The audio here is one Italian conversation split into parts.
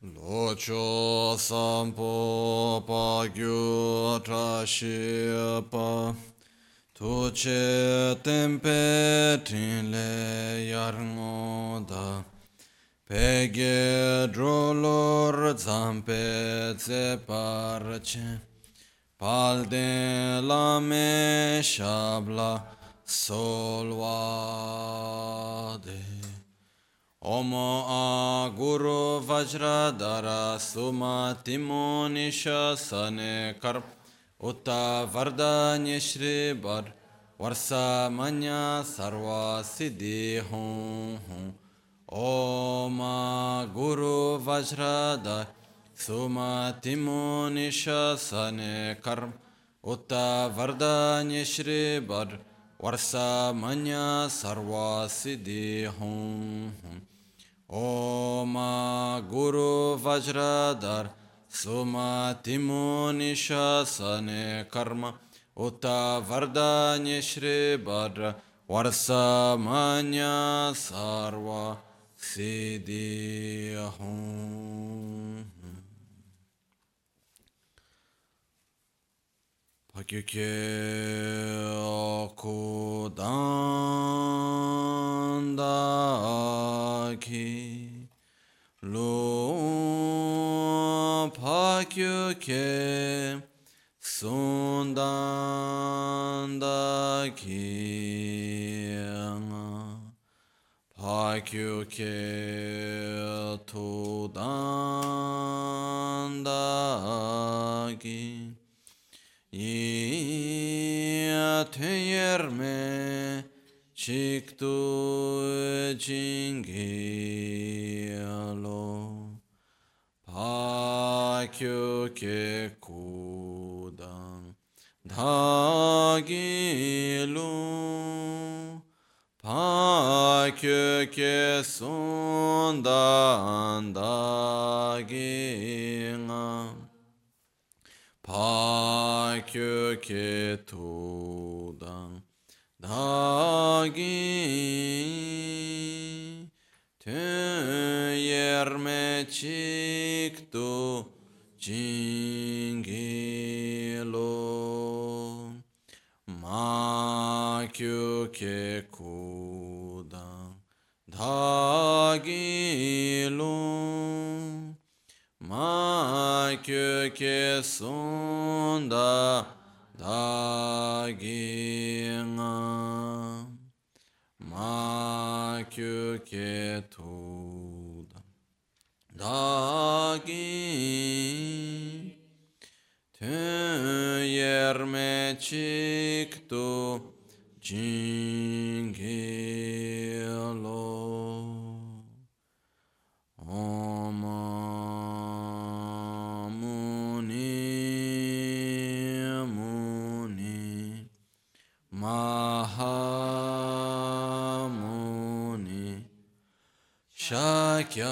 Locho sampo pa shi pa tu che tempe trin le yar ngo da pe ge dro lor zampe ze par che pal de la me shabla solwa Omo a Guru Vajradhara Suma Timonisha Sane Karp Utta Vardanya Shri Bar Varsa Manya Sarva Siddhi Hum Hum Om a Guru Vajradhara Suma Timonisha Sane Karp Utta Vardanya Shri Bar Varsa Manya Sarva Siddhi Hum Hum Om Guru Vajradhar Suma Timunisha Sane Karma Utta Pakyukye Okudandaki Lo Pakyukye Sundandaki Pakyukye Tudandaki Yateyerme çıktı cingelo Pakyöke kudan dagilu Pakyöke sundan dagina Pakyöke tudan dagi Töyerme çıktı cingilo Makyöke kudan dagilu Ma köke sunda dagina. Ma köke tuda dagi Töyerme çıktı cingelo Om Shakya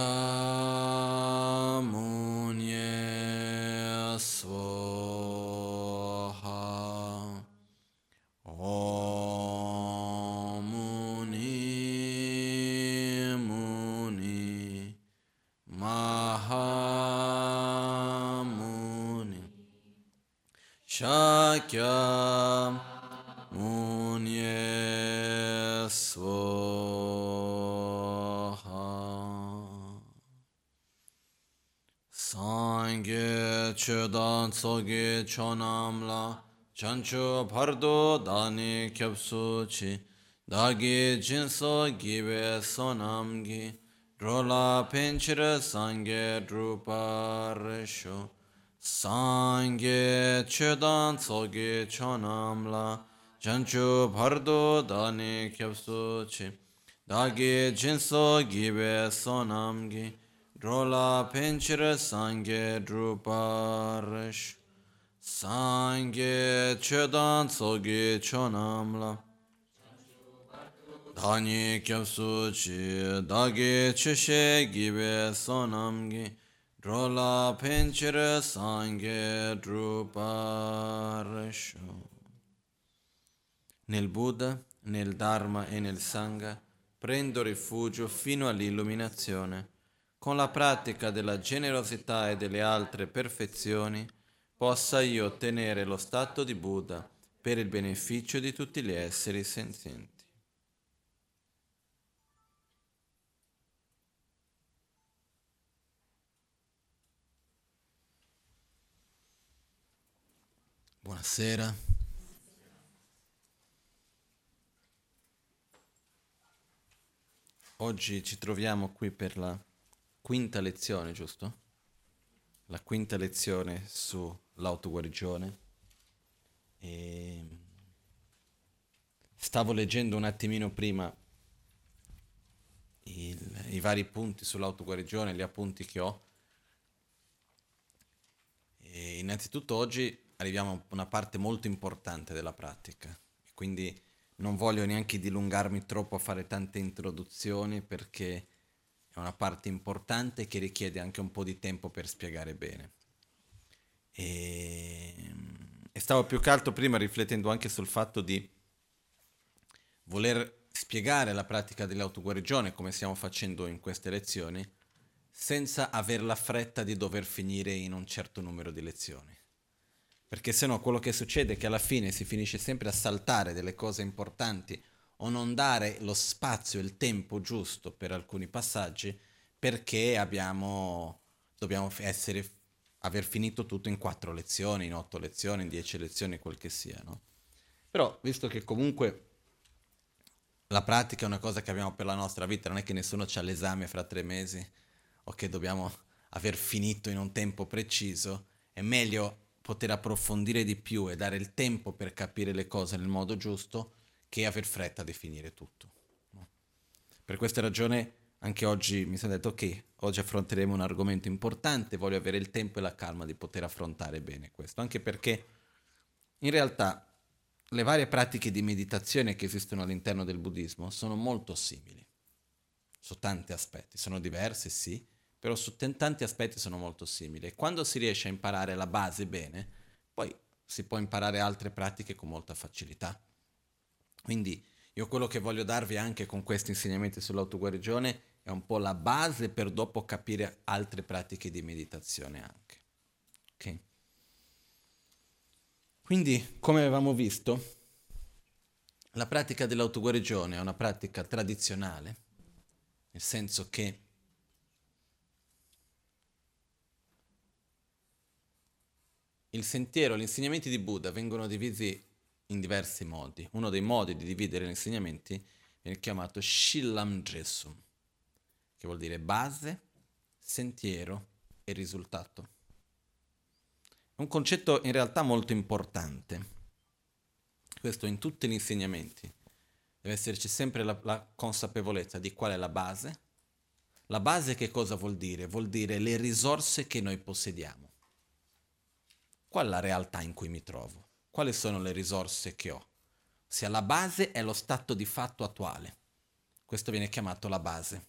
Tsoge Chonamla Chancho Pardo Dani Kyapsu Chi Dagi Jinso Gibe Sonamgi Drola Pinchira Sangye Drupa Resho Sangye Chodan Tsoge Chonamla Chancho Pardo Dani Kyapsu Chi Dagi Jinso Gibe Drola Pinchira Sangye Drupa Resho Sangye Chodan Tsoge Chonamla Dani kyapsu chi dagi chishe gibe sonamgi drola penchere sangye druparesho. Nel Buddha, nel Dharma e nel Sangha prendo rifugio fino all'illuminazione. Con la pratica della generosità e delle altre perfezioni, possa io ottenere lo stato di Buddha per il beneficio di tutti gli esseri senzienti. Buonasera. Oggi ci troviamo qui per la quinta lezione, giusto? La quinta lezione sull'autoguarigione. E stavo leggendo un attimino prima il, i vari punti sull'autoguarigione, gli appunti che ho. E innanzitutto oggi arriviamo a una parte molto importante della pratica, quindi non voglio neanche dilungarmi troppo a fare tante introduzioni perché è una parte importante che richiede anche un po' di tempo per spiegare bene. E, e stavo più che altro prima riflettendo anche sul fatto di voler spiegare la pratica dell'autoguarigione come stiamo facendo in queste lezioni senza aver la fretta di dover finire in un certo numero di lezioni perché se no quello che succede è che alla fine si finisce sempre a saltare delle cose importanti o non dare lo spazio e il tempo giusto per alcuni passaggi perché abbiamo, dobbiamo essere, aver finito tutto in quattro lezioni, in otto lezioni, in dieci lezioni, quel che sia. No? Però visto che comunque la pratica è una cosa che abbiamo per la nostra vita, non è che nessuno ha l'esame fra tre mesi o che dobbiamo aver finito in un tempo preciso, è meglio poter approfondire di più e dare il tempo per capire le cose nel modo giusto che aver fretta a definire tutto. No? Per questa ragione anche oggi mi sono detto ok, oggi affronteremo un argomento importante, voglio avere il tempo e la calma di poter affrontare bene questo, anche perché in realtà le varie pratiche di meditazione che esistono all'interno del buddismo sono molto simili, su tanti aspetti, sono diverse sì, però su tanti aspetti sono molto simili. E quando si riesce a imparare la base bene, poi si può imparare altre pratiche con molta facilità. Quindi io quello che voglio darvi anche con questi insegnamenti sull'autoguarigione è un po' la base per dopo capire altre pratiche di meditazione anche. Ok? Quindi, come avevamo visto, la pratica dell'autoguarigione è una pratica tradizionale, nel senso che il sentiero, gli insegnamenti di Buddha vengono divisi in diversi modi. Uno dei modi di dividere gli insegnamenti viene chiamato Shillam Dresum, che vuol dire base, sentiero e risultato. È un concetto in realtà molto importante. Questo in tutti gli insegnamenti. Deve esserci sempre la, la consapevolezza di qual è la base. La base che cosa vuol dire? Vuol dire le risorse che noi possediamo qual è la realtà in cui mi trovo? Quali sono le risorse che ho? Ossia la base è lo stato di fatto attuale. Questo viene chiamato la base.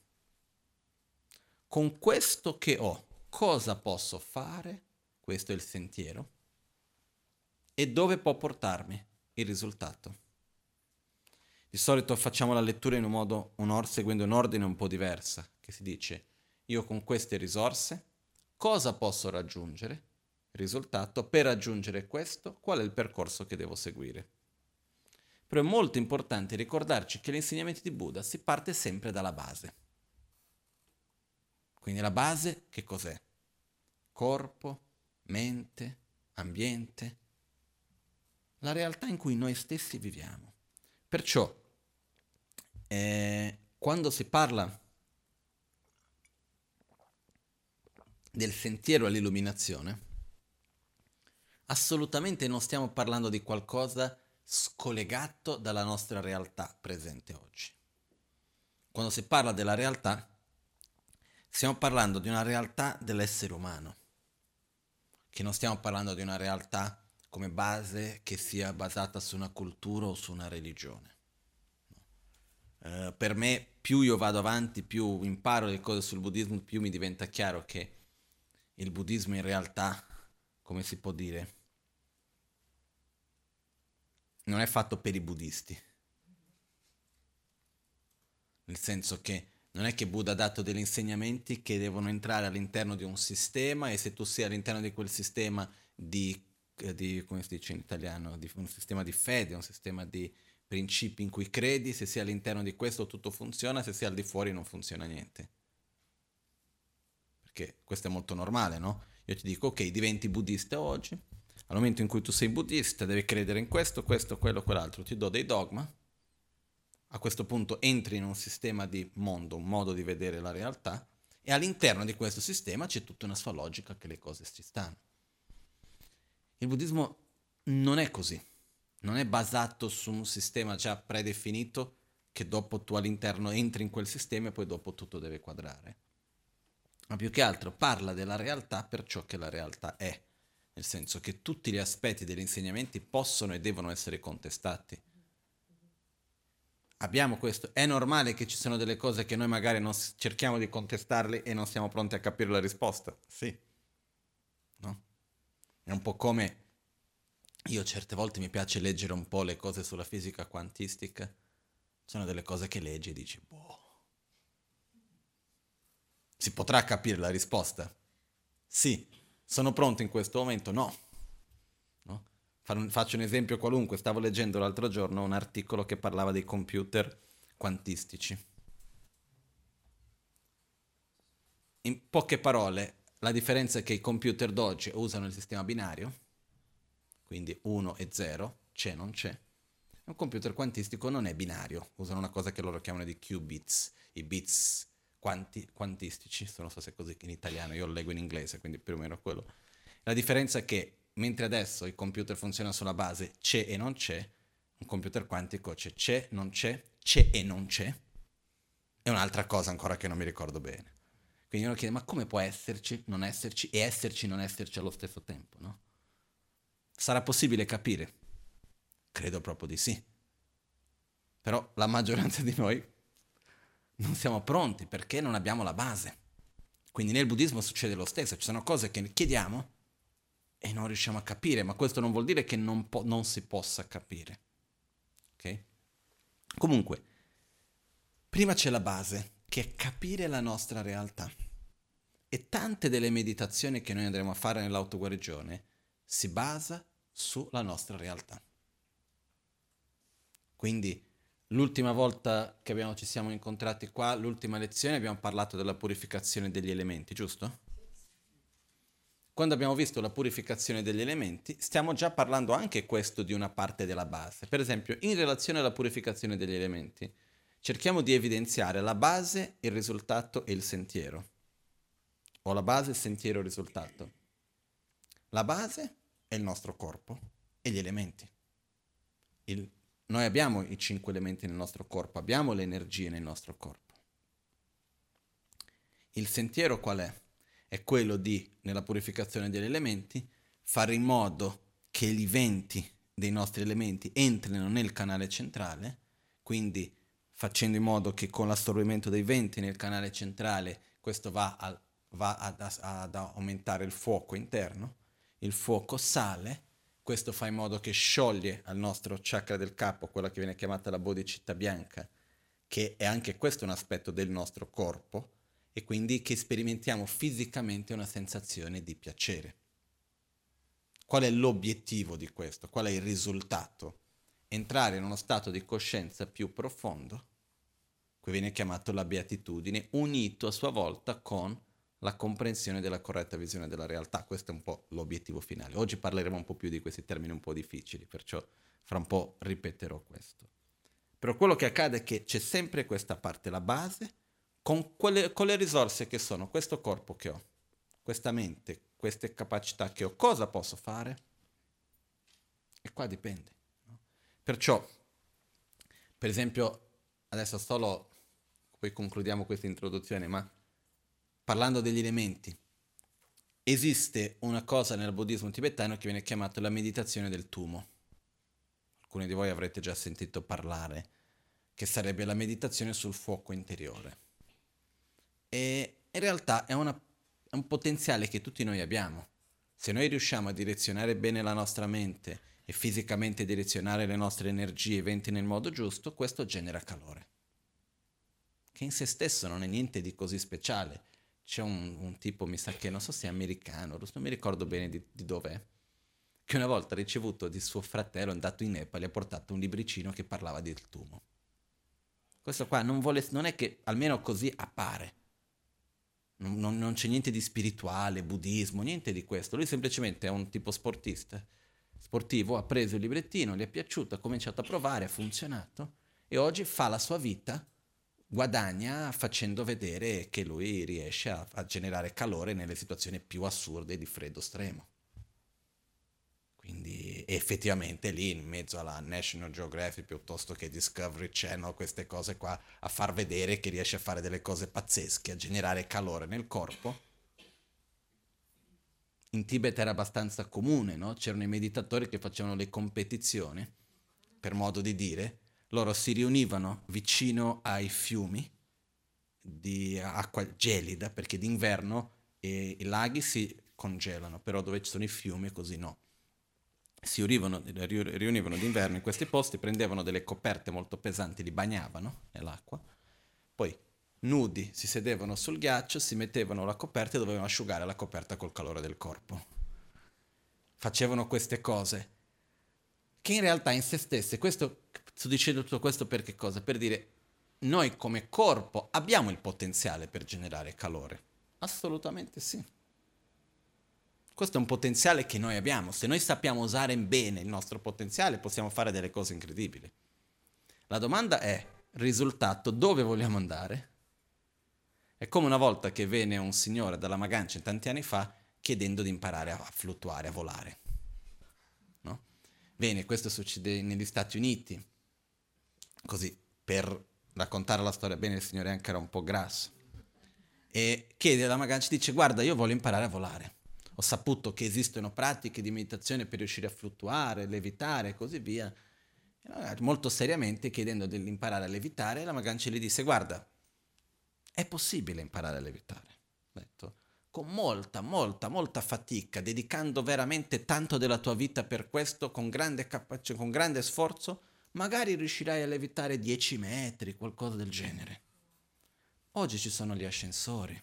Con questo che ho, cosa posso fare? Questo è il sentiero. E dove può portarmi il risultato? Di solito facciamo la lettura in un modo, un or, seguendo un ordine un po' diverso, che si dice, io con queste risorse cosa posso raggiungere? Risultato, per raggiungere questo, qual è il percorso che devo seguire. Però è molto importante ricordarci che l'insegnamento di Buddha si parte sempre dalla base. Quindi la base che cos'è? Corpo, mente, ambiente, la realtà in cui noi stessi viviamo. Perciò, eh, quando si parla del sentiero all'illuminazione, assolutamente non stiamo parlando di qualcosa scollegato dalla nostra realtà presente oggi. Quando si parla della realtà, stiamo parlando di una realtà dell'essere umano, che non stiamo parlando di una realtà come base che sia basata su una cultura o su una religione. Uh, per me, più io vado avanti, più imparo le cose sul buddismo, più mi diventa chiaro che il buddismo in realtà, come si può dire, non è fatto per i buddisti. Nel senso che Non è che Buddha ha dato degli insegnamenti che devono entrare all'interno di un sistema e se tu sei all'interno di quel sistema di, di come si dice in italiano, di un sistema di fede, un sistema di principi in cui credi, se sei all'interno di questo tutto funziona, se sei al di fuori non funziona niente. Perché questo è molto normale, no? Io ti dico, ok, diventi buddista oggi, al momento in cui tu sei buddista devi credere in questo, questo, quello, quell'altro, ti do dei dogma, a questo punto entri in un sistema di mondo, un modo di vedere la realtà, e all'interno di questo sistema c'è tutta una sua logica che le cose ci stanno. Il buddismo non è così, non è basato su un sistema già predefinito che dopo tu all'interno entri in quel sistema e poi dopo tutto deve quadrare. Ma più che altro parla della realtà per ciò che la realtà è, nel senso che tutti gli aspetti degli insegnamenti possono e devono essere contestati abbiamo questo. È normale che ci siano delle cose che noi magari non cerchiamo di contestarle e non siamo pronti a capire la risposta. Sì. No? È un po' come io certe volte mi piace leggere un po' le cose sulla fisica quantistica. Sono delle cose che leggi e dici, boh. Si potrà capire la risposta? Sì. Sono pronto in questo momento? No. Faccio un esempio qualunque, stavo leggendo l'altro giorno un articolo che parlava dei computer quantistici. In poche parole, la differenza è che i computer d'oggi usano il sistema binario, quindi 1 e 0, c'è non c'è. Un computer quantistico non è binario, usano una cosa che loro chiamano di qubits, i bits quanti, quantistici, non so se è così in italiano, io lo leggo in inglese, quindi più o meno quello. La differenza è che mentre adesso i computer funzionano sulla base c'è e non c'è, un computer quantico c'è, c'è, non c'è, c'è e non c'è, è un'altra cosa ancora che non mi ricordo bene. Quindi uno chiede, ma come può esserci, non esserci e esserci, non esserci allo stesso tempo, no? Sarà possibile capire? Credo proprio di sì. Però la maggioranza di noi non siamo pronti perché non abbiamo la base. Quindi nel buddismo succede lo stesso, ci sono cose che chiediamo e non riusciamo a capire, ma questo non vuol dire che non, po- non si possa capire. Ok? Comunque, prima c'è la base, che è capire la nostra realtà. E tante delle meditazioni che noi andremo a fare nell'autoguarigione si basa sulla nostra realtà. Quindi l'ultima volta che abbiamo, ci siamo incontrati qua, l'ultima lezione, abbiamo parlato della purificazione degli elementi, giusto? quando abbiamo visto la purificazione degli elementi, stiamo già parlando anche questo di una parte della base. Per esempio, in relazione alla purificazione degli elementi, cerchiamo di evidenziare la base, il risultato e il sentiero. O la base, il sentiero, il risultato. La base è il nostro corpo e gli elementi. Il, noi abbiamo i cinque elementi nel nostro corpo, abbiamo le energie nel nostro corpo. Il sentiero qual è? è quello di, nella purificazione degli elementi, fare in modo che i venti dei nostri elementi entrino nel canale centrale, quindi facendo in modo che con l'assorbimento dei venti nel canale centrale questo va, a, va ad, ad aumentare il fuoco interno, il fuoco sale, questo fa in modo che scioglie al nostro chakra del capo, quella che viene chiamata la bodhicitta bianca, che è anche questo un aspetto del nostro corpo, e quindi che sperimentiamo fisicamente una sensazione di piacere. Qual è l'obiettivo di questo? Qual è il risultato? Entrare in uno stato di coscienza più profondo, che viene chiamato la beatitudine, unito a sua volta con la comprensione della corretta visione della realtà. Questo è un po' l'obiettivo finale. Oggi parleremo un po' più di questi termini un po' difficili, perciò fra un po' ripeterò questo. Però quello che accade è che c'è sempre questa parte, la base, con, quelle, con le risorse che sono questo corpo che ho, questa mente, queste capacità che ho, cosa posso fare? E qua dipende. No? Perciò, per esempio, adesso solo, poi concludiamo questa introduzione, ma parlando degli elementi, esiste una cosa nel buddismo tibetano che viene chiamata la meditazione del tumo. Alcuni di voi avrete già sentito parlare, che sarebbe la meditazione sul fuoco interiore. E in realtà è, una, è un potenziale che tutti noi abbiamo. Se noi riusciamo a direzionare bene la nostra mente e fisicamente direzionare le nostre energie e eventi nel modo giusto, questo genera calore. che in se stesso non è niente di così speciale. C'è un, un tipo, mi sa che non so se è americano, non mi ricordo bene di, di dov'è, che una volta ha ricevuto di suo fratello, è andato in Nepal, gli ha portato un libricino che parlava del tumo. Questo qua non, vuole, non è che, almeno così appare, non, non, non, c'è niente di spirituale, buddismo, niente di questo. Lui semplicemente è un tipo sportista, sportivo, ha preso il librettino, gli è piaciuto, ha cominciato a provare, ha funzionato e oggi fa la sua vita, guadagna facendo vedere che lui riesce a, a generare calore nelle situazioni più assurde di freddo estremo. Quindi effettivamente lì in mezzo alla National Geographic piuttosto che Discovery Channel, queste cose qua, a far vedere che riesce a fare delle cose pazzesche, a generare calore nel corpo. In Tibet era abbastanza comune, no? C'erano i meditatori che facevano le competizioni, per modo di dire. Loro si riunivano vicino ai fiumi di acqua gelida, perché d'inverno i laghi si congelano, però dove ci sono i fiumi così no si riunivano, riunivano d'inverno in questi posti, prendevano delle coperte molto pesanti, li bagnavano nell'acqua, poi nudi si sedevano sul ghiaccio, si mettevano la coperta e dovevano asciugare la coperta col calore del corpo. Facevano queste cose che in realtà in se stesse, questo, sto dicendo tutto questo per che cosa? Per dire, noi come corpo abbiamo il potenziale per generare calore. Assolutamente sì. Questo è un potenziale che noi abbiamo. Se noi sappiamo usare bene il nostro potenziale, possiamo fare delle cose incredibili. La domanda è, risultato, dove vogliamo andare? È come una volta che venne un signore dalla Magancia tanti anni fa chiedendo di imparare a fluttuare, a volare. No? Bene, questo succede negli Stati Uniti. Così, per raccontare la storia bene, il signore anche era un po' grasso. E chiede alla Magancia, dice, guarda, io voglio imparare a volare ho saputo che esistono pratiche di meditazione per riuscire a fluttuare, levitare e così via. E molto seriamente chiedendo dell'imparare a levitare, la Magancia gli disse guarda, è possibile imparare a levitare. Ho detto, con molta, molta, molta fatica, dedicando veramente tanto della tua vita per questo, con grande, capac- con grande sforzo, magari riuscirai a levitare 10 metri, qualcosa del genere. Oggi ci sono gli ascensori,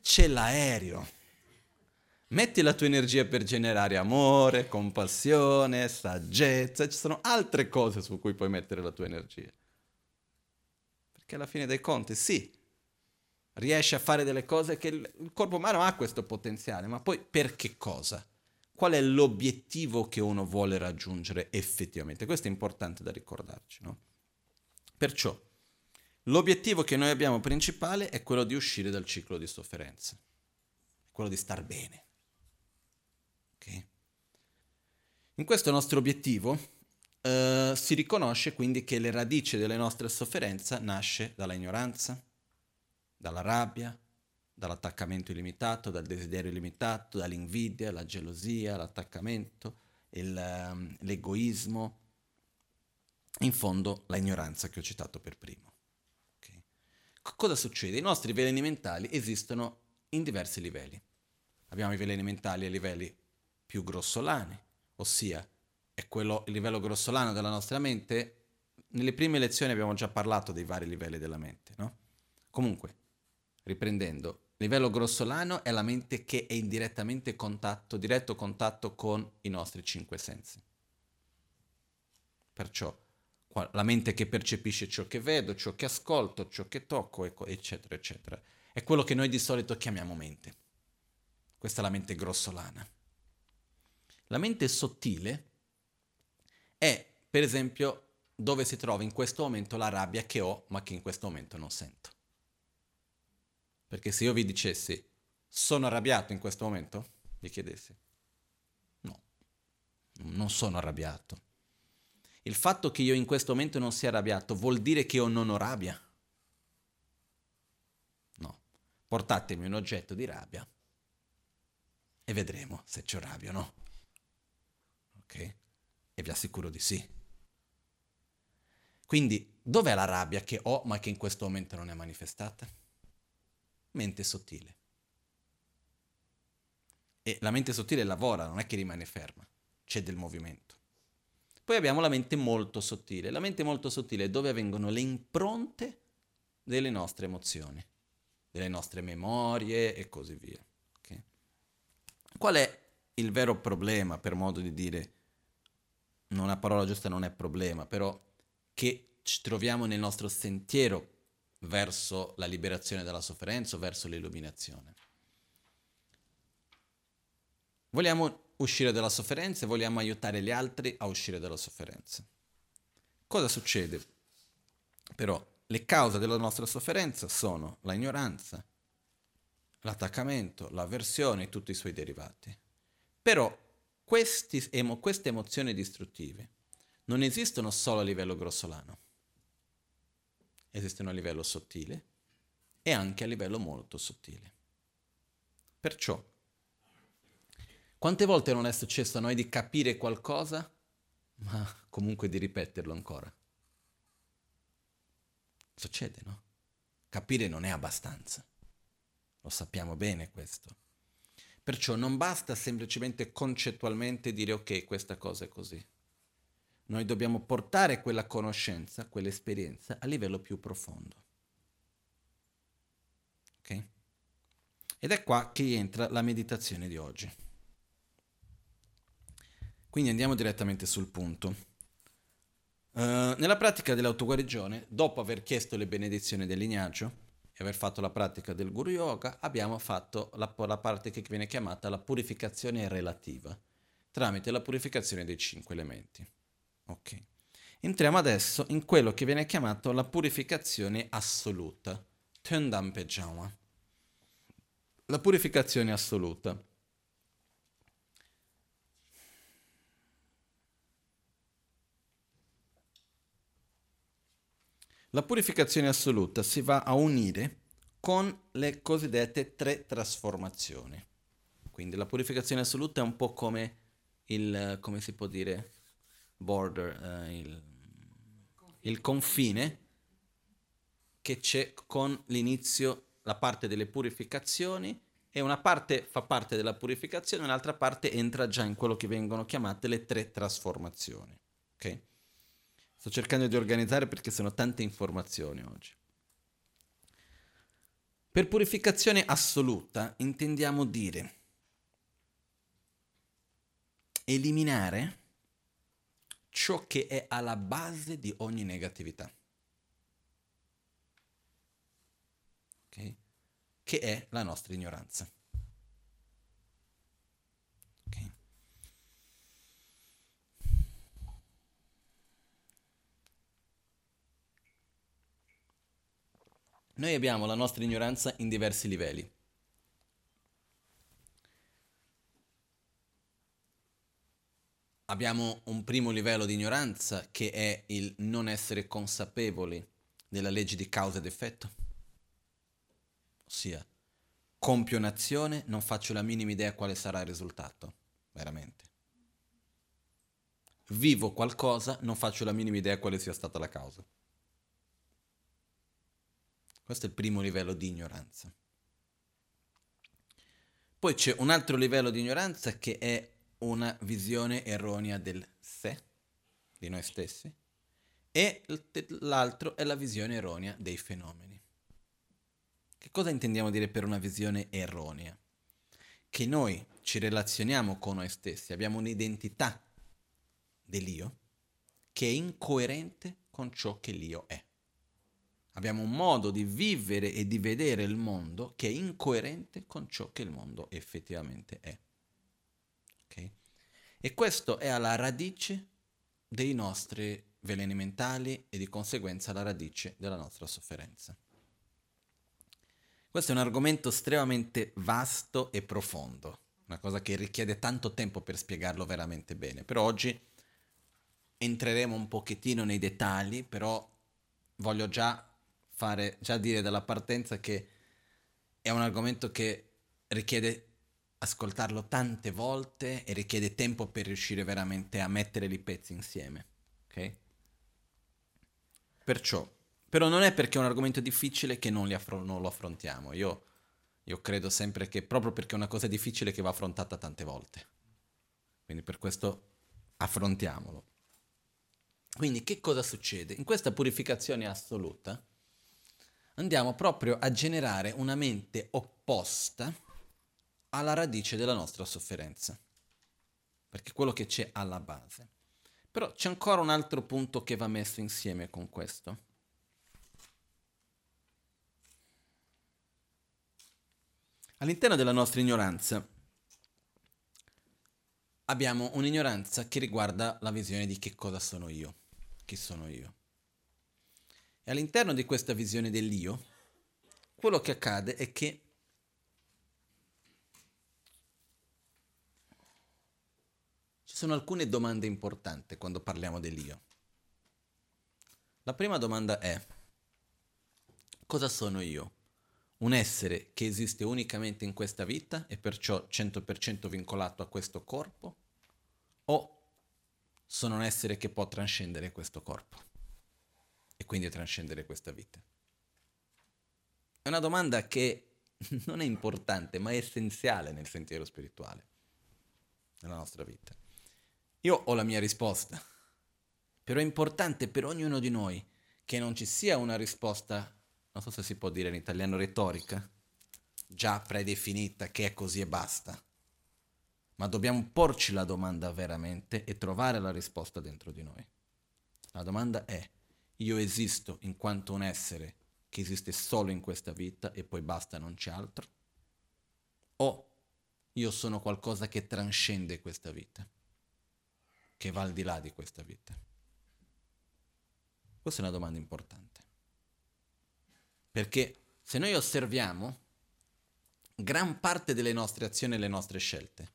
c'è l'aereo, Metti la tua energia per generare amore, compassione, saggezza, ci sono altre cose su cui puoi mettere la tua energia. Perché alla fine dei conti, sì, riesci a fare delle cose che il corpo umano ha questo potenziale, ma poi per che cosa? Qual è l'obiettivo che uno vuole raggiungere effettivamente? Questo è importante da ricordarci, no? Perciò, l'obiettivo che noi abbiamo principale è quello di uscire dal ciclo di sofferenza, quello di star bene In questo nostro obiettivo eh, si riconosce quindi che le radici delle nostre sofferenze nasce dalla ignoranza, dalla rabbia, dall'attaccamento illimitato, dal desiderio illimitato, dall'invidia, la gelosia, l'attaccamento, il, um, l'egoismo, in fondo la ignoranza che ho citato per primo. Okay. Cosa succede? I nostri veleni mentali esistono in diversi livelli. Abbiamo i veleni mentali a livelli più grossolani, ossia è quello, il livello grossolano della nostra mente. Nelle prime lezioni abbiamo già parlato dei vari livelli della mente, no? Comunque, riprendendo, livello grossolano è la mente che è in direttamente contatto, diretto contatto con i nostri cinque sensi. Perciò la mente che percepisce ciò che vedo, ciò che ascolto, ciò che tocco, eccetera, eccetera. È quello che noi di solito chiamiamo mente. Questa è la mente grossolana. La mente sottile è, per esempio, dove si trova in questo momento la rabbia che ho, ma che in questo momento non sento. Perché se io vi dicessi, sono arrabbiato in questo momento, vi chiedessi, no, non sono arrabbiato. Il fatto che io in questo momento non sia arrabbiato vuol dire che io non ho rabbia? No. Portatemi un oggetto di rabbia e vedremo se c'ho rabbia o no ok? E vi assicuro di sì. Quindi, dov'è la rabbia che ho ma che in questo momento non è manifestata? Mente sottile. E la mente sottile lavora, non è che rimane ferma, c'è del movimento. Poi abbiamo la mente molto sottile. La mente molto sottile è dove avvengono le impronte delle nostre emozioni, delle nostre memorie e così via. Okay? Qual è il vero problema, per modo di dire, una parola giusta non è problema, però che ci troviamo nel nostro sentiero verso la liberazione dalla sofferenza verso l'illuminazione. Vogliamo uscire dalla sofferenza e vogliamo aiutare gli altri a uscire dalla sofferenza. Cosa succede? Però le cause della nostra sofferenza sono la ignoranza, l'attaccamento, l'avversione e tutti i suoi derivati. Però questi, emo, queste emozioni distruttive non esistono solo a livello grossolano, esistono a livello sottile e anche a livello molto sottile. Perciò, quante volte non è successo a noi di capire qualcosa, ma comunque di ripeterlo ancora? Succede, no? Capire non è abbastanza. Lo sappiamo bene questo. Perciò non basta semplicemente concettualmente dire ok, questa cosa è così. Noi dobbiamo portare quella conoscenza, quell'esperienza a livello più profondo. Ok? Ed è qua che entra la meditazione di oggi. Quindi andiamo direttamente sul punto. Uh, nella pratica dell'autoguarigione, dopo aver chiesto le benedizioni del lignaggio e aver fatto la pratica del Guru Yoga, abbiamo fatto la, la parte che viene chiamata la purificazione relativa, tramite la purificazione dei cinque elementi. Ok. Entriamo adesso in quello che viene chiamato la purificazione assoluta, Tendam Pejama. La purificazione assoluta. La purificazione assoluta si va a unire con le cosiddette tre trasformazioni. Quindi la purificazione assoluta è un po' come il, come si può dire, border, eh, il, il confine che c'è con l'inizio, la parte delle purificazioni e una parte fa parte della purificazione, un'altra parte entra già in quello che vengono chiamate le tre trasformazioni. Okay? Sto cercando di organizzare perché sono tante informazioni oggi. Per purificazione assoluta intendiamo dire eliminare ciò che è alla base di ogni negatività. Okay? Che è la nostra ignoranza. Noi abbiamo la nostra ignoranza in diversi livelli. Abbiamo un primo livello di ignoranza che è il non essere consapevoli della legge di causa ed effetto. Ossia, compio un'azione, non faccio la minima idea quale sarà il risultato, veramente. Vivo qualcosa, non faccio la minima idea quale sia stata la causa. Questo è il primo livello di ignoranza. Poi c'è un altro livello di ignoranza che è una visione erronea del sé, di noi stessi, e l'altro è la visione erronea dei fenomeni. Che cosa intendiamo dire per una visione erronea? Che noi ci relazioniamo con noi stessi, abbiamo un'identità dell'io che è incoerente con ciò che l'io è. Abbiamo un modo di vivere e di vedere il mondo che è incoerente con ciò che il mondo effettivamente è. E questo è alla radice dei nostri veleni mentali e di conseguenza alla radice della nostra sofferenza. Questo è un argomento estremamente vasto e profondo, una cosa che richiede tanto tempo per spiegarlo veramente bene, però oggi entreremo un pochettino nei dettagli, però voglio già fare, già dire dalla partenza che è un argomento che richiede ascoltarlo tante volte e richiede tempo per riuscire veramente a mettere i pezzi insieme. Ok? Perciò, però non è perché è un argomento difficile che non, affron- non lo affrontiamo. Io, io credo sempre che proprio perché è una cosa difficile che va affrontata tante volte. Quindi per questo affrontiamolo. Quindi che cosa succede? In questa purificazione assoluta, andiamo proprio a generare una mente opposta alla radice della nostra sofferenza, perché quello che c'è alla base. Però c'è ancora un altro punto che va messo insieme con questo. All'interno della nostra ignoranza abbiamo un'ignoranza che riguarda la visione di che cosa sono io, chi sono io. E all'interno di questa visione dell'io, quello che accade è che sono alcune domande importanti quando parliamo dell'io. La prima domanda è, cosa sono io? Un essere che esiste unicamente in questa vita e perciò 100% vincolato a questo corpo? O sono un essere che può trascendere questo corpo e quindi trascendere questa vita? È una domanda che non è importante, ma è essenziale nel sentiero spirituale, nella nostra vita. Io ho la mia risposta, però è importante per ognuno di noi che non ci sia una risposta non so se si può dire in italiano retorica, già predefinita, che è così e basta. Ma dobbiamo porci la domanda veramente e trovare la risposta dentro di noi. La domanda è, io esisto in quanto un essere che esiste solo in questa vita e poi basta, non c'è altro? O io sono qualcosa che trascende questa vita, che va al di là di questa vita? Questa è una domanda importante. Perché se noi osserviamo, gran parte delle nostre azioni e le nostre scelte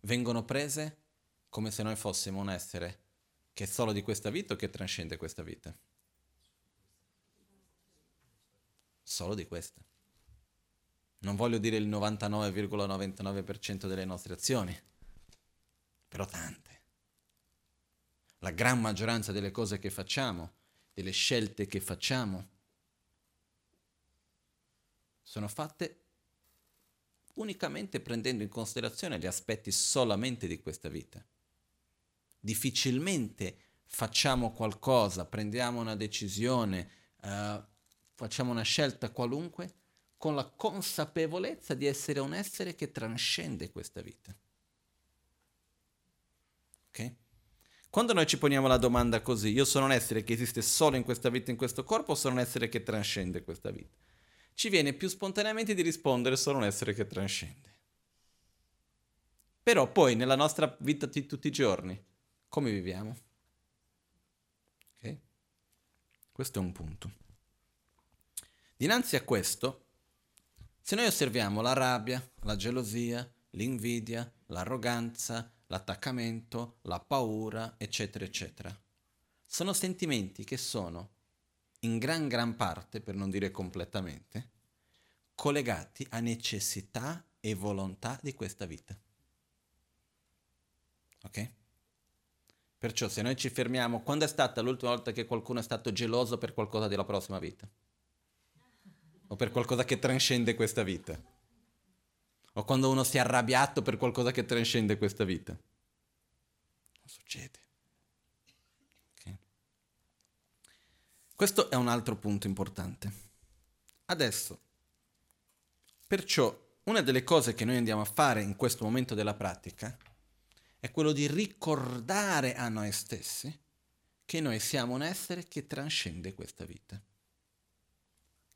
vengono prese come se noi fossimo un essere che è solo di questa vita o che trascende questa vita. Solo di questa. Non voglio dire il 99,99% delle nostre azioni, però tante. La gran maggioranza delle cose che facciamo, delle scelte che facciamo, sono fatte unicamente prendendo in considerazione gli aspetti solamente di questa vita. Difficilmente facciamo qualcosa, prendiamo una decisione, uh, facciamo una scelta qualunque con la consapevolezza di essere un essere che trascende questa vita. Ok? Quando noi ci poniamo la domanda così, io sono un essere che esiste solo in questa vita, in questo corpo, o sono un essere che trascende questa vita? ci viene più spontaneamente di rispondere sono un essere che trascende. Però poi nella nostra vita di tutti i giorni, come viviamo? Ok? Questo è un punto. Dinanzi a questo, se noi osserviamo la rabbia, la gelosia, l'invidia, l'arroganza, l'attaccamento, la paura, eccetera, eccetera, sono sentimenti che sono in gran gran parte, per non dire completamente, collegati a necessità e volontà di questa vita. Ok? Perciò se noi ci fermiamo, quando è stata l'ultima volta che qualcuno è stato geloso per qualcosa della prossima vita? O per qualcosa che trascende questa vita? O quando uno si è arrabbiato per qualcosa che trascende questa vita? Non succede. Questo è un altro punto importante. Adesso, perciò, una delle cose che noi andiamo a fare in questo momento della pratica è quello di ricordare a noi stessi che noi siamo un essere che trascende questa vita.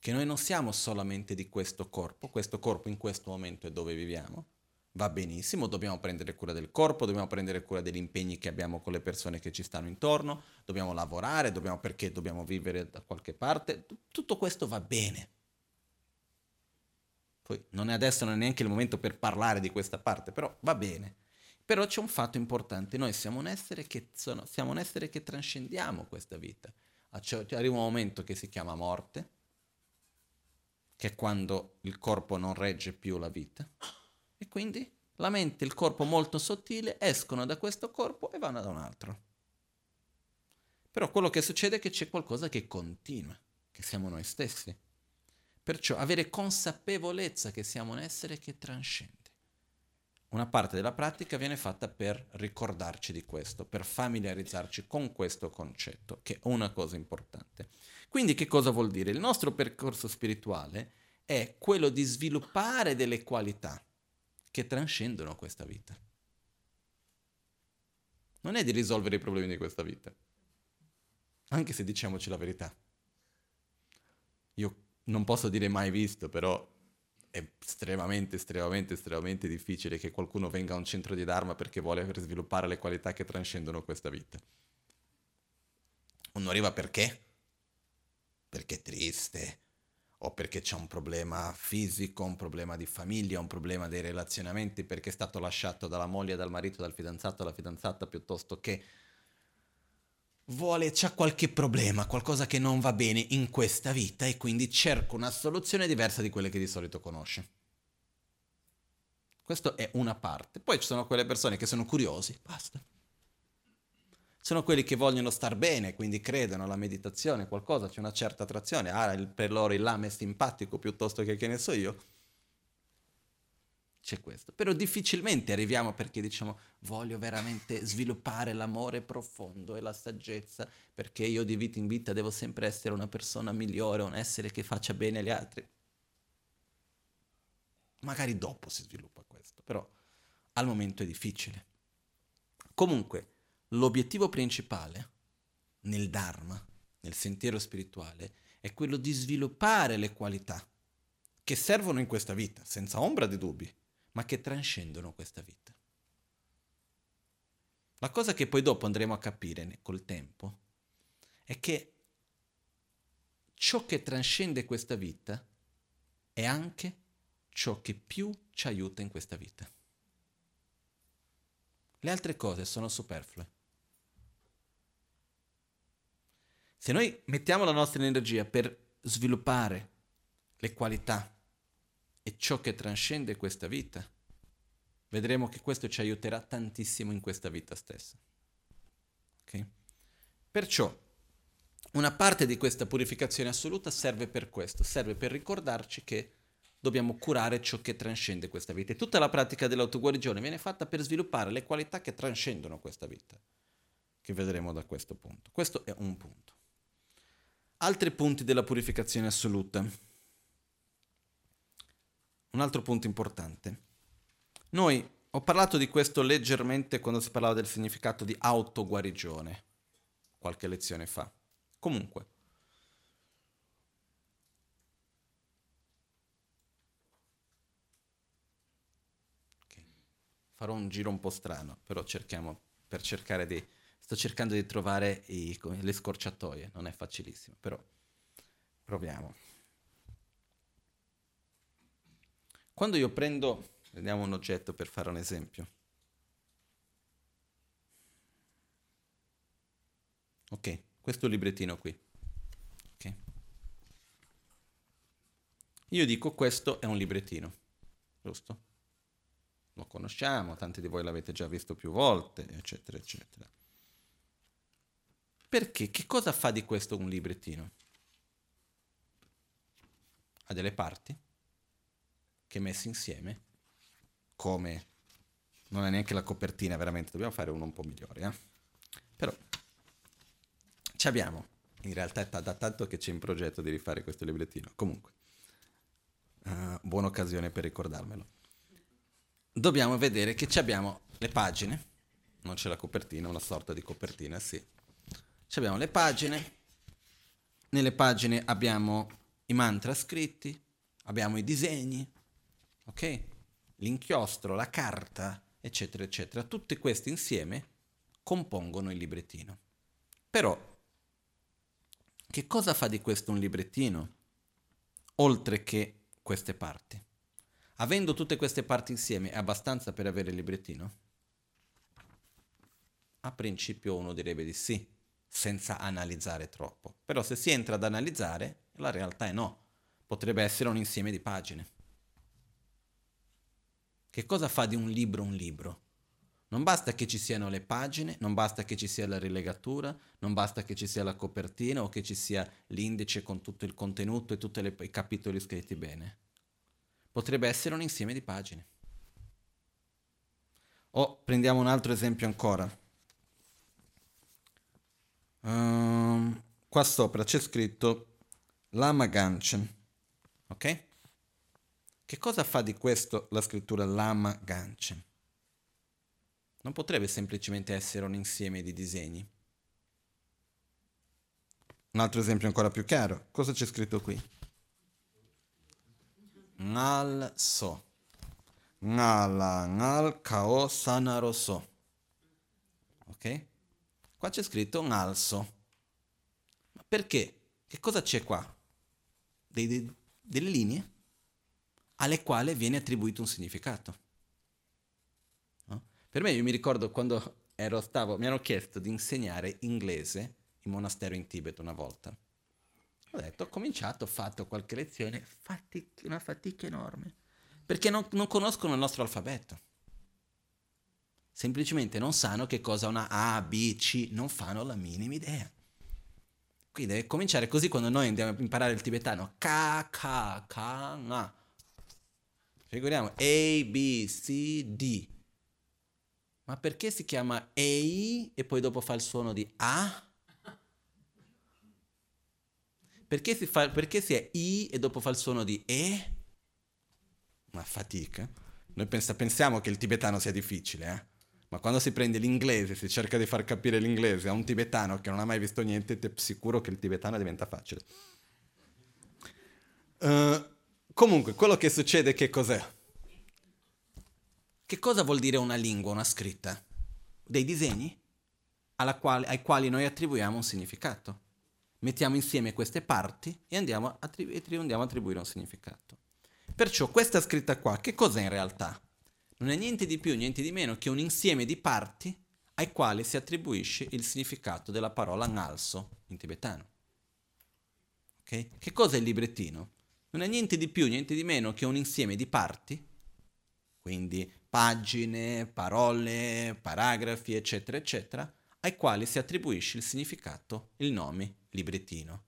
Che noi non siamo solamente di questo corpo, questo corpo in questo momento è dove viviamo, va benissimo, dobbiamo prendere cura del corpo, dobbiamo prendere cura degli impegni che abbiamo con le persone che ci stanno intorno, dobbiamo lavorare, dobbiamo, perché dobbiamo vivere da qualche parte, tutto questo va bene. Poi non è adesso non è neanche il momento per parlare di questa parte, però va bene. Però c'è un fatto importante, noi siamo un essere che, sono, siamo un essere che trascendiamo questa vita. Arriva un momento che si chiama morte, che è quando il corpo non regge più la vita e quindi la mente e il corpo molto sottile escono da questo corpo e vanno da un altro. Però quello che succede è che c'è qualcosa che continua, che siamo noi stessi. Perciò avere consapevolezza che siamo un essere che trascende. Una parte della pratica viene fatta per ricordarci di questo, per familiarizzarci con questo concetto, che è una cosa importante. Quindi che cosa vuol dire? Il nostro percorso spirituale è quello di sviluppare delle qualità che trascendono questa vita. Non è di risolvere i problemi di questa vita, anche se diciamoci la verità. Io non posso dire mai visto, però è estremamente, estremamente, estremamente difficile che qualcuno venga a un centro di Dharma perché vuole sviluppare le qualità che trascendono questa vita. Non arriva perché? Perché è triste, o perché c'è un problema fisico, un problema di famiglia, un problema dei relazionamenti, perché è stato lasciato dalla moglie, dal marito, dal fidanzato, dalla fidanzata, piuttosto che vuole, c'ha qualche problema, qualcosa che non va bene in questa vita e quindi cerca una soluzione diversa di quelle che di solito conosce. Questa è una parte. Poi ci sono quelle persone che sono curiosi, basta. Sono quelli che vogliono star bene, quindi credono alla meditazione, qualcosa, c'è una certa attrazione. Ah, per loro il lame è simpatico piuttosto che che ne so io c'è questo. Però difficilmente arriviamo perché diciamo voglio veramente sviluppare l'amore profondo e la saggezza, perché io di vita in vita devo sempre essere una persona migliore, un essere che faccia bene agli altri. Magari dopo si sviluppa questo, però al momento è difficile. Comunque, l'obiettivo principale nel Dharma, nel sentiero spirituale, è quello di sviluppare le qualità che servono in questa vita, senza ombra di dubbi ma che trascendono questa vita. La cosa che poi dopo andremo a capire col tempo è che ciò che trascende questa vita è anche ciò che più ci aiuta in questa vita. Le altre cose sono superflue. Se noi mettiamo la nostra energia per sviluppare le qualità e ciò che trascende questa vita, vedremo che questo ci aiuterà tantissimo in questa vita stessa. Okay? Perciò una parte di questa purificazione assoluta serve per questo, serve per ricordarci che dobbiamo curare ciò che trascende questa vita. E tutta la pratica dell'autoguarigione viene fatta per sviluppare le qualità che trascendono questa vita, che vedremo da questo punto. Questo è un punto. Altri punti della purificazione assoluta. Un altro punto importante. Noi ho parlato di questo leggermente quando si parlava del significato di autoguarigione, qualche lezione fa. Comunque. Farò un giro un po' strano, però cerchiamo, per cercare di... Sto cercando di trovare i, le scorciatoie, non è facilissimo, però proviamo. Quando io prendo, prendiamo un oggetto per fare un esempio. Ok, questo librettino qui. Ok. Io dico questo è un librettino, giusto? Lo conosciamo, tanti di voi l'avete già visto più volte, eccetera, eccetera. Perché? Che cosa fa di questo un librettino? Ha delle parti? Che messi insieme, come non è neanche la copertina, veramente, dobbiamo fare uno un po' migliore. Eh? Però ci abbiamo, in realtà è da tanto che c'è in progetto di rifare questo librettino. Comunque, uh, buona occasione per ricordarmelo. Dobbiamo vedere che ci abbiamo le pagine, non c'è la copertina, una sorta di copertina, sì. Ci abbiamo le pagine, nelle pagine abbiamo i mantra scritti, abbiamo i disegni, ok? L'inchiostro, la carta, eccetera, eccetera. Tutte queste insieme compongono il librettino. Però, che cosa fa di questo un librettino? Oltre che queste parti. Avendo tutte queste parti insieme è abbastanza per avere il librettino? A principio uno direbbe di sì, senza analizzare troppo. Però se si entra ad analizzare, la realtà è no. Potrebbe essere un insieme di pagine. Che cosa fa di un libro un libro? Non basta che ci siano le pagine, non basta che ci sia la rilegatura, non basta che ci sia la copertina o che ci sia l'indice con tutto il contenuto e tutti i capitoli scritti bene. Potrebbe essere un insieme di pagine. O prendiamo un altro esempio ancora. Um, qua sopra c'è scritto Lama Ganchen. Ok? Che cosa fa di questo la scrittura Lama Ganchen? Non potrebbe semplicemente essere un insieme di disegni. Un altro esempio ancora più chiaro. Cosa c'è scritto qui? Ngal so. Ngala ngal kao sanaro so. Ok? Qua c'è scritto ngalso. Ma perché? Che cosa c'è qua? Dei, dei, delle linee alle quali viene attribuito un significato. No? Per me, io mi ricordo quando ero, stavo, mi hanno chiesto di insegnare inglese in monastero in Tibet una volta. Ho detto, ho cominciato, ho fatto qualche lezione, fatica, una fatica enorme, perché non, non conoscono il nostro alfabeto. Semplicemente non sanno che cosa una A, B, C, non fanno la minima idea. Quindi deve cominciare così quando noi andiamo a imparare il tibetano. K, K, K, A. Figuriamo A, B, C, D. Ma perché si chiama EI e poi dopo fa il suono di A? Perché si, fa, perché si è I e dopo fa il suono di E? Una fatica. Noi pensa, pensiamo che il tibetano sia difficile, eh? Ma quando si prende l'inglese, si cerca di far capire l'inglese a un tibetano che non ha mai visto niente, ti sicuro che il tibetano diventa facile. Uh, comunque, quello che succede che cos'è? Che cosa vuol dire una lingua, una scritta? Dei disegni quale, ai quali noi attribuiamo un significato mettiamo insieme queste parti e andiamo a, attribu- andiamo a attribuire un significato. Perciò questa scritta qua, che cos'è in realtà? Non è niente di più, niente di meno che un insieme di parti ai quali si attribuisce il significato della parola nalso in tibetano. Okay? Che cos'è il librettino? Non è niente di più, niente di meno che un insieme di parti, quindi pagine, parole, paragrafi, eccetera, eccetera, ai quali si attribuisce il significato, il nome, librettino.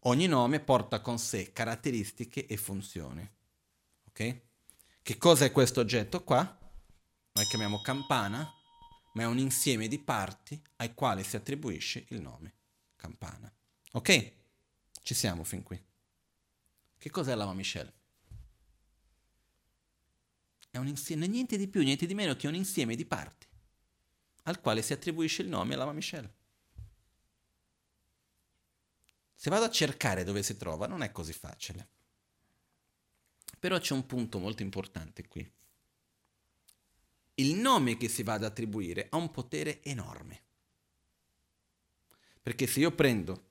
Ogni nome porta con sé caratteristiche e funzioni. Ok? Che cosa è questo oggetto qua? Noi chiamiamo campana, ma è un insieme di parti ai quali si attribuisce il nome campana. Ok? Ci siamo fin qui. Che cos'è la Michel? È un insieme, niente di più, niente di meno che un insieme di parti al quale si attribuisce il nome alla Michel. Se vado a cercare dove si trova non è così facile. Però c'è un punto molto importante qui. Il nome che si va ad attribuire ha un potere enorme. Perché se io prendo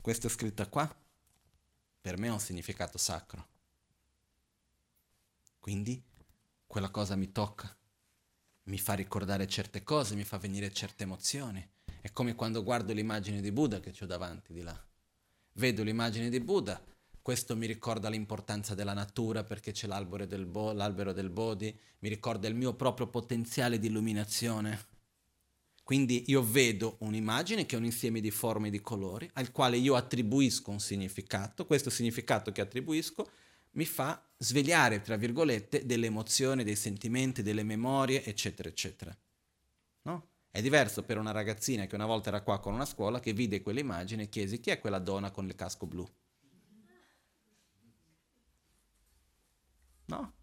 questa scritta qua, per me ha un significato sacro. Quindi quella cosa mi tocca, mi fa ricordare certe cose, mi fa venire certe emozioni. È come quando guardo l'immagine di Buddha che ho davanti di là vedo l'immagine di Buddha, questo mi ricorda l'importanza della natura perché c'è l'albero del, bo- l'albero del Bodhi, mi ricorda il mio proprio potenziale di illuminazione. Quindi io vedo un'immagine che è un insieme di forme e di colori al quale io attribuisco un significato, questo significato che attribuisco mi fa svegliare, tra virgolette, delle emozioni, dei sentimenti, delle memorie, eccetera, eccetera. No? È diverso per una ragazzina che una volta era qua con una scuola che vide quell'immagine e chiese chi è quella donna con il casco blu? No?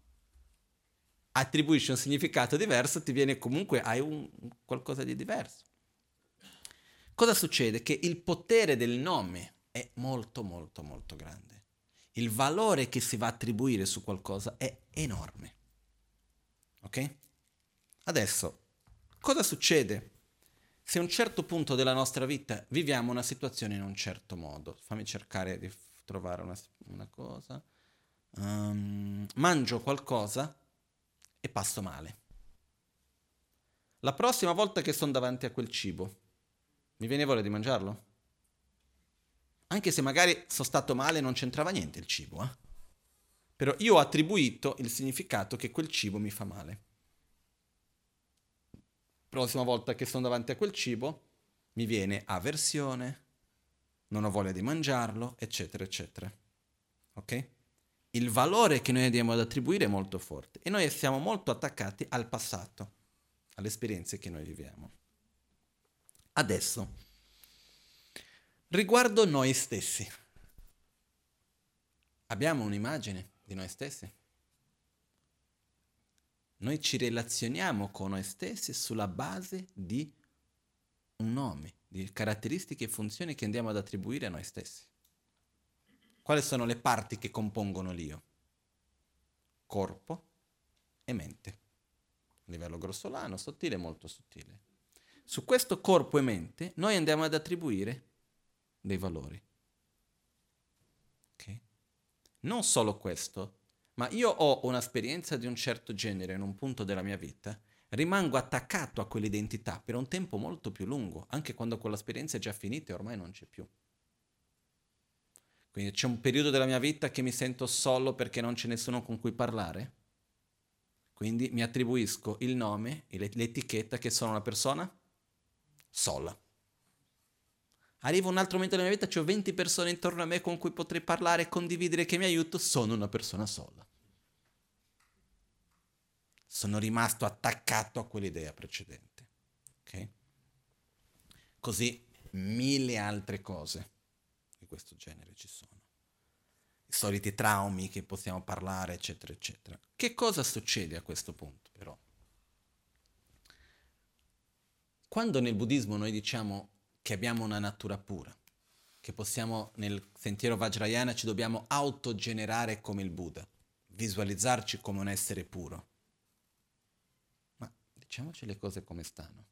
Attribuisci un significato diverso, ti viene comunque, hai un, qualcosa di diverso. Cosa succede? Che il potere del nome è molto molto molto grande. Il valore che si va a attribuire su qualcosa è enorme. Ok? Adesso Cosa succede se a un certo punto della nostra vita viviamo una situazione in un certo modo? Fammi cercare di trovare una, una cosa. Um, mangio qualcosa e passo male. La prossima volta che sono davanti a quel cibo, mi viene voglia di mangiarlo? Anche se magari sono stato male e non c'entrava niente il cibo, eh? Però io ho attribuito il significato che quel cibo mi fa male prossima volta che sono davanti a quel cibo mi viene avversione, non ho voglia di mangiarlo, eccetera, eccetera. Ok? Il valore che noi andiamo ad attribuire è molto forte e noi siamo molto attaccati al passato. alle esperienze che noi viviamo. Adesso, riguardo noi stessi, abbiamo un'immagine di noi stessi? Noi ci relazioniamo con noi stessi sulla base di un nome, di caratteristiche e funzioni che andiamo ad attribuire a noi stessi. Quali sono le parti che compongono l'io? Corpo e mente. A livello grossolano, sottile, molto sottile. Su questo corpo e mente noi andiamo ad attribuire dei valori. Okay? Non solo questo, ma io ho un'esperienza di un certo genere in un punto della mia vita, rimango attaccato a quell'identità per un tempo molto più lungo, anche quando quell'esperienza è già finita e ormai non c'è più. Quindi c'è un periodo della mia vita che mi sento solo perché non c'è nessuno con cui parlare. Quindi mi attribuisco il nome, l'etichetta che sono una persona sola. Arriva un altro momento della mia vita, ho 20 persone intorno a me con cui potrei parlare e condividere che mi aiuto, sono una persona sola. Sono rimasto attaccato a quell'idea precedente. Okay? Così mille altre cose questo genere ci sono. I soliti traumi che possiamo parlare, eccetera, eccetera. Che cosa succede a questo punto, però? Quando nel buddismo noi diciamo che abbiamo una natura pura, che possiamo nel sentiero Vajrayana ci dobbiamo autogenerare come il Buddha, visualizzarci come un essere puro. Ma diciamoci le cose come stanno.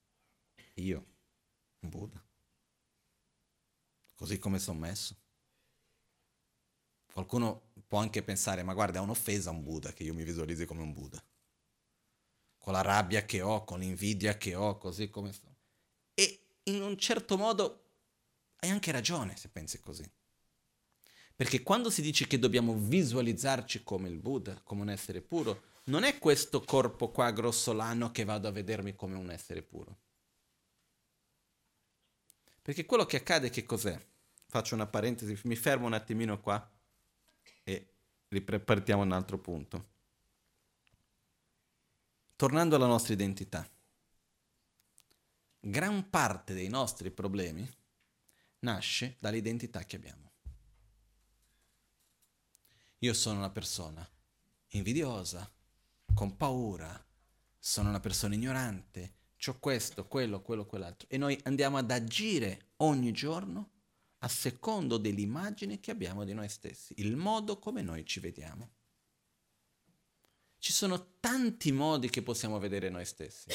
Io, un Buddha, così come sono messo. Qualcuno può anche pensare, ma guarda, è un'offesa un Buddha che io mi visualizzi come un Buddha. Con la rabbia che ho, con l'invidia che ho, così come sono in un certo modo hai anche ragione se pensi così. Perché quando si dice che dobbiamo visualizzarci come il Buddha, come un essere puro, non è questo corpo qua grossolano che vado a vedermi come un essere puro. Perché quello che accade che cos'è? Faccio una parentesi, mi fermo un attimino qua e ripartiamo un altro punto. Tornando alla nostra identità gran parte dei nostri problemi nasce dall'identità che abbiamo. Io sono una persona invidiosa, con paura, sono una persona ignorante, ho questo, quello, quello, quell'altro. E noi andiamo ad agire ogni giorno a secondo dell'immagine che abbiamo di noi stessi, il modo come noi ci vediamo. Ci sono tanti modi che possiamo vedere noi stessi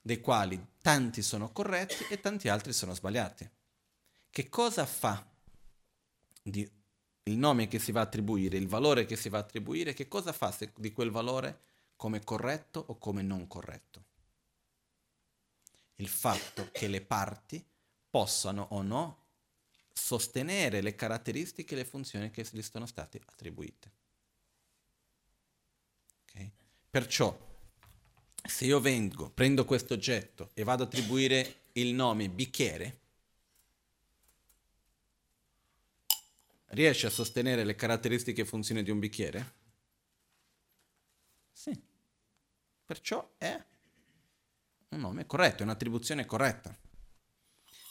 dei quali tanti sono corretti e tanti altri sono sbagliati. Che cosa fa di, il nome che si va a attribuire, il valore che si va a attribuire, che cosa fa se, di quel valore come corretto o come non corretto? Il fatto che le parti possano o no sostenere le caratteristiche e le funzioni che gli sono state attribuite. Okay? Perciò se io vengo, prendo questo oggetto e vado ad attribuire il nome bicchiere, riesce a sostenere le caratteristiche e funzioni di un bicchiere? Sì. Perciò è un nome corretto, è un'attribuzione corretta.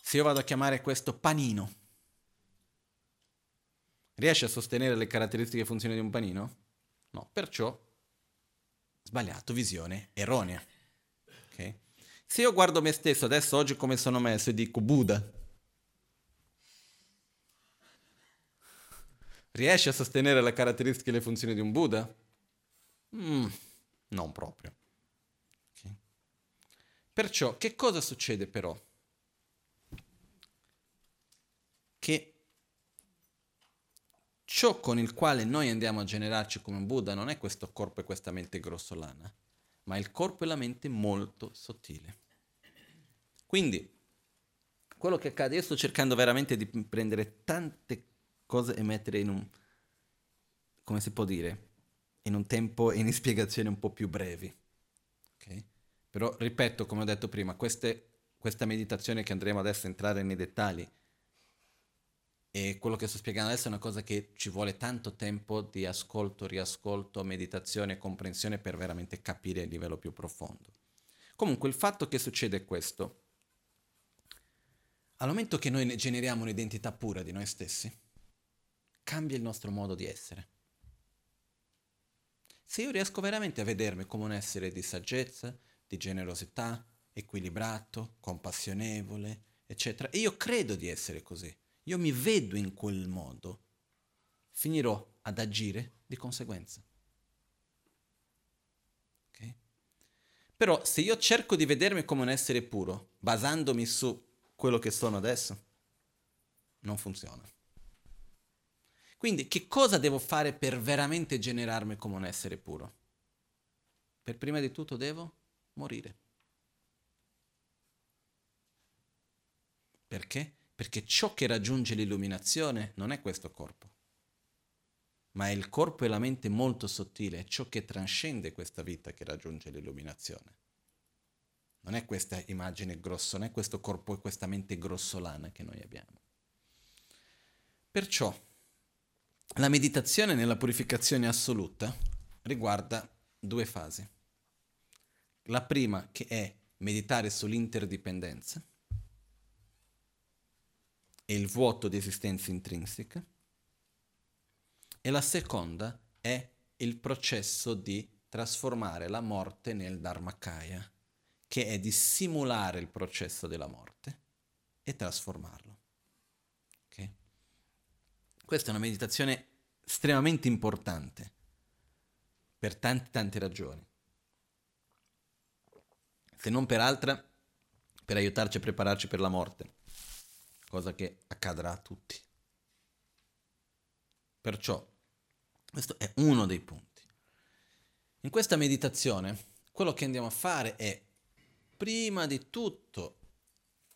Se io vado a chiamare questo panino, riesce a sostenere le caratteristiche e funzioni di un panino? No, perciò Sbagliato, visione erronea. Okay? Se io guardo me stesso adesso, oggi come sono messo, e dico Buddha, riesce a sostenere le caratteristiche e le funzioni di un Buddha? Mm, non proprio. Okay. Perciò, che cosa succede però? Che ciò con il quale noi andiamo a generarci come un Buddha non è questo corpo e questa mente grossolana, ma il corpo e la mente molto sottile. Quindi, quello che accade, io sto cercando veramente di prendere tante cose e mettere in un, come si può dire, in un tempo e in spiegazioni un po' più brevi. Okay? Però, ripeto, come ho detto prima, queste, questa meditazione che andremo adesso a entrare nei dettagli, e quello che sto spiegando adesso è una cosa che ci vuole tanto tempo di ascolto, riascolto, meditazione e comprensione per veramente capire a livello più profondo. Comunque il fatto che succede è questo. Al momento che noi generiamo un'identità pura di noi stessi, cambia il nostro modo di essere. Se io riesco veramente a vedermi come un essere di saggezza, di generosità, equilibrato, compassionevole, eccetera, e io credo di essere così, io mi vedo in quel modo, finirò ad agire di conseguenza. Okay? Però se io cerco di vedermi come un essere puro, basandomi su quello che sono adesso, non funziona. Quindi che cosa devo fare per veramente generarmi come un essere puro? Per prima di tutto devo morire. Perché? Perché ciò che raggiunge l'illuminazione non è questo corpo, ma è il corpo e la mente molto sottile, è ciò che trascende questa vita che raggiunge l'illuminazione. Non è questa immagine grossa, non è questo corpo e questa mente grossolana che noi abbiamo. Perciò la meditazione nella purificazione assoluta riguarda due fasi. La prima che è meditare sull'interdipendenza e il vuoto di esistenza intrinseca e la seconda è il processo di trasformare la morte nel Dharmakaya, che è di simulare il processo della morte e trasformarlo. Questa è una meditazione estremamente importante per tante tante ragioni. Se non per altra, per aiutarci a prepararci per la morte, cosa che accadrà a tutti. Perciò, questo è uno dei punti. In questa meditazione, quello che andiamo a fare è, prima di tutto,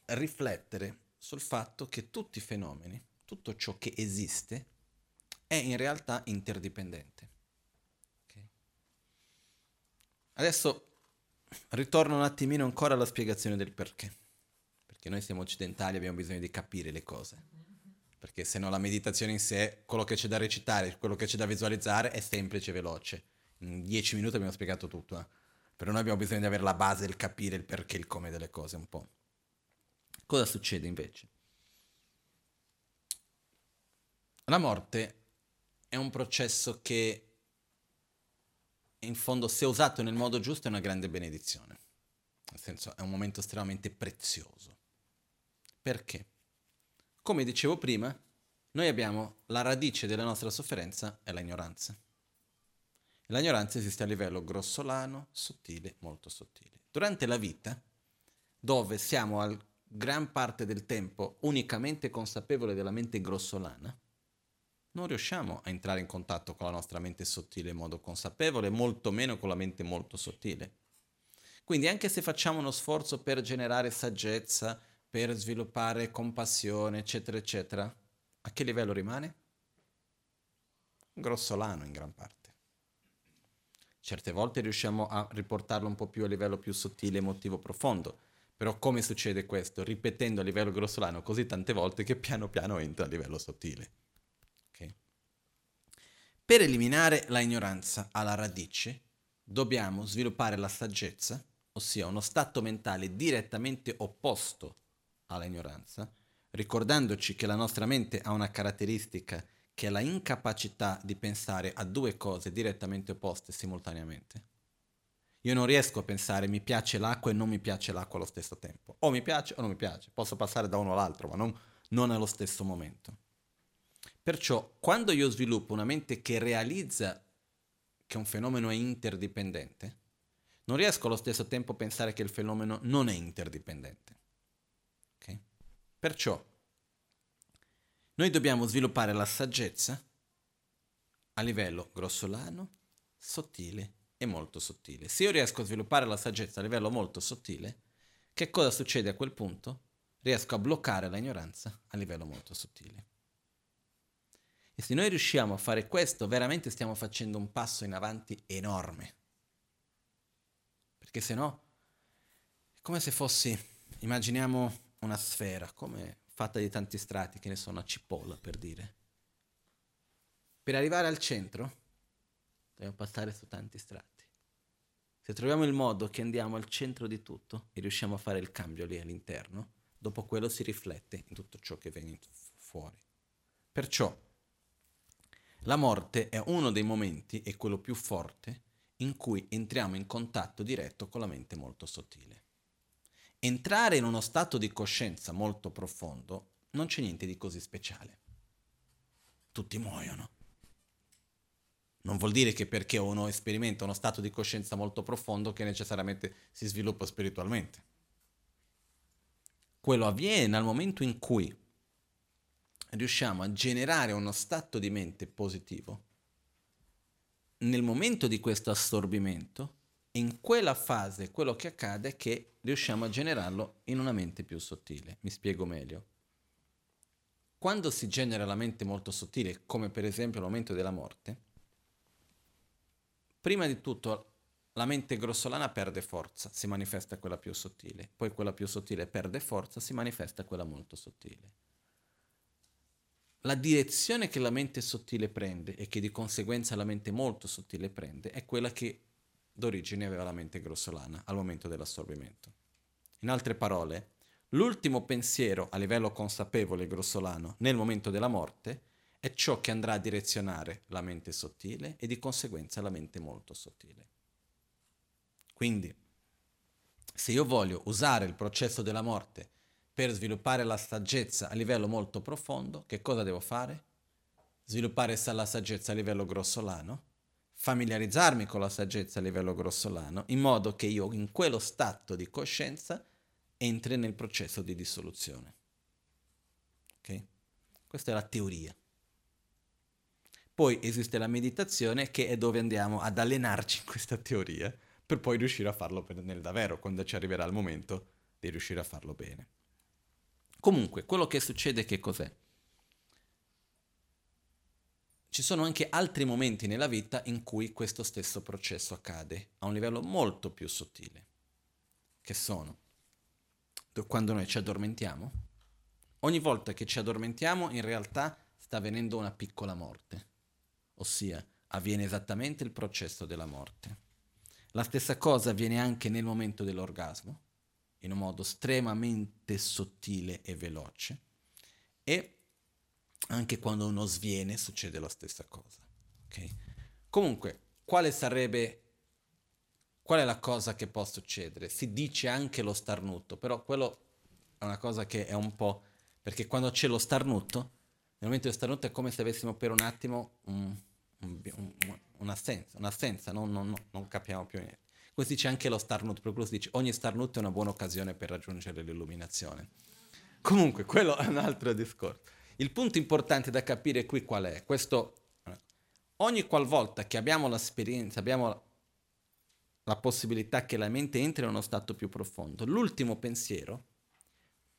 riflettere sul fatto che tutti i fenomeni tutto ciò che esiste è in realtà interdipendente. Okay? Adesso ritorno un attimino ancora alla spiegazione del perché. Perché noi siamo occidentali abbiamo bisogno di capire le cose. Perché se no la meditazione in sé, quello che c'è da recitare, quello che c'è da visualizzare è semplice e veloce. In dieci minuti abbiamo spiegato tutto. Eh? Però noi abbiamo bisogno di avere la base del capire il perché il come delle cose un po'. Cosa succede invece? La morte è un processo che in fondo se usato nel modo giusto è una grande benedizione, nel senso è un momento estremamente prezioso. Perché? Come dicevo prima, noi abbiamo la radice della nostra sofferenza è l'ignoranza. L'ignoranza esiste a livello grossolano, sottile, molto sottile. Durante la vita, dove siamo a gran parte del tempo unicamente consapevoli della mente grossolana, non riusciamo a entrare in contatto con la nostra mente sottile in modo consapevole, molto meno con la mente molto sottile. Quindi anche se facciamo uno sforzo per generare saggezza, per sviluppare compassione, eccetera, eccetera, a che livello rimane? Grossolano in gran parte. Certe volte riusciamo a riportarlo un po' più a livello più sottile, emotivo, profondo. Però come succede questo? Ripetendo a livello grossolano così tante volte che piano piano entra a livello sottile. Per eliminare la ignoranza alla radice, dobbiamo sviluppare la saggezza, ossia uno stato mentale direttamente opposto alla ignoranza, ricordandoci che la nostra mente ha una caratteristica che è la incapacità di pensare a due cose direttamente opposte simultaneamente. Io non riesco a pensare mi piace l'acqua e non mi piace l'acqua allo stesso tempo. O mi piace o non mi piace. Posso passare da uno all'altro, ma non, non allo stesso momento. Perciò quando io sviluppo una mente che realizza che un fenomeno è interdipendente, non riesco allo stesso tempo a pensare che il fenomeno non è interdipendente. Perciò noi dobbiamo sviluppare la saggezza a livello grossolano, sottile e molto sottile. Se io riesco a sviluppare la saggezza a livello molto sottile, che cosa succede a quel punto? Riesco a bloccare l'ignoranza a livello molto sottile. E se noi riusciamo a fare questo, veramente stiamo facendo un passo in avanti enorme. Perché se no, è come se fossi, immaginiamo una sfera, come fatta di tanti strati, che ne sono una cipolla per dire. Per arrivare al centro, dobbiamo passare su tanti strati. se troviamo il modo che andiamo al centro di tutto e riusciamo a fare il cambio lì all'interno, dopo quello si riflette in tutto ciò che viene fuori. Perciò la morte è uno dei momenti, e quello più forte, in cui entriamo in contatto diretto con la mente molto sottile. Entrare in uno stato di coscienza molto profondo non c'è niente di così speciale. Tutti muoiono. Non vuol dire che perché uno sperimenta uno stato di coscienza molto profondo che necessariamente si sviluppa spiritualmente. Quello avviene nel momento in cui riusciamo a generare uno stato di mente positivo. Nel momento di questo assorbimento, in quella fase quello che accade è che riusciamo a generarlo in una mente più sottile. Mi spiego meglio. Quando si genera la mente molto sottile, come per esempio il momento della morte, Prima di tutto la mente grossolana perde forza, si manifesta quella più sottile, poi quella più sottile perde forza, si manifesta quella molto sottile. La direzione che la mente sottile prende e che di conseguenza la mente molto sottile prende è quella che d'origine aveva la mente grossolana al momento dell'assorbimento. In altre parole, l'ultimo pensiero a livello consapevole grossolano nel momento della morte è ciò che andrà a direzionare la mente sottile e di conseguenza la mente molto sottile. Quindi, se io voglio usare il processo della morte per sviluppare la saggezza a livello molto profondo, che cosa devo fare? Sviluppare la saggezza a livello grossolano, familiarizzarmi con la saggezza a livello grossolano, in modo che io in quello stato di coscienza entri nel processo di dissoluzione. Ok? Questa è la teoria. Poi esiste la meditazione che è dove andiamo ad allenarci in questa teoria per poi riuscire a farlo nel davvero, quando ci arriverà il momento di riuscire a farlo bene. Comunque, quello che succede che cos'è? Ci sono anche altri momenti nella vita in cui questo stesso processo accade a un livello molto più sottile, che sono quando noi ci addormentiamo. Ogni volta che ci addormentiamo in realtà sta avvenendo una piccola morte ossia avviene esattamente il processo della morte. La stessa cosa avviene anche nel momento dell'orgasmo, in un modo estremamente sottile e veloce, e anche quando uno sviene succede la stessa cosa. Okay? Comunque, quale sarebbe qual è la cosa che può succedere? Si dice anche lo starnuto, però quello è una cosa che è un po'... perché quando c'è lo starnuto, nel momento dello starnuto è come se avessimo per un attimo un, un, un'assenza, un'assenza non, non, non, capiamo più niente. Così c'è anche lo starnut, per quello si dice ogni starnut è una buona occasione per raggiungere l'illuminazione. Comunque, quello è un altro discorso. Il punto importante da capire qui qual è? Questo, ogni qualvolta che abbiamo l'esperienza, abbiamo la possibilità che la mente entri in uno stato più profondo, l'ultimo pensiero,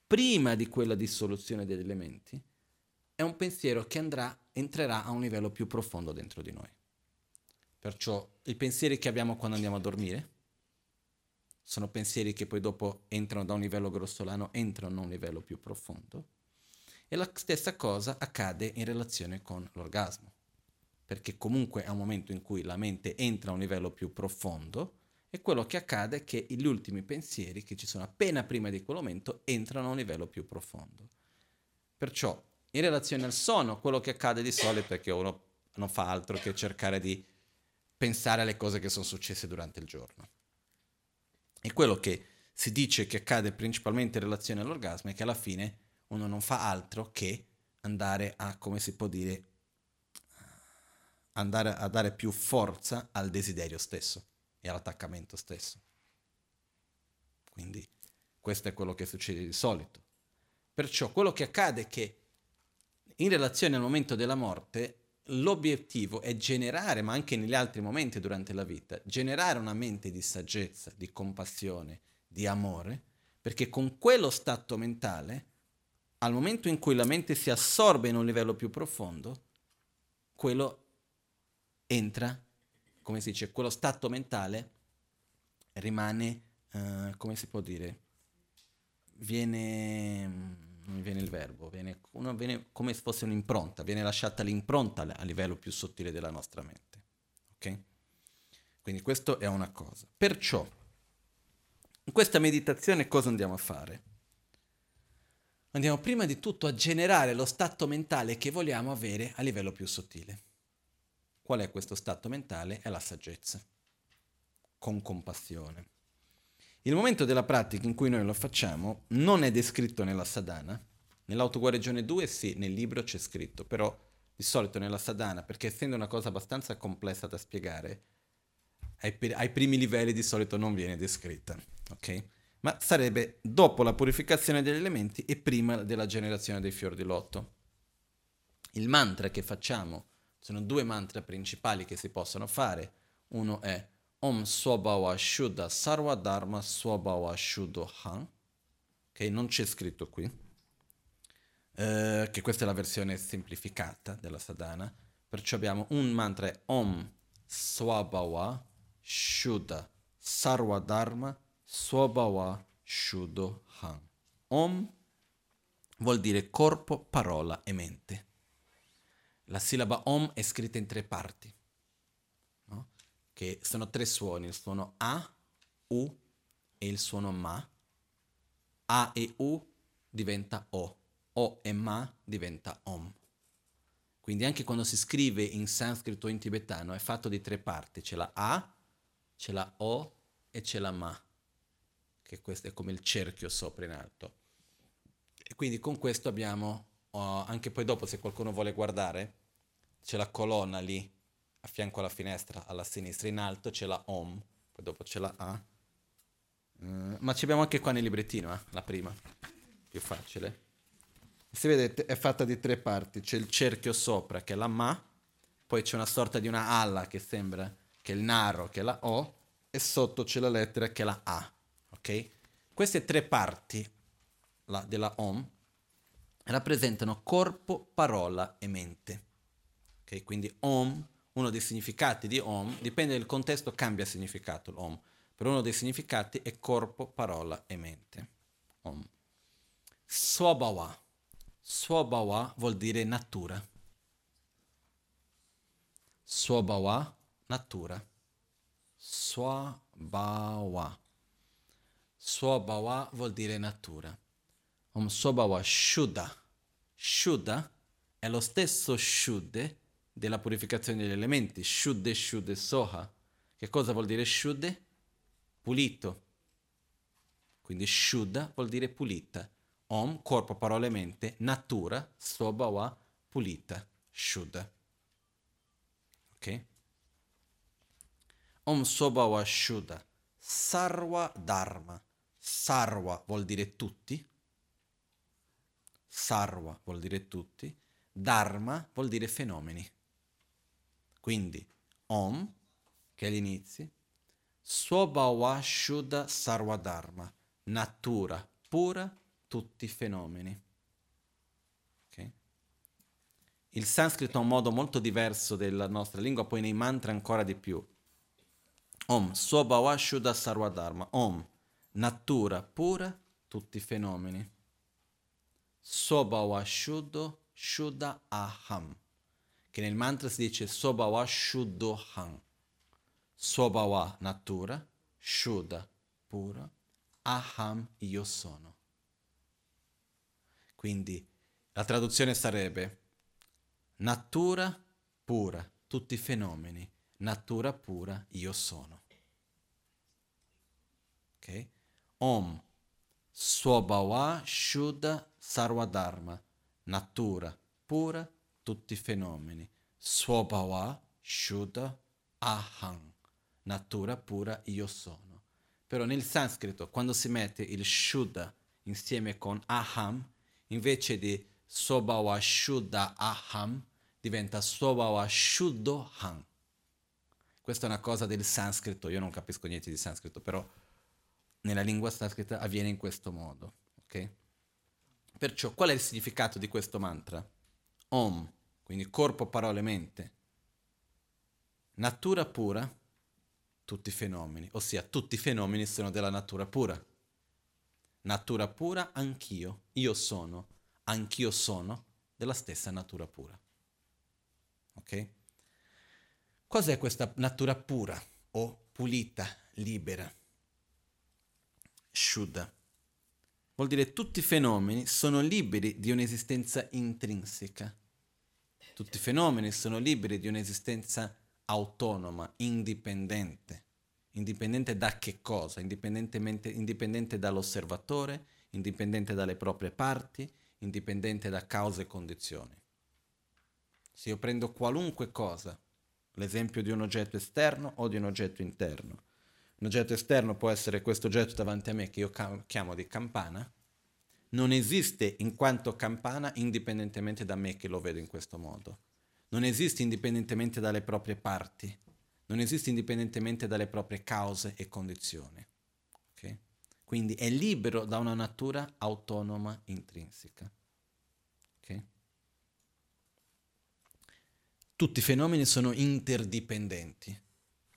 prima di quella dissoluzione degli elementi, è un pensiero che andrà, entrerà a un livello più profondo dentro di noi. Perciò i pensieri che abbiamo quando andiamo a dormire sono pensieri che poi dopo entrano da un livello grossolano, entrano a un livello più profondo. E la stessa cosa accade in relazione con l'orgasmo, perché comunque è un momento in cui la mente entra a un livello più profondo e quello che accade è che gli ultimi pensieri che ci sono appena prima di quel momento entrano a un livello più profondo. Perciò in relazione al sonno, quello che accade di solito è che uno non fa altro che cercare di pensare alle cose che sono successe durante il giorno. E quello che si dice che accade principalmente in relazione all'orgasmo è che alla fine uno non fa altro che andare a, come si può dire, andare a dare più forza al desiderio stesso e all'attaccamento stesso. Quindi questo è quello che succede di solito. Perciò quello che accade è che in relazione al momento della morte, l'obiettivo è generare, ma anche negli altri momenti durante la vita, generare una mente di saggezza, di compassione, di amore, perché con quello stato mentale, al momento in cui la mente si assorbe in un livello più profondo, quello entra, come si dice, quello stato mentale rimane, uh, come si può dire, viene non viene il verbo, viene, viene, come se fosse un'impronta, viene lasciata l'impronta a livello più sottile della nostra mente. Ok? Quindi questo è una cosa. Perciò, in questa meditazione cosa andiamo a fare? Andiamo prima di tutto a generare lo stato mentale che vogliamo avere a livello più sottile. Qual è questo stato mentale? È la saggezza, con compassione. Il momento della pratica in cui noi lo facciamo non è descritto nella sadhana. Nell'autoguarigione 2 sì, nel libro c'è scritto, però di solito nella sadhana, perché essendo una cosa abbastanza complessa da spiegare, ai, ai primi livelli di solito non viene descritta, ok? Ma sarebbe dopo la purificazione degli elementi e prima della generazione dei fiori di lotto. Il mantra che facciamo, sono due mantra principali che si possono fare. Uno è Om Swabhava Shuddha Sarva Dharma Swabhava Shuddho che non c'è scritto qui, eh, che questa è la versione semplificata della sadhana. Perciò abbiamo un mantra Om Swabhava Shuddha Sarva Dharma Swabhava Shuddho Han. Om vuol dire corpo, parola e mente. La sillaba Om è scritta in tre parti, no? che sono tre suoni, il suono A, U e il suono Ma. A e U diventa O, O e Ma diventa Om. Quindi anche quando si scrive in sanscrito o in tibetano è fatto di tre parti, c'è la A, c'è la O e c'è la Ma, che questo è come il cerchio sopra in alto. E quindi con questo abbiamo, oh, anche poi dopo se qualcuno vuole guardare, c'è la colonna lì a fianco alla finestra, alla sinistra, in alto c'è la Om, poi dopo c'è la A. Uh, ma ci abbiamo anche qua nel librettino, eh, la prima, più facile. Se vedete è fatta di tre parti, c'è il cerchio sopra che è la Ma, poi c'è una sorta di una alla che sembra che è il naro, che è la O, e sotto c'è la lettera che è la A. Ok? Queste tre parti la, della Om rappresentano corpo, parola e mente. Ok? Quindi Om, uno dei significati di Om, dipende dal contesto, cambia significato l'Om. Per uno dei significati è corpo, parola e mente. Om. Swabhava. Swabhava vuol dire natura. Swabhava natura. Swabhava. Swabhava vuol dire natura. Om Swabhava Shuddha. Shuddha è lo stesso Shuddhe della purificazione degli elementi. Shuddhe Shuddhe Soha. Che cosa vuol dire Shuddhe? Pulito. Quindi Shuddha vuol dire pulita. Om, corpo, parola e mente. Natura, Swabhava, pulita. Shuddha. Ok? Om Sobhava Shuddha, Sarva Dharma. Sarva vuol dire tutti. Sarva vuol dire tutti. Dharma vuol dire fenomeni. Quindi Om, che è l'inizio, Swabhava Shuddha Sarva Dharma, natura pura, tutti i fenomeni. Il sanscrito ha un modo molto diverso della nostra lingua, poi nei mantra ancora di più. Om, Swabhava Shuddha Sarvadharma. Om, natura pura, tutti i fenomeni. Swabhava Shuddha Shuddha Aham, che nel mantra si dice Swabhava Shuddhoham. Swabhava natura, Shuddha pura, Aham io sono. Quindi la traduzione sarebbe natura pura, tutti i fenomeni natura pura io sono. Ok? Om Swabhava Shuddha Sarvadharma, natura pura, tutti i fenomeni. Swabhava Shuddha Aham, natura pura io sono. Però nel sanscrito, quando si mette il Shuddha insieme con Aham, invece di Swabhava Shuddha Aham, diventa Swabhava Shuddho Han. Questa è una cosa del sanscrito, io non capisco niente di sanscrito, però nella lingua sanscrita avviene in questo modo. ok? Perciò qual è il significato di questo mantra? Om, quindi corpo, parole, mente. Natura pura, tutti i fenomeni, ossia tutti i fenomeni sono della natura pura. Natura pura, anch'io, io sono, anch'io sono della stessa natura pura. Ok? Cos'è questa natura pura o pulita, libera. Shuddha. Vuol dire tutti i fenomeni sono liberi di un'esistenza intrinseca. Tutti i fenomeni sono liberi di un'esistenza autonoma, indipendente. Indipendente da che cosa? Indipendente dall'osservatore, indipendente dalle proprie parti, indipendente da cause e condizioni. Se io prendo qualunque cosa, l'esempio di un oggetto esterno o di un oggetto interno, un oggetto esterno può essere questo oggetto davanti a me che io chiamo di campana, non esiste in quanto campana indipendentemente da me che lo vedo in questo modo. Non esiste indipendentemente dalle proprie parti, non esiste indipendentemente dalle proprie cause e condizioni. Okay? Quindi è libero da una natura autonoma intrinseca. Tutti i fenomeni sono interdipendenti,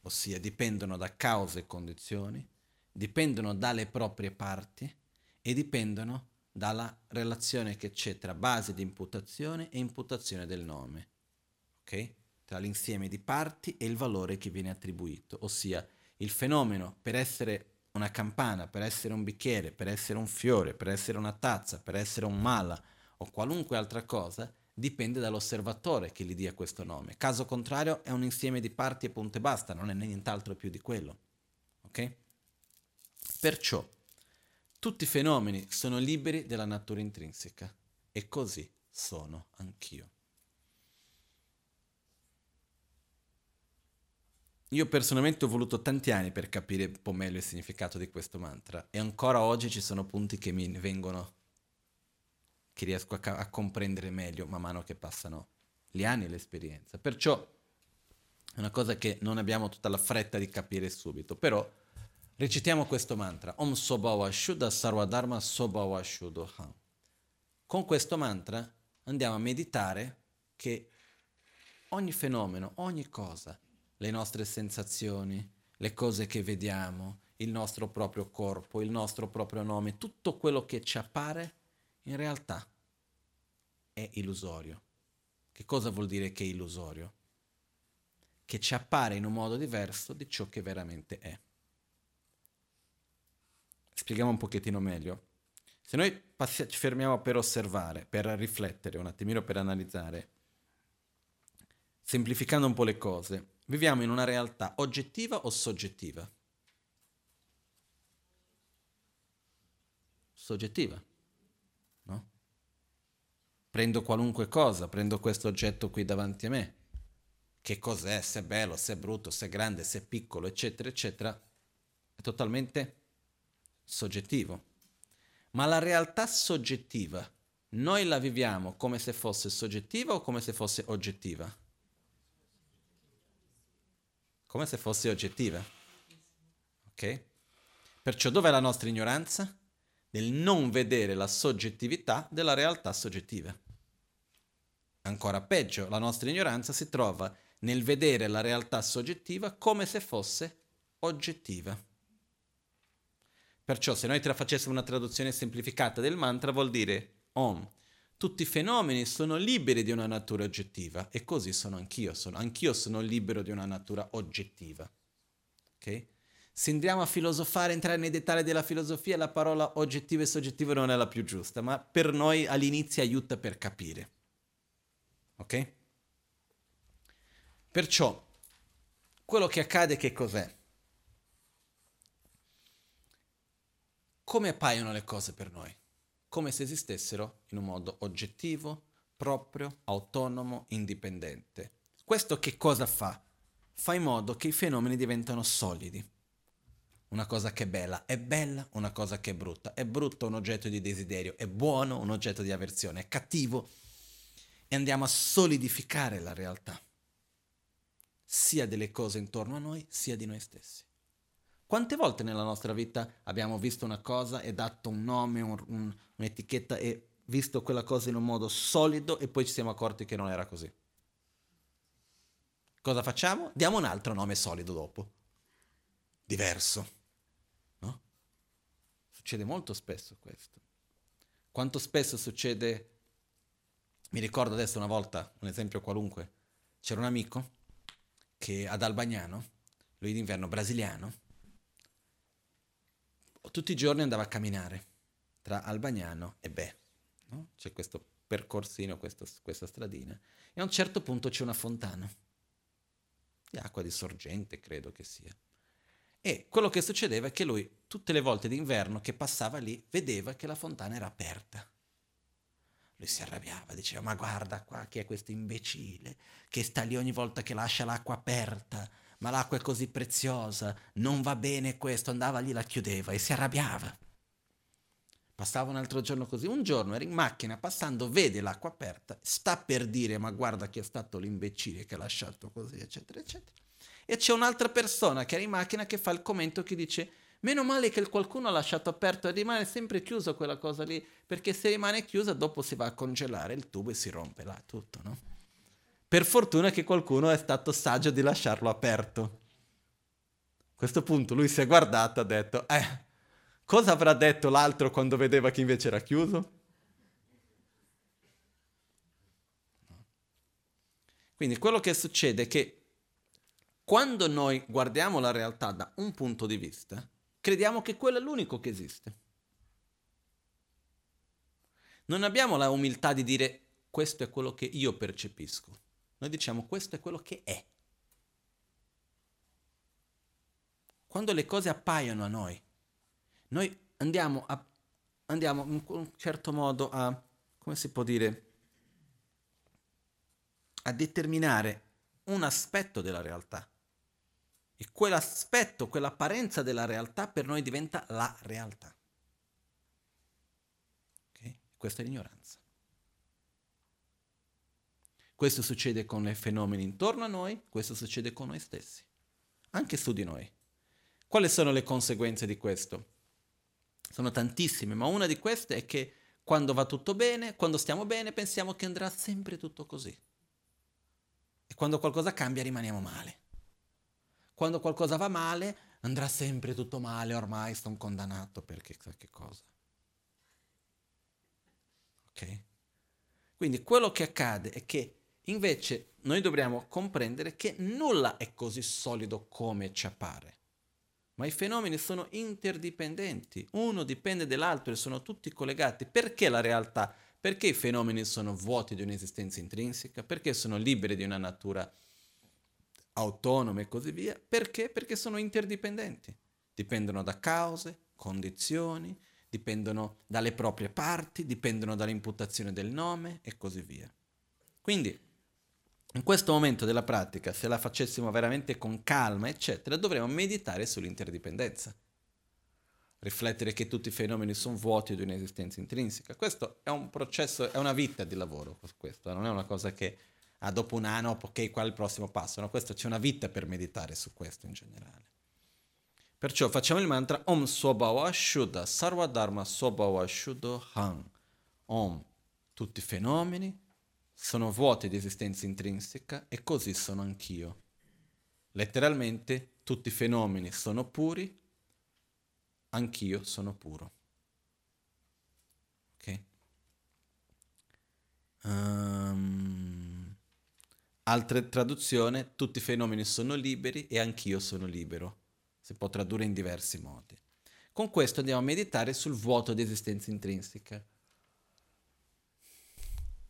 ossia dipendono da cause e condizioni, dipendono dalle proprie parti e dipendono dalla relazione che c'è tra base di imputazione e imputazione del nome, ok? Tra l'insieme di parti e il valore che viene attribuito, ossia il fenomeno per essere una campana, per essere un bicchiere, per essere un fiore, per essere una tazza, per essere un mala o qualunque altra cosa, dipende dall'osservatore che gli dia questo nome. Caso contrario è un insieme di parti e punto e basta, non è nient'altro più di quello. Ok? Perciò tutti i fenomeni sono liberi della natura intrinseca e così sono anch'io. Io personalmente ho voluto tanti anni per capire un po' meglio il significato di questo mantra e ancora oggi ci sono punti che mi vengono, che riesco a, a comprendere meglio man mano che passano gli anni e l'esperienza. Perciò è una cosa che non abbiamo tutta la fretta di capire subito, però Recitiamo questo mantra. Om Sobhava Shuddha Sarvadharma Sobhava Shuddha. Con questo mantra andiamo a meditare che ogni fenomeno, ogni cosa, le nostre sensazioni, le cose che vediamo, il nostro proprio corpo, il nostro proprio nome, tutto quello che ci appare, in realtà è illusorio. Che cosa vuol dire che è illusorio? Che ci appare in un modo diverso di ciò che veramente è. Spieghiamo un pochettino meglio. Se noi passi- ci fermiamo per osservare, per riflettere un attimino, per analizzare, semplificando un po' le cose, viviamo in una realtà oggettiva o soggettiva? Soggettiva? Prendo qualunque cosa, prendo questo oggetto qui davanti a me. Che cos'è, se è bello, se è brutto, se è grande, se è piccolo, eccetera, eccetera. È totalmente soggettivo. Ma la realtà soggettiva, noi la viviamo come se fosse soggettiva o come se fosse oggettiva? Come se fosse oggettiva. Ok? Perciò dov'è la nostra ignoranza? Nel non vedere la soggettività della realtà soggettiva. Ancora peggio, la nostra ignoranza si trova nel vedere la realtà soggettiva come se fosse oggettiva. Perciò se noi facessimo una traduzione semplificata del mantra vuol dire Om. Tutti i fenomeni sono liberi di una natura oggettiva e così sono anch'io, sono, anch'io sono libero di una natura oggettiva. Ok? Se andiamo a filosofare, entrare nei dettagli della filosofia, la parola oggettivo e soggettivo non è la più giusta, ma per noi all'inizio aiuta per capire. Ok? Perciò, quello che accade che cos'è? come appaiono le cose per noi, come se esistessero in un modo oggettivo, proprio, autonomo, indipendente. Questo che cosa fa? Fa in modo che i fenomeni diventano solidi. Una cosa che è bella è bella, una cosa che è brutta è brutta, un oggetto di desiderio è buono, un oggetto di avversione è cattivo e andiamo a solidificare la realtà, sia delle cose intorno a noi, sia di noi stessi. Quante volte nella nostra vita abbiamo visto una cosa e dato un nome, un, un, un'etichetta e visto quella cosa in un modo solido e poi ci siamo accorti che non era così? Cosa facciamo? Diamo un altro nome solido dopo. Diverso. No? Succede molto spesso questo. Quanto spesso succede... Mi ricordo adesso una volta, un esempio qualunque, c'era un amico che ad Albagnano lui d'inverno brasiliano, tutti i giorni andava a camminare tra Albagnano e Bè. No? C'è questo percorsino, questo, questa stradina, e a un certo punto c'è una fontana, di acqua di sorgente credo che sia. E quello che succedeva è che lui, tutte le volte d'inverno che passava lì, vedeva che la fontana era aperta. Lui si arrabbiava, diceva, ma guarda qua chi è questo imbecille che sta lì ogni volta che lascia l'acqua aperta, ma l'acqua è così preziosa, non va bene questo, andava lì, la chiudeva e si arrabbiava. Passava un altro giorno così, un giorno era in macchina passando, vede l'acqua aperta, sta per dire ma guarda chi è stato l'imbecille che ha lasciato così, eccetera, eccetera. E c'è un'altra persona che era in macchina che fa il commento che dice meno male che qualcuno ha lasciato aperto e rimane sempre chiuso quella cosa lì, perché se rimane chiusa dopo si va a congelare il tubo e si rompe là tutto, no? Per fortuna che qualcuno è stato saggio di lasciarlo aperto. A questo punto lui si è guardato e ha detto, eh, Cosa avrà detto l'altro quando vedeva che invece era chiuso? Quindi quello che succede è che quando noi guardiamo la realtà da un punto di vista, crediamo che quello è l'unico che esiste. Non abbiamo la umiltà di dire questo è quello che io percepisco. Noi diciamo questo è quello che è. Quando le cose appaiono a noi, noi andiamo, a, andiamo in un certo modo a, come si può dire, a determinare un aspetto della realtà. E quell'aspetto, quell'apparenza della realtà per noi diventa la realtà. Okay? Questa è l'ignoranza. Questo succede con i fenomeni intorno a noi, questo succede con noi stessi, anche su di noi. Quali sono le conseguenze di questo? Sono tantissime, ma una di queste è che quando va tutto bene, quando stiamo bene, pensiamo che andrà sempre tutto così. E quando qualcosa cambia rimaniamo male. Quando qualcosa va male, andrà sempre tutto male, ormai sono condannato per chissà che cosa. Ok? Quindi quello che accade è che invece noi dobbiamo comprendere che nulla è così solido come ci appare ma i fenomeni sono interdipendenti, uno dipende dall'altro e sono tutti collegati. Perché la realtà? Perché i fenomeni sono vuoti di un'esistenza intrinseca? Perché sono liberi di una natura autonoma e così via? Perché? Perché sono interdipendenti. Dipendono da cause, condizioni, dipendono dalle proprie parti, dipendono dall'imputazione del nome e così via. Quindi in questo momento della pratica, se la facessimo veramente con calma, eccetera, dovremmo meditare sull'interdipendenza. Riflettere che tutti i fenomeni sono vuoti di un'esistenza intrinseca. Questo è un processo, è una vita di lavoro, questo, non è una cosa che ah, dopo un anno, ok, qual è il prossimo passo? No, questo c'è una vita per meditare su questo in generale. Perciò facciamo il mantra Om Swabhava Shuddha Sarva Dharma Swabhava Shuddha Han. Om, tutti i fenomeni, sono vuoti di esistenza intrinseca e così sono anch'io. Letteralmente tutti i fenomeni sono puri, anch'io sono puro. Ok? Um, altra traduzione, tutti i fenomeni sono liberi e anch'io sono libero. Si può tradurre in diversi modi. Con questo andiamo a meditare sul vuoto di esistenza intrinseca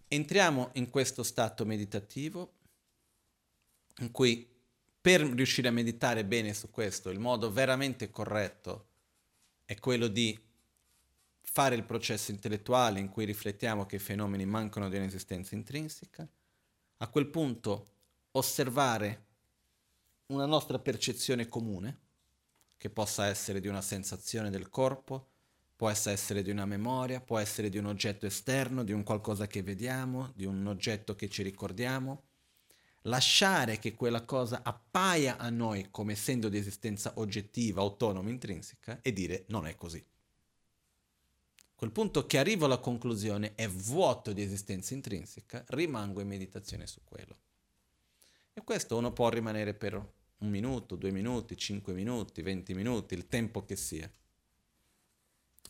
entriamo in questo stato meditativo in cui per riuscire a meditare bene su questo, il modo veramente corretto è quello di fare il processo intellettuale in cui riflettiamo che i fenomeni mancano di un'esistenza intrinseca, a quel punto osservare una nostra percezione comune, che possa essere di una sensazione del corpo, Può essere di una memoria, può essere di un oggetto esterno, di un qualcosa che vediamo, di un oggetto che ci ricordiamo. Lasciare che quella cosa appaia a noi come essendo di esistenza oggettiva, autonoma, intrinseca e dire non è così. Quel punto che arrivo alla conclusione è vuoto di esistenza intrinseca, rimango in meditazione su quello. E questo uno può rimanere per un minuto, due minuti, cinque minuti, venti minuti, il tempo che sia.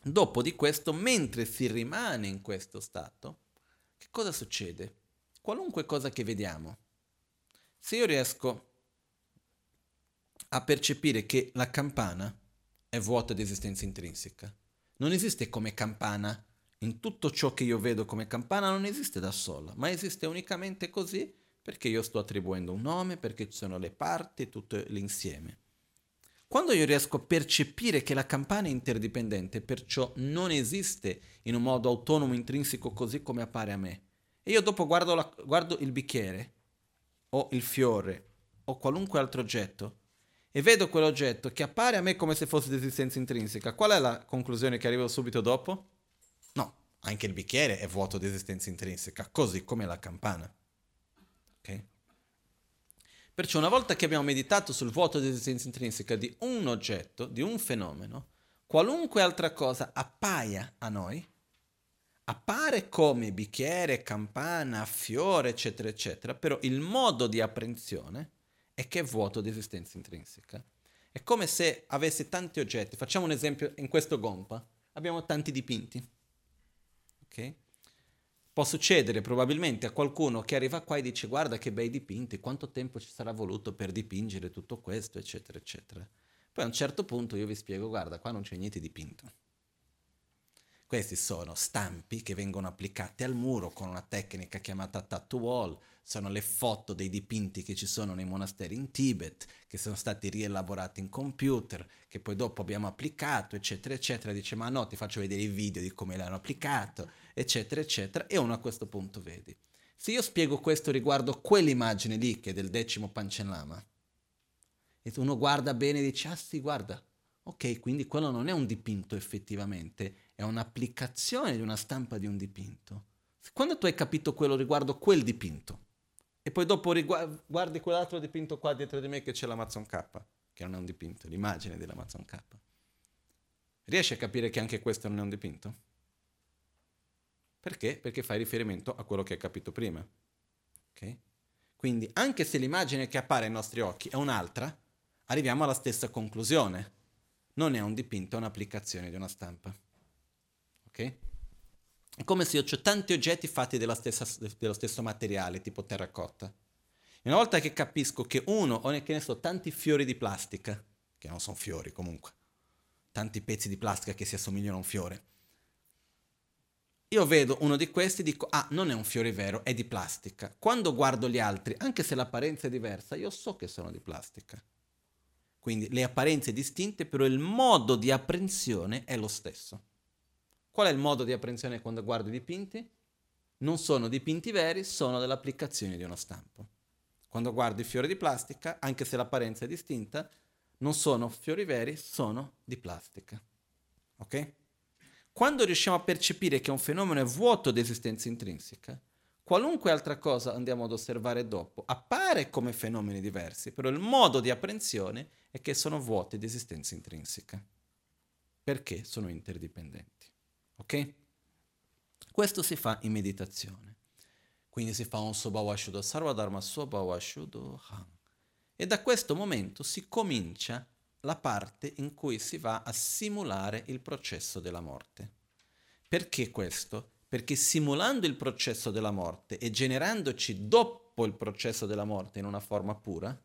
Dopo di questo, mentre si rimane in questo stato, che cosa succede? Qualunque cosa che vediamo, se io riesco a percepire che la campana è vuota di esistenza intrinseca. Non esiste come campana. In tutto ciò che io vedo come campana non esiste da sola, ma esiste unicamente così perché io sto attribuendo un nome, perché ci sono le parti, tutto l'insieme. Quando io riesco a percepire che la campana è interdipendente, perciò non esiste in un modo autonomo, intrinseco, così come appare a me, e io dopo guardo, la, guardo il bicchiere, o il fiore, o qualunque altro oggetto, e vedo quell'oggetto che appare a me come se fosse di esistenza intrinseca, qual è la conclusione che arrivo subito dopo? No, anche il bicchiere è vuoto di esistenza intrinseca, così come la campana. Ok? Perciò una volta che abbiamo meditato sul vuoto di esistenza intrinseca di un oggetto, di un fenomeno, qualunque altra cosa appaia a noi, appare come bicchiere, campana, fiore, eccetera, eccetera, però il modo di apprensione è che è vuoto di esistenza intrinseca. È come se avesse tanti oggetti. Facciamo un esempio, in questo gompa abbiamo tanti dipinti. Ok? Può succedere probabilmente a qualcuno che arriva qua e dice guarda che bei dipinti, quanto tempo ci sarà voluto per dipingere tutto questo, eccetera, eccetera. Poi a un certo punto io vi spiego, guarda, qua non c'è niente dipinto. Questi sono stampi che vengono applicati al muro con una tecnica chiamata tattoo wall, sono le foto dei dipinti che ci sono nei monasteri in Tibet, che sono stati rielaborati in computer, che poi dopo abbiamo applicato, eccetera, eccetera. Dice, ma no, ti faccio vedere i video di come l'hanno applicato, eccetera, eccetera. E uno a questo punto vedi. Se io spiego questo riguardo quell'immagine lì, che è del decimo Pancellama, e uno guarda bene e dice, ah sì, guarda, ok, quindi quello non è un dipinto effettivamente, è un'applicazione di una stampa di un dipinto. Quando tu hai capito quello riguardo quel dipinto, e poi dopo riguardi, guardi quell'altro dipinto qua dietro di me che c'è l'Amazon K, che non è un dipinto, l'immagine dell'Amazon K, riesci a capire che anche questo non è un dipinto? Perché? Perché fai riferimento a quello che hai capito prima. Okay? Quindi anche se l'immagine che appare ai nostri occhi è un'altra, arriviamo alla stessa conclusione. Non è un dipinto, è un'applicazione di una stampa. Ok? È come se io ho tanti oggetti fatti stessa, dello stesso materiale, tipo terracotta. E una volta che capisco che uno, o che ne so, tanti fiori di plastica, che non sono fiori comunque, tanti pezzi di plastica che si assomigliano a un fiore, io vedo uno di questi e dico, ah, non è un fiore vero, è di plastica. Quando guardo gli altri, anche se l'apparenza è diversa, io so che sono di plastica. Quindi le apparenze distinte, però il modo di apprensione è lo stesso. Qual è il modo di apprensione quando guardo i dipinti? Non sono dipinti veri, sono delle applicazioni di uno stampo. Quando guardo i fiori di plastica, anche se l'apparenza è distinta, non sono fiori veri, sono di plastica. Ok? Quando riusciamo a percepire che un fenomeno è vuoto di esistenza intrinseca, qualunque altra cosa andiamo ad osservare dopo appare come fenomeni diversi, però il modo di apprensione è che sono vuoti di esistenza intrinseca, perché sono interdipendenti. Ok? Questo si fa in meditazione. Quindi si fa un Sobawashudo Sarvadharma Sobawashudo Han. E da questo momento si comincia la parte in cui si va a simulare il processo della morte. Perché questo? Perché simulando il processo della morte e generandoci dopo il processo della morte in una forma pura,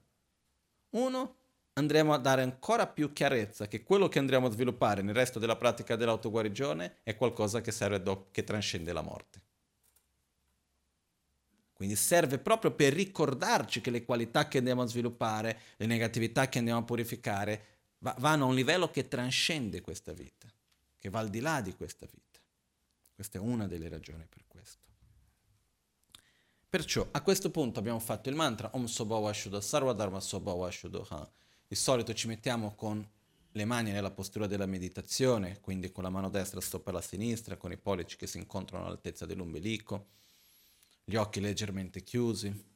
uno andremo a dare ancora più chiarezza che quello che andremo a sviluppare nel resto della pratica dell'autoguarigione è qualcosa che serve dopo, che trascende la morte. Quindi serve proprio per ricordarci che le qualità che andiamo a sviluppare, le negatività che andiamo a purificare, va- vanno a un livello che trascende questa vita, che va al di là di questa vita. Questa è una delle ragioni per questo. Perciò a questo punto abbiamo fatto il mantra Om Sobhava Shuddha Sarva Dharma Sobhava Shuddha di solito ci mettiamo con le mani nella postura della meditazione, quindi con la mano destra sopra la sinistra, con i pollici che si incontrano all'altezza dell'ombelico, gli occhi leggermente chiusi.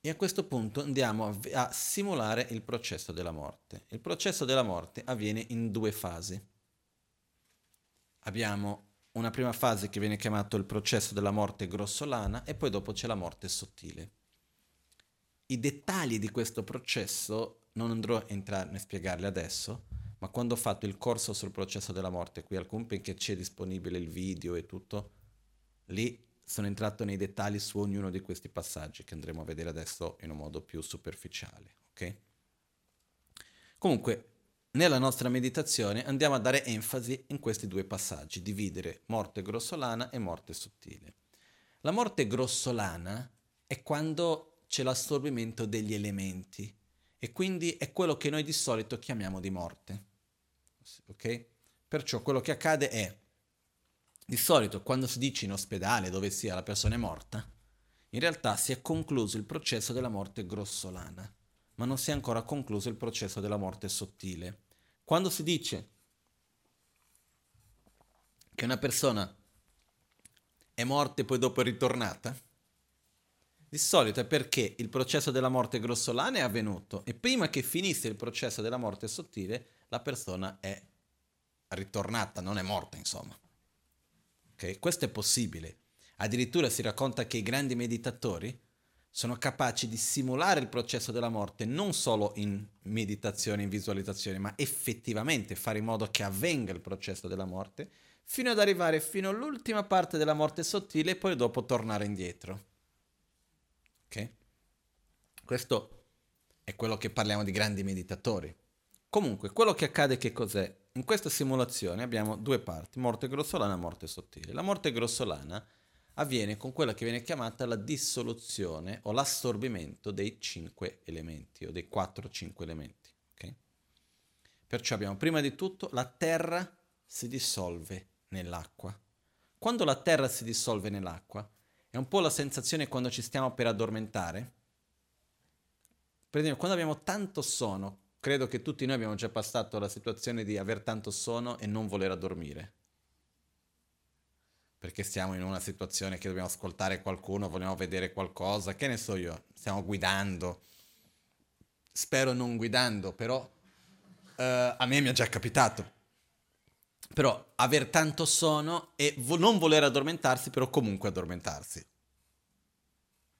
E a questo punto andiamo a, a, simulare il processo della morte. Il processo della morte avviene in due fasi. Abbiamo una prima fase che viene chiamata il processo della morte grossolana e poi dopo c'è la morte sottile. I dettagli di questo processo non andrò a entrare a spiegarli adesso, ma quando ho fatto il corso sul processo della morte qui al Cumpin che c'è disponibile il video e tutto, lì sono entrato nei dettagli su ognuno di questi passaggi che andremo a vedere adesso in un modo più superficiale. Ok? Comunque, nella nostra meditazione andiamo a dare enfasi in questi due passaggi, dividere morte grossolana e morte sottile. La morte grossolana è quando c'è l'assorbimento degli elementi e quindi è quello che noi di solito chiamiamo di morte. Ok? Perciò quello che accade è, di solito quando si dice in ospedale dove sia la persona è morta, in realtà si è concluso il processo della morte grossolana, ma non si è ancora concluso il processo della morte sottile. Quando si dice che una persona è morta e poi dopo è ritornata, di solito è perché il processo della morte grossolana è avvenuto e prima che finisse il processo della morte sottile, la persona è ritornata, non è morta, insomma. Okay? Questo è possibile. Addirittura si racconta che i grandi meditatori sono capaci di simulare il processo della morte non solo in meditazione, in visualizzazione, ma effettivamente fare in modo che avvenga il processo della morte, fino ad arrivare fino all'ultima parte della morte sottile e poi dopo tornare indietro. Ok? Questo è quello che parliamo di grandi meditatori. Comunque, quello che accade che cos'è? In questa simulazione abbiamo due parti, morte grossolana e morte sottile. La morte grossolana avviene con quella che viene chiamata la dissoluzione o l'assorbimento dei cinque elementi o dei quattro cinque elementi. Okay? Perciò abbiamo prima di tutto la terra si dissolve nell'acqua. Quando la terra si dissolve nell'acqua, è un po' la sensazione quando ci stiamo per addormentare. Per esempio, quando abbiamo tanto sonno, credo che tutti noi abbiamo già passato la situazione di aver tanto sonno e non voler dormire. Perché siamo in una situazione che dobbiamo ascoltare qualcuno, vogliamo vedere qualcosa, che ne so io, stiamo guidando. Spero non guidando, però uh, a me mi è già capitato. Però aver tanto sonno e vo- non voler addormentarsi, però comunque addormentarsi.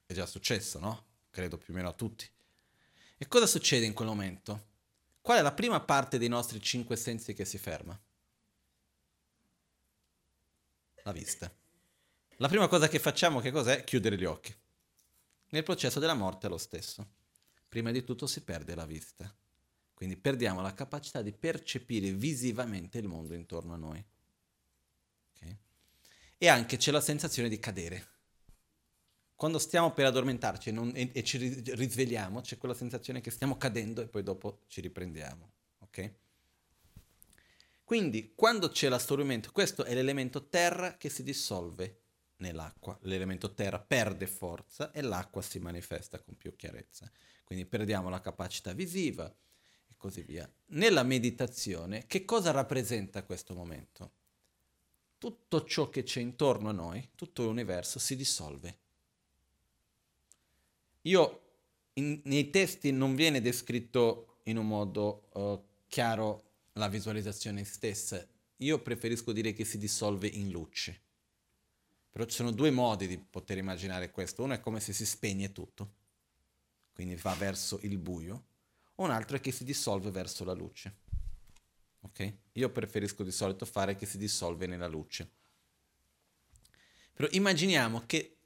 È già successo, no? Credo più o meno a tutti. E cosa succede in quel momento? Qual è la prima parte dei nostri cinque sensi che si ferma? La vista. La prima cosa che facciamo che cos'è? Chiudere gli occhi. Nel processo della morte è lo stesso. Prima di tutto si perde la vista. Quindi perdiamo la capacità di percepire visivamente il mondo intorno a noi. Okay? E anche c'è la sensazione di cadere. Quando stiamo per addormentarci e, non, e, e, ci risvegliamo, c'è quella sensazione che stiamo cadendo e poi dopo ci riprendiamo. Ok? Quindi, quando c'è l'assorbimento, questo è l'elemento terra che si dissolve nell'acqua. L'elemento terra perde forza e l'acqua si manifesta con più chiarezza. Quindi perdiamo la capacità visiva, così via. Nella meditazione, che cosa rappresenta questo momento? Tutto ciò che c'è intorno a noi, tutto l'universo, si dissolve. Io in, nei testi non viene descritto in un modo uh, chiaro la visualizzazione stessa. Io preferisco dire che si dissolve in luce. Però ci sono due modi di poter immaginare questo. Uno è come se si spegne tutto, quindi va verso il buio un altro è che si dissolve verso la luce. Ok? Io preferisco di solito fare che si dissolve nella luce. Però immaginiamo che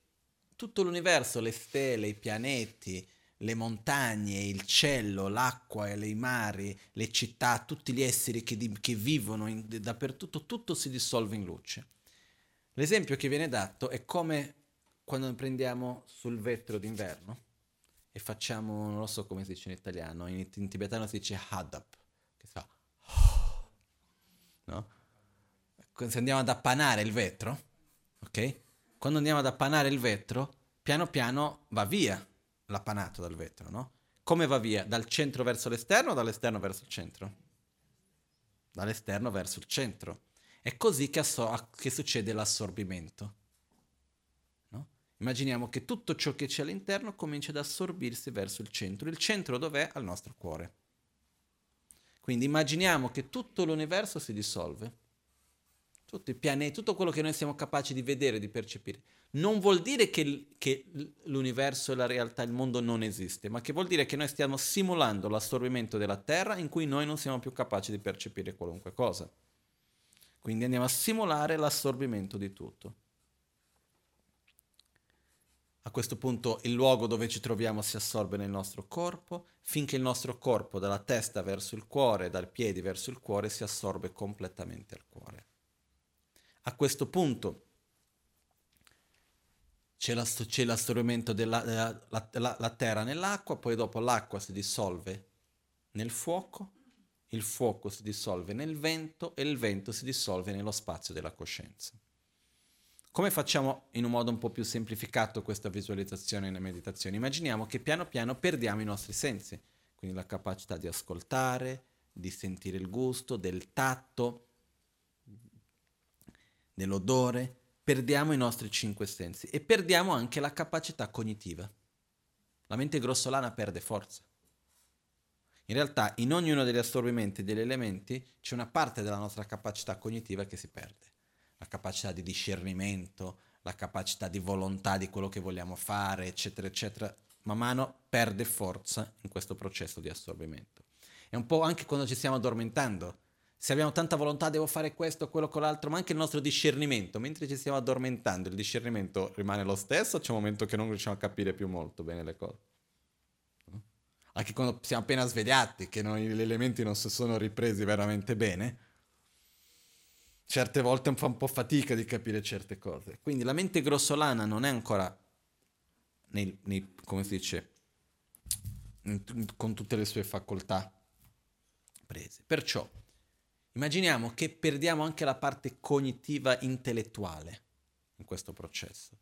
tutto l'universo, le stelle, i pianeti, le montagne, il cielo, l'acqua, i mari, le città, tutti gli esseri che, di, che vivono in, dappertutto, tutto si dissolve in luce. L'esempio che viene dato è come quando prendiamo sul vetro d'inverno e facciamo, non lo so come si dice in italiano, in, in tibetano si dice hadap, che fa no? Se andiamo ad appanare il vetro, ok? Quando andiamo ad appanare il vetro, piano piano va via l'appanato dal vetro, no? Come va via? Dal centro verso l'esterno o dall'esterno verso il centro? Dall'esterno verso il centro. È così che, asso- che succede l'assorbimento. Immaginiamo che tutto ciò che c'è all'interno comincia ad assorbirsi verso il centro. Il centro dov'è? Al nostro cuore. Quindi immaginiamo che tutto l'universo si dissolve. Tutti i pianeti, tutto quello che noi siamo capaci di vedere, di percepire. Non vuol dire che, che l'universo, la realtà, il mondo non esiste, ma che vuol dire che noi stiamo simulando l'assorbimento della Terra in cui noi non siamo più capaci di percepire qualunque cosa. Quindi andiamo a simulare l'assorbimento di tutto. A questo punto il luogo dove ci troviamo si assorbe nel nostro corpo, finché il nostro corpo dalla testa verso il cuore, dal piedi verso il cuore, si assorbe completamente al cuore. A questo punto c'è, l'assorbimento della la, la, la terra nell'acqua, poi dopo l'acqua si dissolve nel fuoco, il fuoco si dissolve nel vento e il vento si dissolve nello spazio della coscienza. Come facciamo in un modo un po' più semplificato questa visualizzazione e meditazione? Immaginiamo che piano piano perdiamo i nostri sensi, quindi la capacità di ascoltare, di sentire il gusto, del tatto, dell'odore, perdiamo i nostri cinque sensi e perdiamo anche la capacità cognitiva. La mente grossolana perde forza. In realtà in ognuno degli assorbimenti degli elementi c'è una parte della nostra capacità cognitiva che si perde. La capacità di discernimento, la capacità di volontà di quello che vogliamo fare, eccetera, eccetera, man mano perde forza in questo processo di assorbimento. È un po' anche quando ci stiamo addormentando. Se abbiamo tanta volontà, devo fare questo, quello, con l'altro, ma anche il nostro discernimento, mentre ci stiamo addormentando, il discernimento rimane lo stesso, c'è un momento che non riusciamo a capire più molto bene le cose anche quando siamo appena svegliati, che noi, gli elementi non si sono ripresi veramente bene, certe volte fa un po' fatica di capire certe cose. Quindi la mente grossolana non è ancora, nei, nei, come si dice, con tutte le sue facoltà prese. Perciò immaginiamo che perdiamo anche la parte cognitiva intellettuale in questo processo.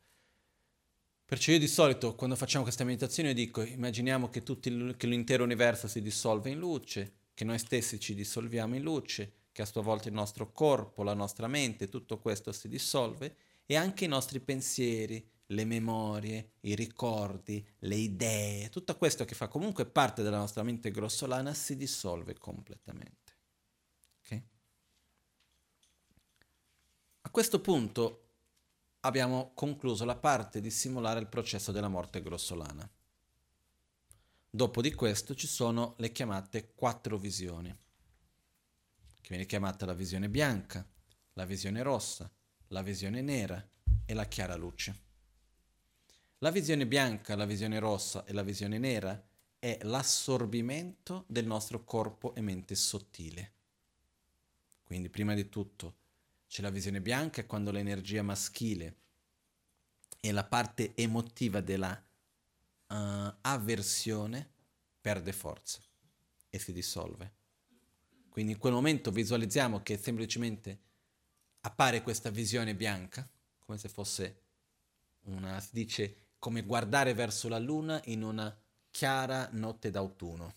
Perciò io di solito quando facciamo questa meditazione dico immaginiamo che, tutti, che l'intero universo si dissolve in luce, che noi stessi ci dissolviamo in luce, che a sua volta il nostro corpo, la nostra mente, tutto questo si dissolve e anche i nostri pensieri, le memorie, i ricordi, le idee, tutto questo che fa comunque parte della nostra mente grossolana si dissolve completamente. Okay? A questo punto abbiamo concluso la parte di simulare il processo della morte grossolana. Dopo di questo ci sono le chiamate quattro visioni, che viene chiamata la visione bianca, la visione rossa, la visione nera e la chiara luce. La visione bianca, la visione rossa e la visione nera è l'assorbimento del nostro corpo e mente sottile. Quindi prima di tutto c'è la visione bianca, quando l'energia maschile e la parte emotiva della uh, avversione perde forza e si dissolve. Quindi in quel momento visualizziamo che semplicemente appare questa visione bianca, come se fosse una, si dice, come guardare verso la luna in una chiara notte d'autunno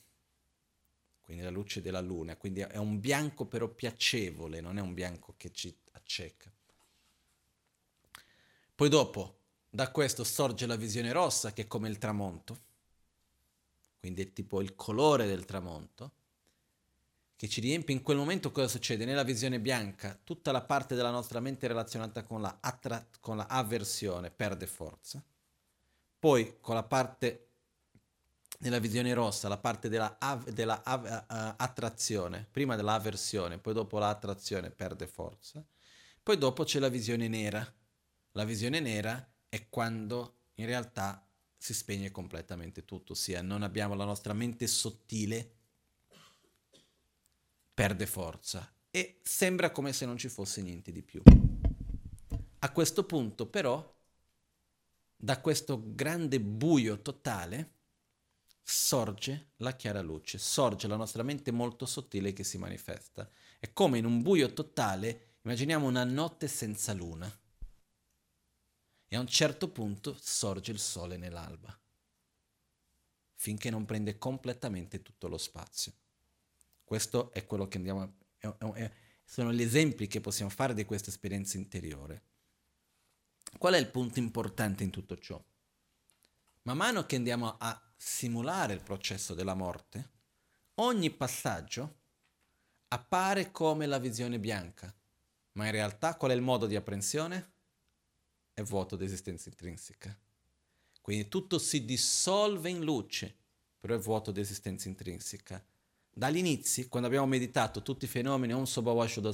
quindi la luce della luna, quindi è un bianco però piacevole, non è un bianco che ci acceca. Poi dopo, da questo sorge la visione rossa, che è come il tramonto, quindi è tipo il colore del tramonto, che ci riempie. In quel momento cosa succede? Nella visione bianca, tutta la parte della nostra mente relazionata con la, attra- con la avversione perde forza. Poi con la parte nella visione rossa la parte della, av- della av- uh, attrazione, prima dell'avversione, poi dopo l'attrazione perde forza, poi dopo c'è la visione nera. La visione nera è quando in realtà si spegne completamente tutto, ossia non abbiamo la nostra mente sottile, perde forza e sembra come se non ci fosse niente di più. A questo punto però, da questo grande buio totale, sorge la chiara luce, sorge la nostra mente molto sottile che si manifesta. È come in un buio totale, immaginiamo una notte senza luna. E a un certo punto sorge il sole nell'alba, finché non prende completamente tutto lo spazio. Questo è quello che andiamo a... Sono gli esempi che possiamo fare di questa esperienza interiore. Qual è il punto importante in tutto ciò? Man mano che andiamo a simulare il processo della morte, ogni passaggio appare come la visione bianca, ma in realtà qual è il modo di apprensione? È vuoto di esistenza intrinseca. Quindi tutto si dissolve in luce, però è vuoto di esistenza intrinseca. Dall'inizio, quando abbiamo meditato tutti i fenomeni, Sobhavashuddha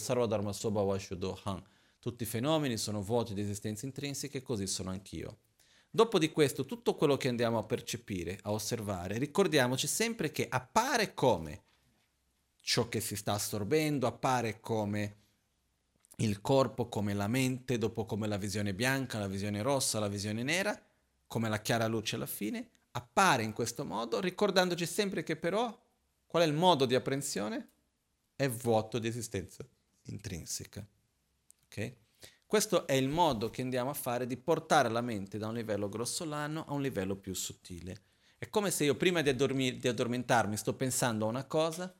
Han, tutti i fenomeni sono vuoti di esistenza intrinseca e così sono anch'io. Dopo di questo, tutto quello che andiamo a percepire, a osservare, ricordiamoci sempre che appare come ciò che si sta assorbendo, appare come il corpo, come la mente, dopo come la visione bianca, la visione rossa, la visione nera, come la chiara luce alla fine, appare in questo modo, ricordandoci sempre che però qual è il modo di apprensione? È vuoto di esistenza intrinseca. Ok? Questo è il modo che andiamo a fare di portare la mente da un livello grossolano a un livello più sottile. È come se io prima di, addormi- di addormentarmi sto pensando a una cosa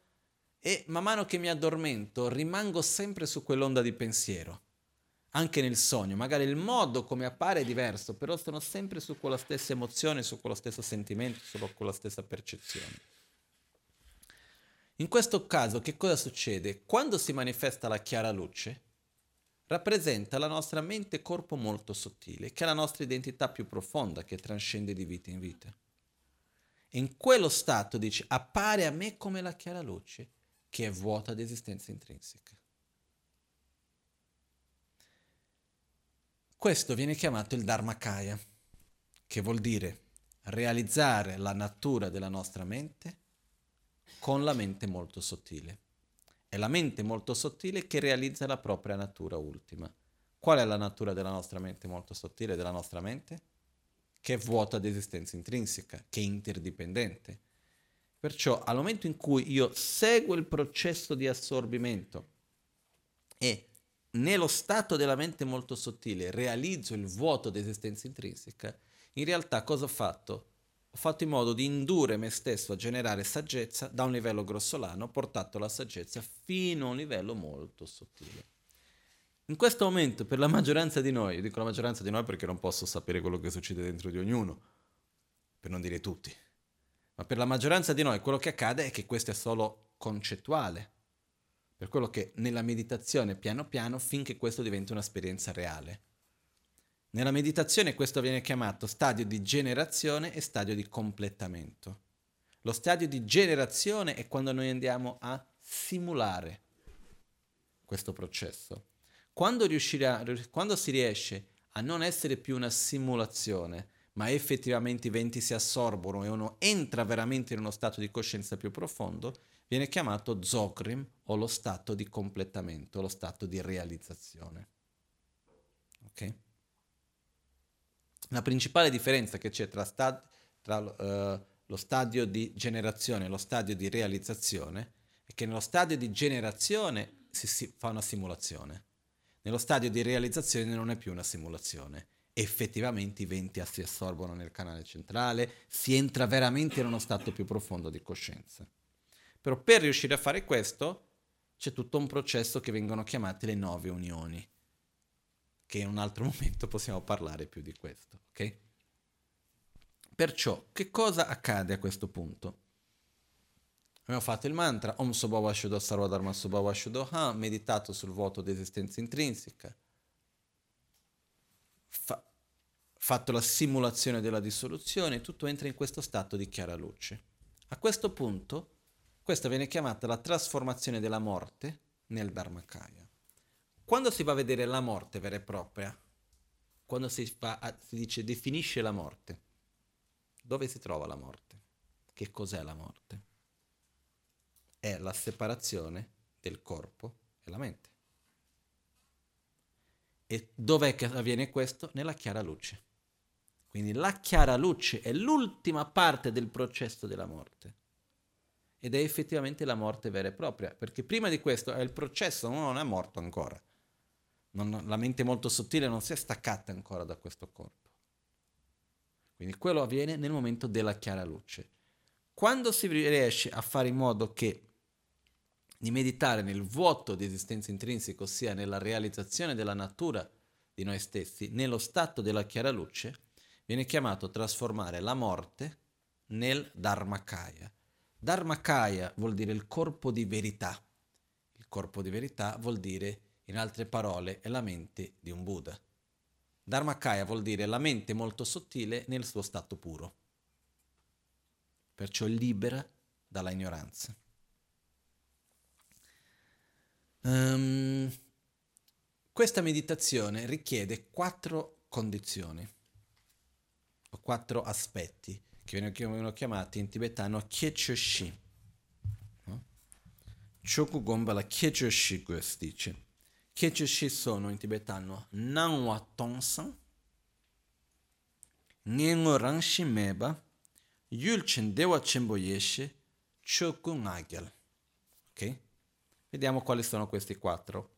e man mano che mi addormento rimango sempre su quell'onda di pensiero. Anche nel sogno, magari il modo come appare è diverso, però sono sempre su quella stessa emozione, su quello stesso sentimento, su quella stessa percezione. In questo caso che cosa succede? Quando si manifesta la chiara luce, rappresenta la nostra mente-corpo molto sottile, che è la nostra identità più profonda, che trascende di vita in vita. In quello stato dice, appare a me come la chiara luce, che è vuota di esistenza intrinseca. Questo viene chiamato il Dharmakaya, che vuol dire realizzare la natura della nostra mente con la mente molto sottile. È la mente molto sottile che realizza la propria natura ultima. Qual è la natura della nostra mente molto sottile, della nostra mente? Che è vuota di esistenza intrinseca, che è interdipendente. Perciò al momento in cui io seguo il processo di assorbimento e nello stato della mente molto sottile realizzo il vuoto di esistenza intrinseca, in realtà cosa ho fatto? Ho fatto in modo di indurre me stesso a generare saggezza da un livello grossolano, ho portato la saggezza fino a un livello molto sottile. In questo momento, per la maggioranza di noi, dico la maggioranza di noi perché non posso sapere quello che succede dentro di ognuno, per non dire tutti, ma per la maggioranza di noi quello che accade è che questo è solo concettuale, per quello che nella meditazione piano piano finché questo diventa un'esperienza reale. Nella meditazione questo viene chiamato stadio di generazione e stadio di completamento. Lo stadio di generazione è quando noi andiamo a simulare questo processo. Quando, quando si riesce a non essere più una simulazione, ma effettivamente i venti si assorbono e uno entra veramente in uno stato di coscienza più profondo, viene chiamato Zokrim o lo stato di completamento, lo stato di realizzazione. Ok? La principale differenza che c'è tra, stad- tra uh, lo stadio di generazione e lo stadio di realizzazione è che nello stadio di generazione si, si fa una simulazione, nello stadio di realizzazione non è più una simulazione. Effettivamente i venti si assorbono nel canale centrale, si entra veramente in uno stato più profondo di coscienza. Però per riuscire a fare questo c'è tutto un processo che vengono chiamate le nove unioni che in un altro momento possiamo parlare più di questo, ok? Perciò, che cosa accade a questo punto? Abbiamo fatto il mantra Om Sobhava Shuddha Sarvadharma Sobhava Shuddha, meditato sul vuoto di esistenza intrinseca, fa- fatto la simulazione della dissoluzione, tutto entra in questo stato di chiara luce. A questo punto, questa viene chiamata la trasformazione della morte nel Dharmakaya. Quando si va a vedere la morte vera e propria, quando si, fa, si dice definisce la morte, dove si trova la morte? Che cos'è la morte? È la separazione del corpo e la mente. E dov'è che avviene questo? Nella chiara luce. Quindi la chiara luce è l'ultima parte del processo della morte. Ed è effettivamente la morte vera e propria, perché prima di questo è il processo, non è morto ancora non, la mente molto sottile non si è staccata ancora da questo corpo. Quindi quello avviene nel momento della chiara luce. Quando si riesce a fare in modo che di meditare nel vuoto di esistenza intrinseca, ossia nella realizzazione della natura di noi stessi, nello stato della chiara luce, viene chiamato trasformare la morte nel Dharmakaya. Dharmakaya vuol dire il corpo di verità. Il corpo di verità vuol dire in altre parole, è la mente di un Buddha. Dharmakaya vuol dire la mente molto sottile nel suo stato puro, perciò libera dalla ignoranza. Um, questa meditazione richiede quattro condizioni. quattro aspetti che vengono chiamati in tibetano Kyechoshi. Choku Gomba la Kyechoshi dice. Kyechoshi sono in tibetano Nanwa Tongsan, Ngengo Rangshi Meba, Yulchen Dewa Chembo Yeshe, Choku Nagyal. Ok? Vediamo quali sono questi quattro.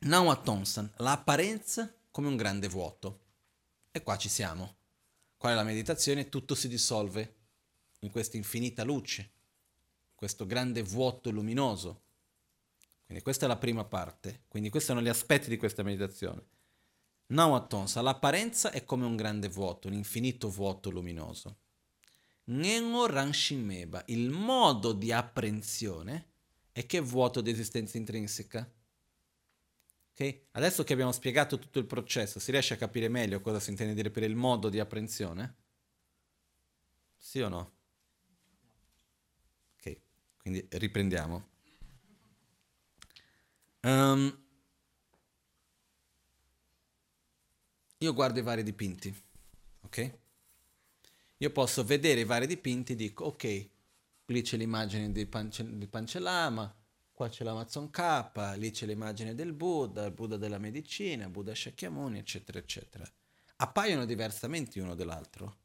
Nanwa Tongsan, l'apparenza come un grande vuoto. E qua ci siamo. Qual è la meditazione? Tutto si dissolve in questa infinita luce, questo grande vuoto luminoso. Quindi questa è la prima parte. Quindi questi sono gli aspetti di questa meditazione. Nawatonsa, l'apparenza è come un grande vuoto, un infinito vuoto luminoso. Ngengo Ranshimeba, il modo di apprensione è che vuoto di esistenza intrinseca. Okay? Adesso che abbiamo spiegato tutto il processo, si riesce a capire meglio cosa si intende dire per il modo di apprensione? Sì o no? Ok, quindi riprendiamo. Um, io guardo i vari dipinti, ok? Io posso vedere i vari dipinti e dico, ok, lì c'è l'immagine di, Pance- di Pancellama, Qua c'è l'Amazon K, lì c'è l'immagine del Buddha, il Buddha della medicina, Buddha Shakyamuni, eccetera, eccetera. Appaiono diversamente uno dall'altro.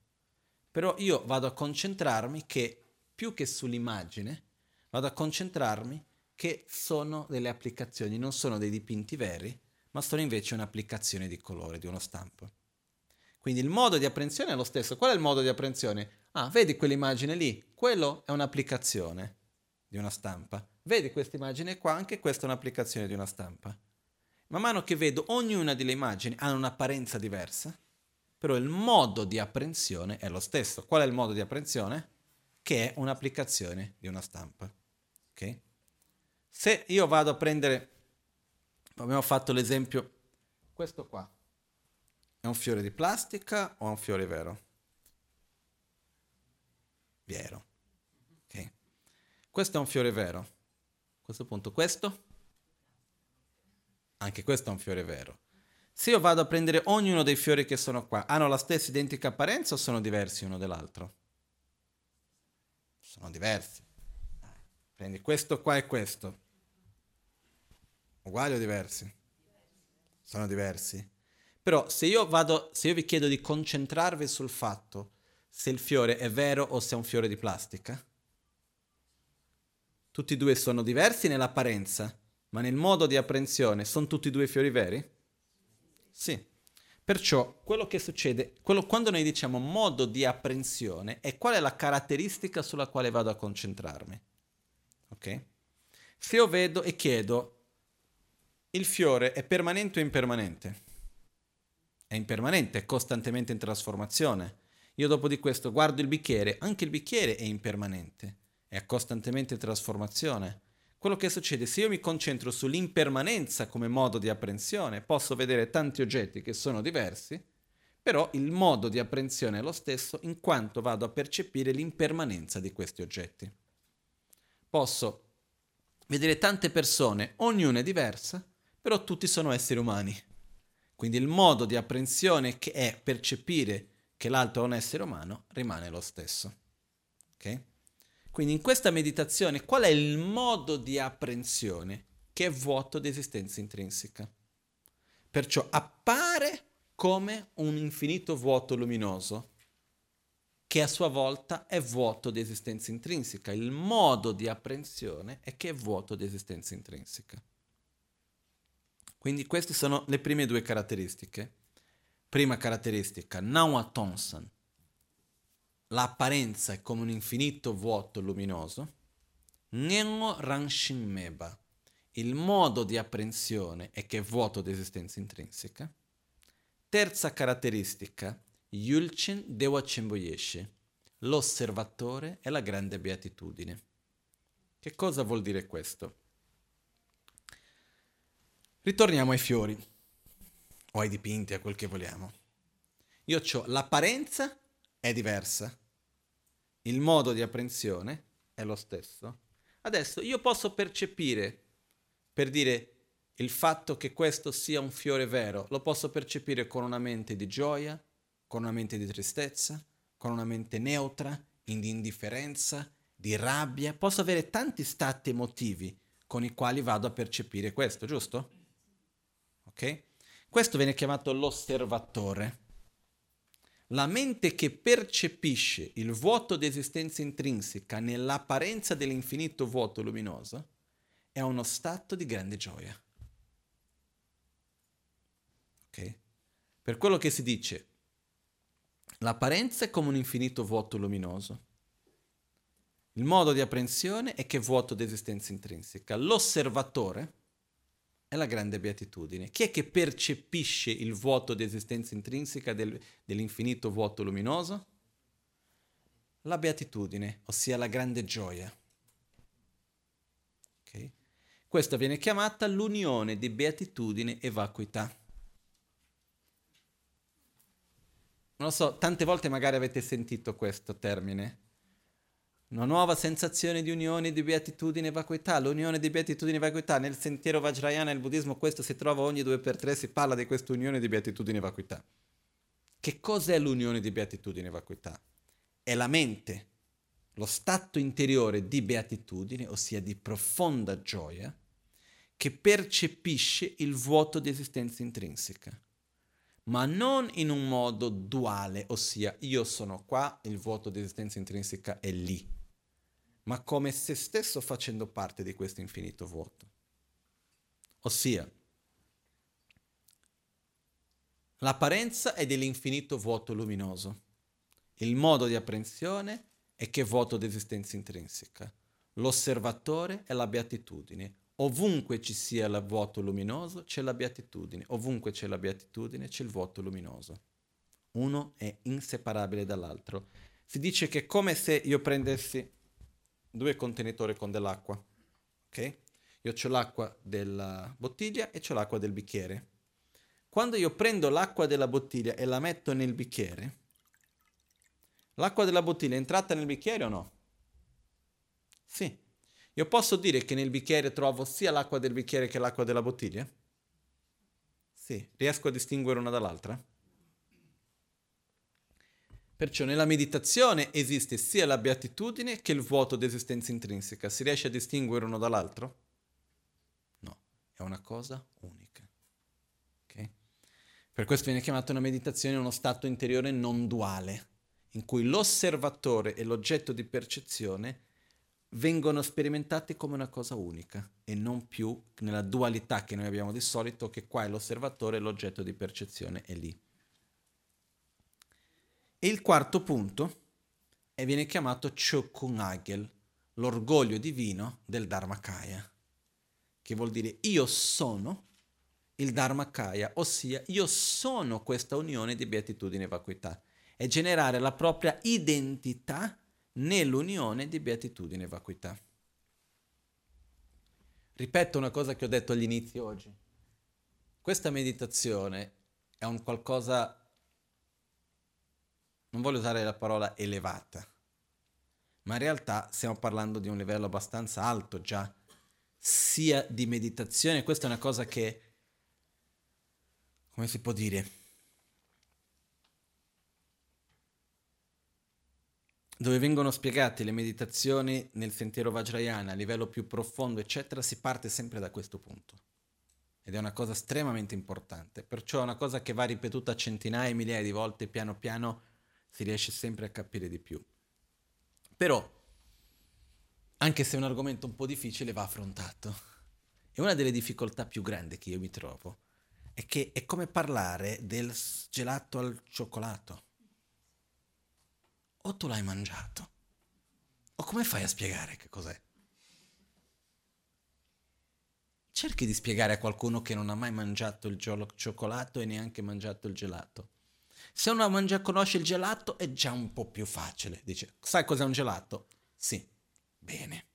Però io vado a concentrarmi che, più che sull'immagine, vado a concentrarmi che sono delle applicazioni, non sono dei dipinti veri, ma sono invece un'applicazione di colore, di uno stampo. Quindi il modo di apprensione è lo stesso. Qual è il modo di apprensione? Ah, vedi quell'immagine lì? Quello è un'applicazione di una stampa. Vedi questa immagine qua? Anche questa è un'applicazione di una stampa. Man mano che vedo ognuna delle immagini ha un'apparenza diversa, però il modo di apprensione è lo stesso. Qual è il modo di apprensione? Che è un'applicazione di una stampa. Ok? Se io vado a prendere, abbiamo fatto l'esempio, questo qua, è un fiore di plastica o è un fiore vero? Vero. Ok. Questo è un fiore vero questo punto questo, anche questo è un fiore vero. Se io vado a prendere ognuno dei fiori che sono qua, hanno la stessa identica apparenza o sono diversi uno dall'altro? Sono diversi. Prendi questo qua e questo. Uguali o diversi? Sono diversi. Però se io vado, se io vi chiedo di concentrarvi sul fatto se il fiore è vero o se è un fiore di plastica, tutti e due sono diversi nell'apparenza, ma nel modo di apprensione sono tutti e due fiori veri? Sì. Perciò quello che succede, quello, quando noi diciamo modo di apprensione, è qual è la caratteristica sulla quale vado a concentrarmi. Ok? Se io vedo e chiedo, il fiore è permanente o impermanente? È impermanente, è costantemente in trasformazione. Io dopo di questo guardo il bicchiere, anche il bicchiere è impermanente è costantemente trasformazione. Quello che succede se io mi concentro sull'impermanenza come modo di apprensione, posso vedere tanti oggetti che sono diversi, però il modo di apprensione è lo stesso in quanto vado a percepire l'impermanenza di questi oggetti. Posso vedere tante persone, ognuna diversa, però tutti sono esseri umani. Quindi il modo di apprensione che è percepire che l'altro è un essere umano rimane lo stesso. Okay? Quindi in questa meditazione qual è il modo di apprensione che è vuoto di esistenza intrinseca? Perciò appare come un infinito vuoto luminoso che a sua volta è vuoto di esistenza intrinseca. Il modo di apprensione è che è vuoto di esistenza intrinseca. Quindi queste sono le prime due caratteristiche. Prima caratteristica, Nawa Thompson l'apparenza è come un infinito vuoto luminoso, Nengo Ranshimmeba, il modo di apprensione è che è vuoto di esistenza intrinseca. Terza caratteristica, Yulchen Dewa Chemboyeshe, l'osservatore è la grande beatitudine. Che cosa vuol dire questo? Ritorniamo ai fiori, o ai dipinti, a quel che vogliamo. Io ho l'apparenza è diversa, il modo di apprensione è lo stesso. Adesso io posso percepire, per dire il fatto che questo sia un fiore vero, lo posso percepire con una mente di gioia, con una mente di tristezza, con una mente neutra, di indifferenza, di rabbia. Posso avere tanti stati emotivi con i quali vado a percepire questo, giusto? Ok? Questo viene chiamato l'osservatore. La mente che percepisce il vuoto di esistenza intrinseca nell'apparenza dell'infinito vuoto luminoso è uno stato di grande gioia. Ok? Per quello che si dice, l'apparenza è come un infinito vuoto luminoso. Il modo di apprensione è che vuoto di esistenza intrinseca. L'osservatore è la grande beatitudine. Chi è che percepisce il vuoto di esistenza intrinseca del, dell'infinito vuoto luminoso? La beatitudine, ossia la grande gioia. Okay? Questa viene chiamata l'unione di beatitudine e vacuità. Non lo so, tante volte magari avete sentito questo termine una nuova sensazione di unione di beatitudine e vacuità. L'unione di beatitudine e vacuità nel sentiero Vajrayana nel buddismo questo si trova ogni due per tre, si parla di questa unione di beatitudine e vacuità. Che cos'è l'unione di beatitudine e vacuità? È la mente, lo stato interiore di beatitudine, ossia di profonda gioia, che percepisce il vuoto di esistenza intrinseca, ma non in un modo duale, ossia io sono qua, il vuoto di esistenza intrinseca è lì ma come se stesso facendo parte di questo infinito vuoto. Ossia, l'apparenza è dell'infinito vuoto luminoso, il modo di apprensione è che vuoto di esistenza intrinseca, l'osservatore è la beatitudine. Ovunque ci sia il vuoto luminoso c'è la beatitudine, ovunque c'è la beatitudine c'è il vuoto luminoso. Uno è inseparabile dall'altro. Si dice che è come se io prendessi due contenitori con dell'acqua. Ok? Io ho l'acqua della bottiglia e ho l'acqua del bicchiere. Quando io prendo l'acqua della bottiglia e la metto nel bicchiere, l'acqua della bottiglia è entrata nel bicchiere o no? Sì. Io posso dire che nel bicchiere trovo sia l'acqua del bicchiere che l'acqua della bottiglia? Sì. Riesco a distinguere una dall'altra? Perciò nella meditazione esiste sia la beatitudine che il vuoto di esistenza intrinseca. Si riesce a distinguere uno dall'altro? No, è una cosa unica. Okay? Per questo viene chiamata una meditazione uno stato interiore non duale, in cui l'osservatore e l'oggetto di percezione vengono sperimentati come una cosa unica e non più nella dualità che noi abbiamo di solito, che qua è l'osservatore e l'oggetto di percezione è lì. E il quarto punto e viene chiamato Chokunagel, l'orgoglio divino del Dharmakaya, che vuol dire io sono il Dharmakaya, ossia io sono questa unione di beatitudine e vacuità, e generare la propria identità nell'unione di beatitudine e vacuità. Ripeto una cosa che ho detto all'inizio oggi. Questa meditazione è un qualcosa non voglio usare la parola elevata, ma in realtà stiamo parlando di un livello abbastanza alto già, sia di meditazione, questa è una cosa che, come si può dire, dove vengono spiegate le meditazioni nel sentiero Vajrayana a livello più profondo, eccetera, si parte sempre da questo punto. Ed è una cosa estremamente importante, perciò è una cosa che va ripetuta centinaia e migliaia di volte piano piano si riesce sempre a capire di più. Però, anche se è un argomento un po' difficile, va affrontato. E una delle difficoltà più grandi che io mi trovo è che è come parlare del gelato al cioccolato. O tu l'hai mangiato, o come fai a spiegare che cos'è? Cerchi di spiegare a qualcuno che non ha mai mangiato il cioccolato e neanche mangiato il gelato. Se uno mangia, conosce il gelato è già un po' più facile. Dice, sai cos'è un gelato? Sì, bene.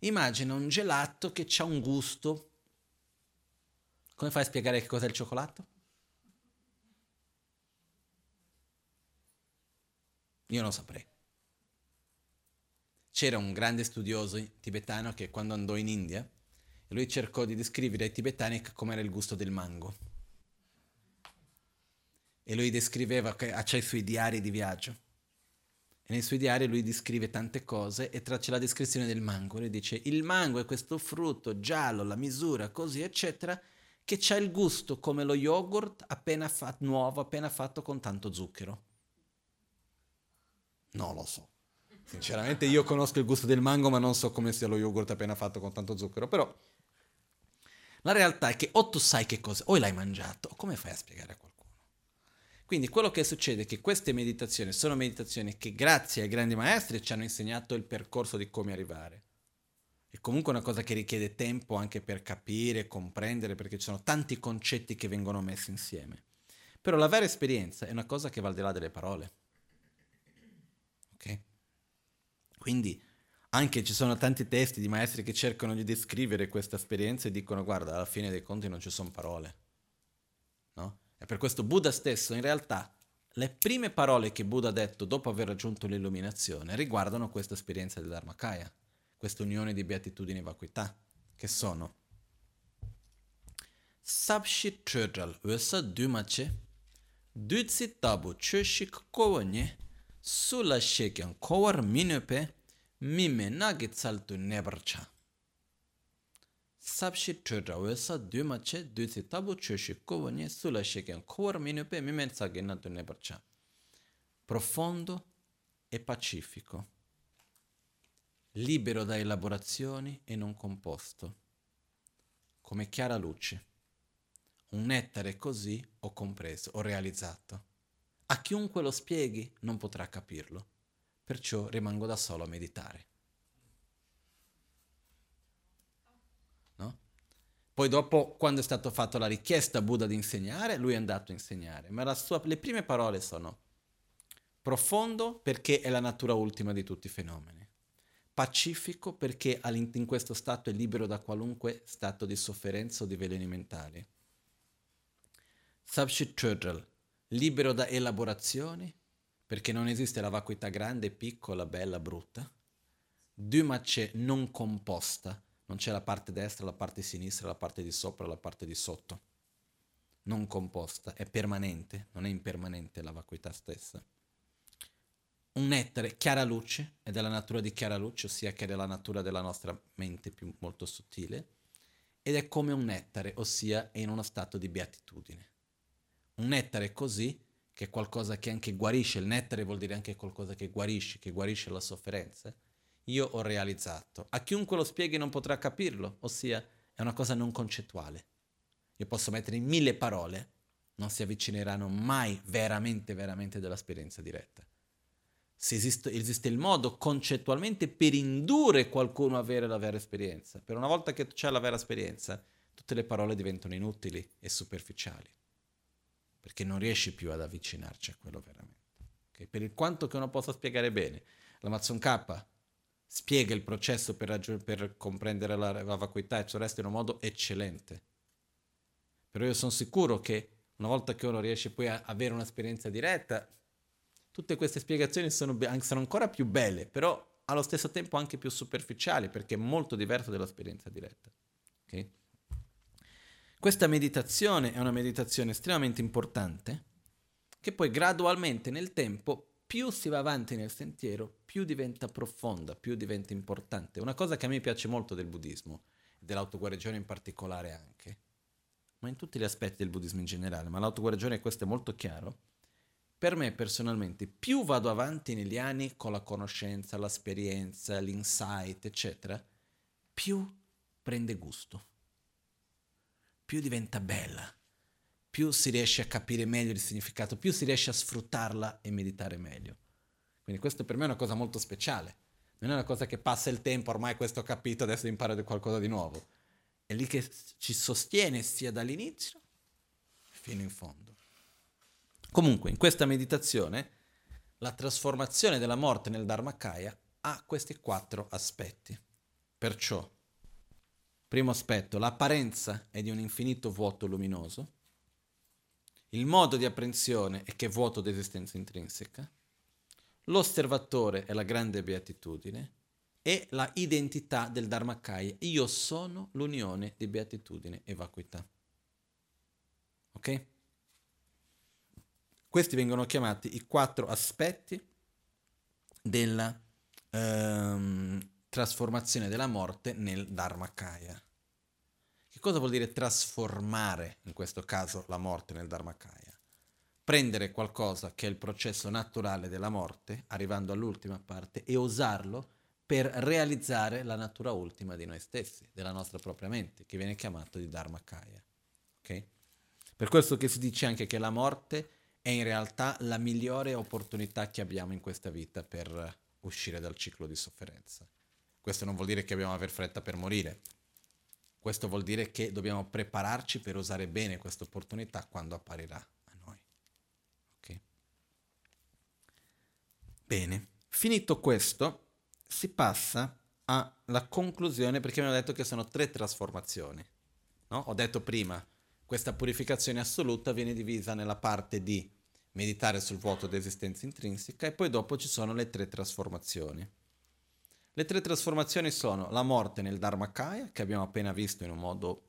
Immagina un gelato che ha un gusto. Come fai a spiegare che cos'è il cioccolato? Io non saprei. C'era un grande studioso tibetano che quando andò in India, lui cercò di descrivere ai tibetani come era il gusto del mango e lui descriveva ha i suoi diari di viaggio. E nei suoi diari lui descrive tante cose e tra c'è la descrizione del mango. Lui dice il mango è questo frutto giallo, la misura, così, eccetera, che ha il gusto come lo yogurt appena fatto, nuovo, appena fatto con tanto zucchero. Non lo so. Sinceramente io conosco il gusto del mango, ma non so come sia lo yogurt appena fatto con tanto zucchero. Però la realtà è che o tu sai che cosa, o l'hai mangiato, o come fai a spiegare a qualcuno? Quindi quello che succede è che queste meditazioni sono meditazioni che grazie ai grandi maestri ci hanno insegnato il percorso di come arrivare. È comunque una cosa che richiede tempo anche per capire, comprendere, perché ci sono tanti concetti che vengono messi insieme. Però la vera esperienza è una cosa che va al di là delle parole. Ok? Quindi anche ci sono tanti testi di maestri che cercano di descrivere questa esperienza e dicono guarda, alla fine dei conti non ci sono parole. E per questo Buddha stesso, in realtà, le prime parole che Buddha ha detto dopo aver raggiunto l'illuminazione riguardano questa esperienza del Dharmakaya, questa unione di beatitudine e vacuità, che sono Sabshi Chodral Vesa Dumace Dutsi Tabu Choshik Kowane Sula Shekyan Kowar Minupe mime nagi tsaltu nebarcha. Sabshi chodra wesa duma che duzi tabu choshi kovo nye sula sheken kowar minupe mime tsagi natu nebarcha. Profondo e pacifico. Libero da elaborazioni e non composto. Come chiara luce. Un nettare così ho compreso, ho realizzato. A chiunque lo spieghi non potrà capirlo perciò rimango da solo a meditare. Poi dopo, quando è stata fatta la richiesta a Buddha di insegnare, lui è andato a insegnare, ma sua, le prime parole sono profondo perché è la natura ultima di tutti i fenomeni, pacifico perché in questo stato è libero da qualunque stato di sofferenza o di veleni mentali, Sabshit libero da elaborazioni perché non esiste la vacuità grande, piccola, bella, brutta. Dumace non composta, non c'è la parte destra, la parte sinistra, la parte di sopra, la parte di sotto. Non composta, è permanente, non è impermanente la vacuità stessa. Un nettare chiara luce, è della natura di chiara luce, ossia che è della natura della nostra mente più molto sottile, ed è come un nettare, ossia è in uno stato di beatitudine. Un nettare così che è qualcosa che anche guarisce, il nettare vuol dire anche qualcosa che guarisce, che guarisce la sofferenza, io ho realizzato. A chiunque lo spieghi non potrà capirlo, ossia è una cosa non concettuale. Io posso mettere in mille parole, non si avvicineranno mai veramente, veramente dell'esperienza diretta. Se esiste, esiste il modo concettualmente per indurre qualcuno a avere la vera esperienza, per una volta che c'è la vera esperienza, tutte le parole diventano inutili e superficiali perché non riesci più ad avvicinarci a quello veramente. Okay? Per il quanto che uno possa spiegare bene, l'Amazon K spiega il processo per, raggi- per comprendere la, la vacuità e tutto il resto in un modo eccellente. Però io sono sicuro che una volta che uno riesce poi a avere un'esperienza diretta, tutte queste spiegazioni sono, sono ancora più belle, però allo stesso tempo anche più superficiali, perché è molto diverso dall'esperienza diretta. Okay? Questa meditazione è una meditazione estremamente importante che poi gradualmente nel tempo più si va avanti nel sentiero, più diventa profonda, più diventa importante. Una cosa che a me piace molto del buddismo, dell'autoguarigione in particolare anche, ma in tutti gli aspetti del buddismo in generale, ma l'autoguarigione questo è molto chiaro, per me personalmente più vado avanti negli anni con la conoscenza, l'esperienza, l'insight, eccetera, più prende gusto più diventa bella, più si riesce a capire meglio il significato, più si riesce a sfruttarla e meditare meglio. Quindi questo per me è una cosa molto speciale. Non è una cosa che passa il tempo, ormai questo ho capito, adesso imparo qualcosa di nuovo. È lì che ci sostiene sia dall'inizio fino in fondo. Comunque, in questa meditazione, la trasformazione della morte nel Dharmakaya ha questi quattro aspetti. Perciò Primo aspetto, l'apparenza è di un infinito vuoto luminoso. Il modo di apprensione è che è vuoto di esistenza intrinseca. L'osservatore è la grande beatitudine e la identità del Dharmakaya. Io sono l'unione di beatitudine e vacuità. Ok? Questi vengono chiamati i quattro aspetti della ehm, trasformazione della morte nel Dharmakaya. Cosa vuol dire trasformare, in questo caso, la morte nel Dharmakaya? Prendere qualcosa che è il processo naturale della morte, arrivando all'ultima parte, e usarlo per realizzare la natura ultima di noi stessi, della nostra propria mente, che viene chiamato di Dharmakaya. Okay? Per questo che si dice anche che la morte è in realtà la migliore opportunità che abbiamo in questa vita per uscire dal ciclo di sofferenza. Questo non vuol dire che dobbiamo aver fretta per morire. Questo vuol dire che dobbiamo prepararci per usare bene questa opportunità quando apparirà a noi. Okay? Bene, finito questo, si passa alla conclusione perché abbiamo detto che sono tre trasformazioni. No? Ho detto prima, questa purificazione assoluta viene divisa nella parte di meditare sul vuoto d'esistenza intrinseca e poi dopo ci sono le tre trasformazioni. Le tre trasformazioni sono la morte nel Dharmakaya, che abbiamo appena visto in un modo,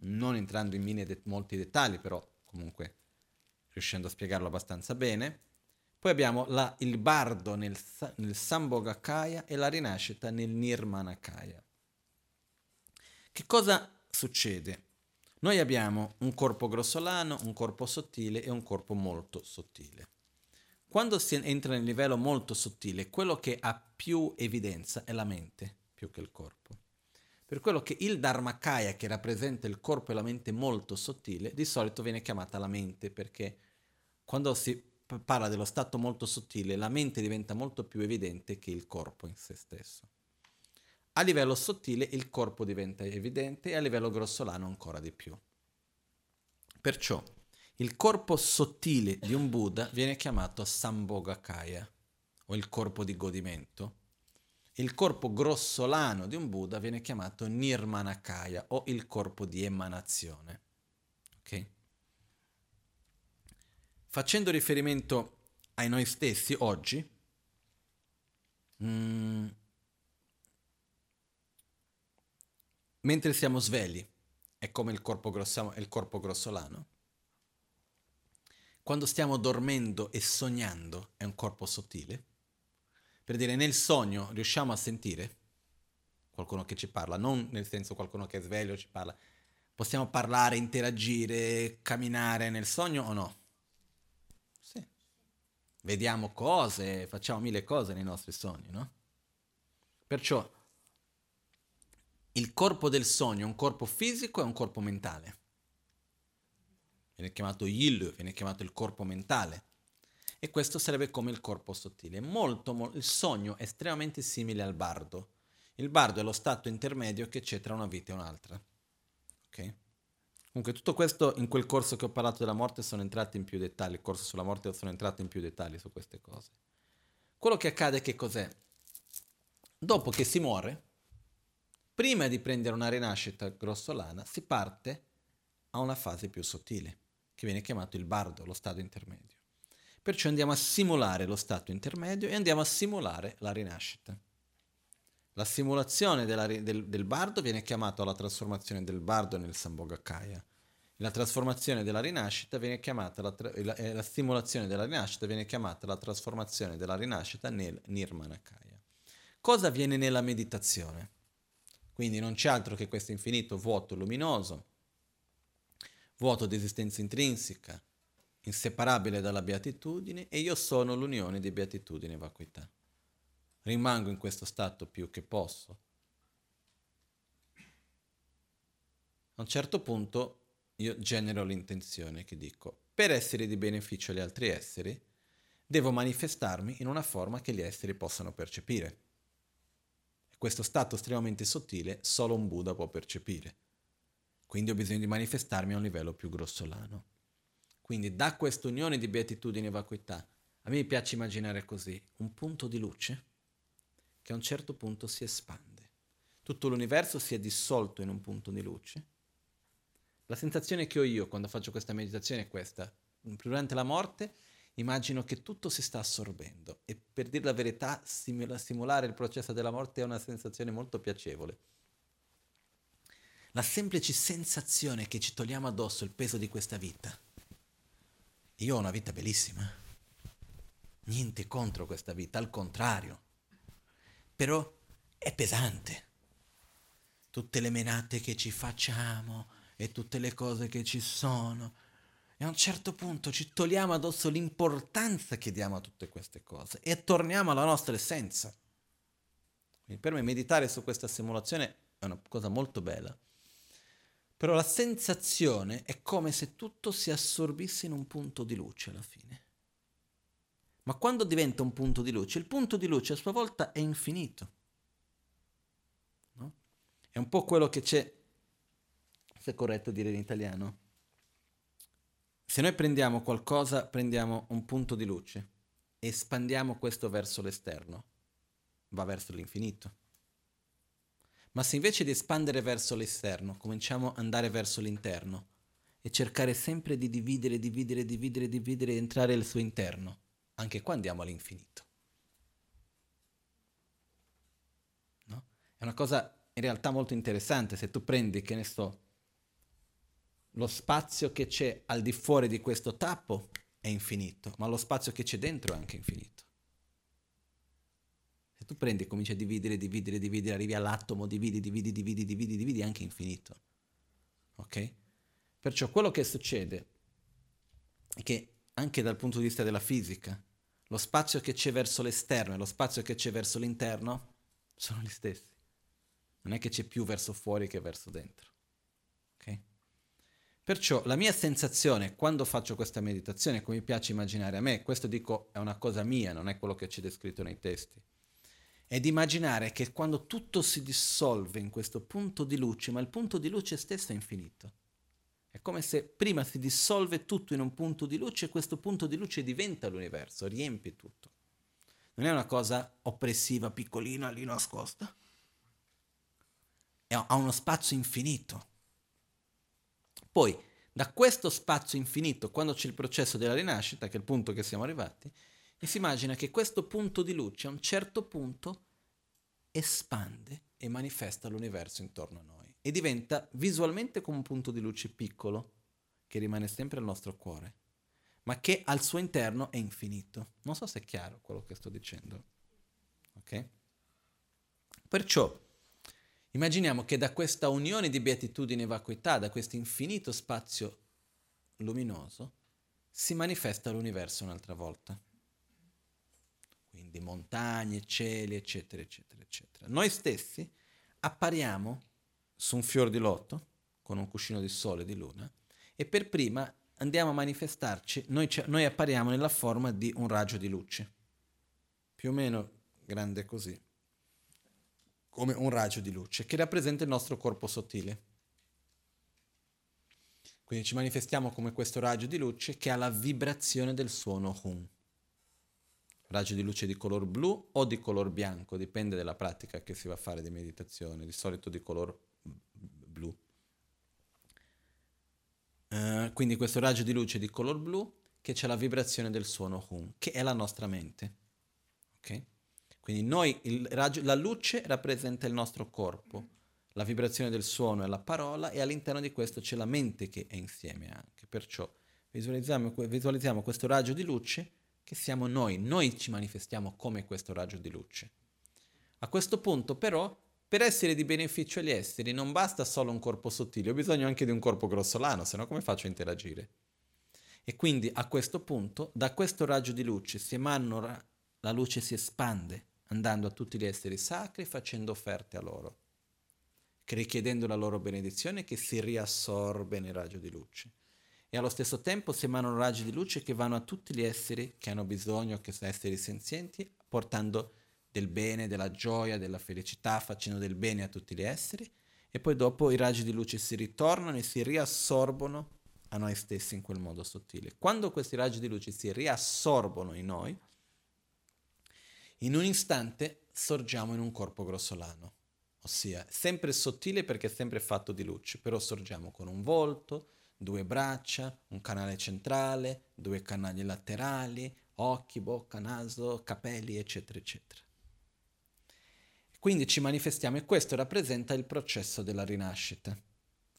non entrando in mille de- molti dettagli, però comunque riuscendo a spiegarlo abbastanza bene. Poi abbiamo la, il bardo nel, nel Sambhogakaya e la rinascita nel Nirmanakaya. Che cosa succede? Noi abbiamo un corpo grossolano, un corpo sottile e un corpo molto sottile. Quando si entra nel livello molto sottile, quello che ha più evidenza è la mente, più che il corpo. Per quello che il Dharmakaya, che rappresenta il corpo e la mente molto sottile, di solito viene chiamata la mente, perché quando si parla dello stato molto sottile, la mente diventa molto più evidente che il corpo in se stesso. A livello sottile il corpo diventa evidente e a livello grossolano ancora di più. Perciò il corpo sottile di un Buddha viene chiamato Sambhogakaya, o il corpo di godimento. Il corpo grossolano di un Buddha viene chiamato Nirmanakaya, o il corpo di emanazione. Ok? Facendo riferimento ai noi stessi oggi, mm, mentre siamo svegli, è come il corpo, grosso, il corpo grossolano, quando stiamo dormendo e sognando è un corpo sottile. Per dire, nel sogno riusciamo a sentire qualcuno che ci parla, non nel senso qualcuno che è sveglio ci parla. Possiamo parlare, interagire, camminare nel sogno o no? Sì. Vediamo cose, facciamo mille cose nei nostri sogni, no? Perciò il corpo del sogno è un corpo fisico e un corpo mentale viene chiamato Yil, viene chiamato il corpo mentale. E questo sarebbe come il corpo sottile. Molto, mo- il sogno è estremamente simile al bardo. Il bardo è lo stato intermedio che c'è tra una vita e un'altra. Ok? Comunque tutto questo in quel corso che ho parlato della morte sono entrati in più dettagli, il corso sulla morte sono entrato in più dettagli su queste cose. Quello che accade che cos'è? Dopo che si muore, prima di prendere una rinascita grossolana, si parte a una fase più sottile che viene chiamato il bardo, lo stato intermedio. Perciò andiamo a simulare lo stato intermedio e andiamo a simulare la rinascita. La simulazione della, del, del, bardo viene chiamata la trasformazione del bardo nel Sambhogakaya. La trasformazione della rinascita viene chiamata la, la, eh, la simulazione della rinascita viene chiamata la trasformazione della rinascita nel Nirmanakaya. Cosa avviene nella meditazione? Quindi non c'è altro che questo infinito vuoto luminoso vuoto di esistenza intrinseca, inseparabile dalla beatitudine, e io sono l'unione di beatitudine e vacuità. Rimango in questo stato più che posso. A un certo punto io genero l'intenzione che dico, per essere di beneficio agli altri esseri, devo manifestarmi in una forma che gli esseri possano percepire. Questo stato estremamente sottile solo un Buddha può percepire. Quindi ho bisogno di manifestarmi a un livello più grossolano. Quindi da questa unione di beatitudine e vacuità, a me piace immaginare così, un punto di luce che a un certo punto si espande. Tutto l'universo si è dissolto in un punto di luce. La sensazione che ho io quando faccio questa meditazione è questa. Durante la morte immagino che tutto si sta assorbendo e per dire la verità simulare il processo della morte è una sensazione molto piacevole la semplice sensazione che ci togliamo addosso il peso di questa vita io ho una vita bellissima. Niente contro questa vita, al contrario. Però è pesante. Tutte le menate che ci facciamo e tutte le cose che ci sono. E a un certo punto ci togliamo addosso l'importanza che diamo a tutte queste cose e torniamo alla nostra essenza. Quindi per me meditare su questa simulazione è una cosa molto bella. Però la sensazione è come se tutto si assorbisse in un punto di luce alla fine. Ma quando diventa un punto di luce, il punto di luce a sua volta è infinito. No? È un po' quello che c'è, se è corretto dire in italiano. Se noi prendiamo qualcosa, prendiamo un punto di luce, espandiamo questo verso l'esterno, va verso l'infinito. Ma se invece di espandere verso l'esterno, cominciamo ad andare verso l'interno e cercare sempre di dividere, dividere, dividere, dividere e entrare al suo interno, anche qua andiamo all'infinito. No? È una cosa in realtà molto interessante se tu prendi, che ne so, lo spazio che c'è al di fuori di questo tappo è infinito, ma lo spazio che c'è dentro è anche infinito tu prendi e cominci a dividere, dividere, dividere, arrivi all'atomo, dividi, dividi, dividi, dividi, dividi, anche infinito. Ok? Perciò quello che succede è che anche dal punto di vista della fisica, lo spazio che c'è verso l'esterno e lo spazio che c'è verso l'interno sono gli stessi. Non è che c'è più verso fuori che verso dentro. Ok? Perciò la mia sensazione quando faccio questa meditazione, come mi piace immaginare a me, questo dico è una cosa mia, non è quello che c'è descritto nei testi ed immaginare che quando tutto si dissolve in questo punto di luce, ma il punto di luce stesso è infinito. È come se prima si dissolve tutto in un punto di luce e questo punto di luce diventa l'universo, riempie tutto. Non è una cosa oppressiva, piccolina, lì nascosta. È, ha uno spazio infinito. Poi, da questo spazio infinito, quando c'è il processo della rinascita, che è il punto che siamo arrivati, e si immagina che questo punto di luce a un certo punto espande e manifesta l'universo intorno a noi e diventa visualmente come un punto di luce piccolo che rimane sempre al nostro cuore, ma che al suo interno è infinito. Non so se è chiaro quello che sto dicendo. Ok? Perciò immaginiamo che da questa unione di beatitudine e vacuità, da questo infinito spazio luminoso, si manifesta l'universo un'altra volta quindi montagne, cieli, eccetera, eccetera, eccetera. Noi stessi appariamo su un fior di lotto con un cuscino di sole e di luna e per prima andiamo a manifestarci, noi, noi appariamo nella forma di un raggio di luce, più o meno grande così, come un raggio di luce, che rappresenta il nostro corpo sottile. Quindi ci manifestiamo come questo raggio di luce che ha la vibrazione del suono Hum raggio di luce di color blu o di color bianco, dipende dalla pratica che si va a fare di meditazione, di solito di color blu. Uh, quindi questo raggio di luce di color blu che c'è la vibrazione del suono hum, che è la nostra mente. Okay? Quindi noi, raggio, la luce rappresenta il nostro corpo, la vibrazione del suono è la parola e all'interno di questo c'è la mente che è insieme anche. Perciò visualizziamo, visualizziamo questo raggio di luce che siamo noi, noi ci manifestiamo come questo raggio di luce. A questo punto però, per essere di beneficio agli esseri, non basta solo un corpo sottile, ho bisogno anche di un corpo grossolano, se no come faccio a interagire? E quindi a questo punto, da questo raggio di luce si emana, la luce si espande, andando a tutti gli esseri sacri, facendo offerte a loro, richiedendo la loro benedizione che si riassorbe nel raggio di luce e allo stesso tempo si emanano raggi di luce che vanno a tutti gli esseri che hanno bisogno, che sono esseri senzienti, portando del bene, della gioia, della felicità, facendo del bene a tutti gli esseri e poi dopo i raggi di luce si ritornano e si riassorbono a noi stessi in quel modo sottile. Quando questi raggi di luce si riassorbono in noi, in un istante sorgiamo in un corpo grossolano, ossia sempre sottile perché è sempre fatto di luce, però sorgiamo con un volto, due braccia, un canale centrale, due canali laterali, occhi, bocca, naso, capelli, eccetera, eccetera. Quindi ci manifestiamo e questo rappresenta il processo della rinascita.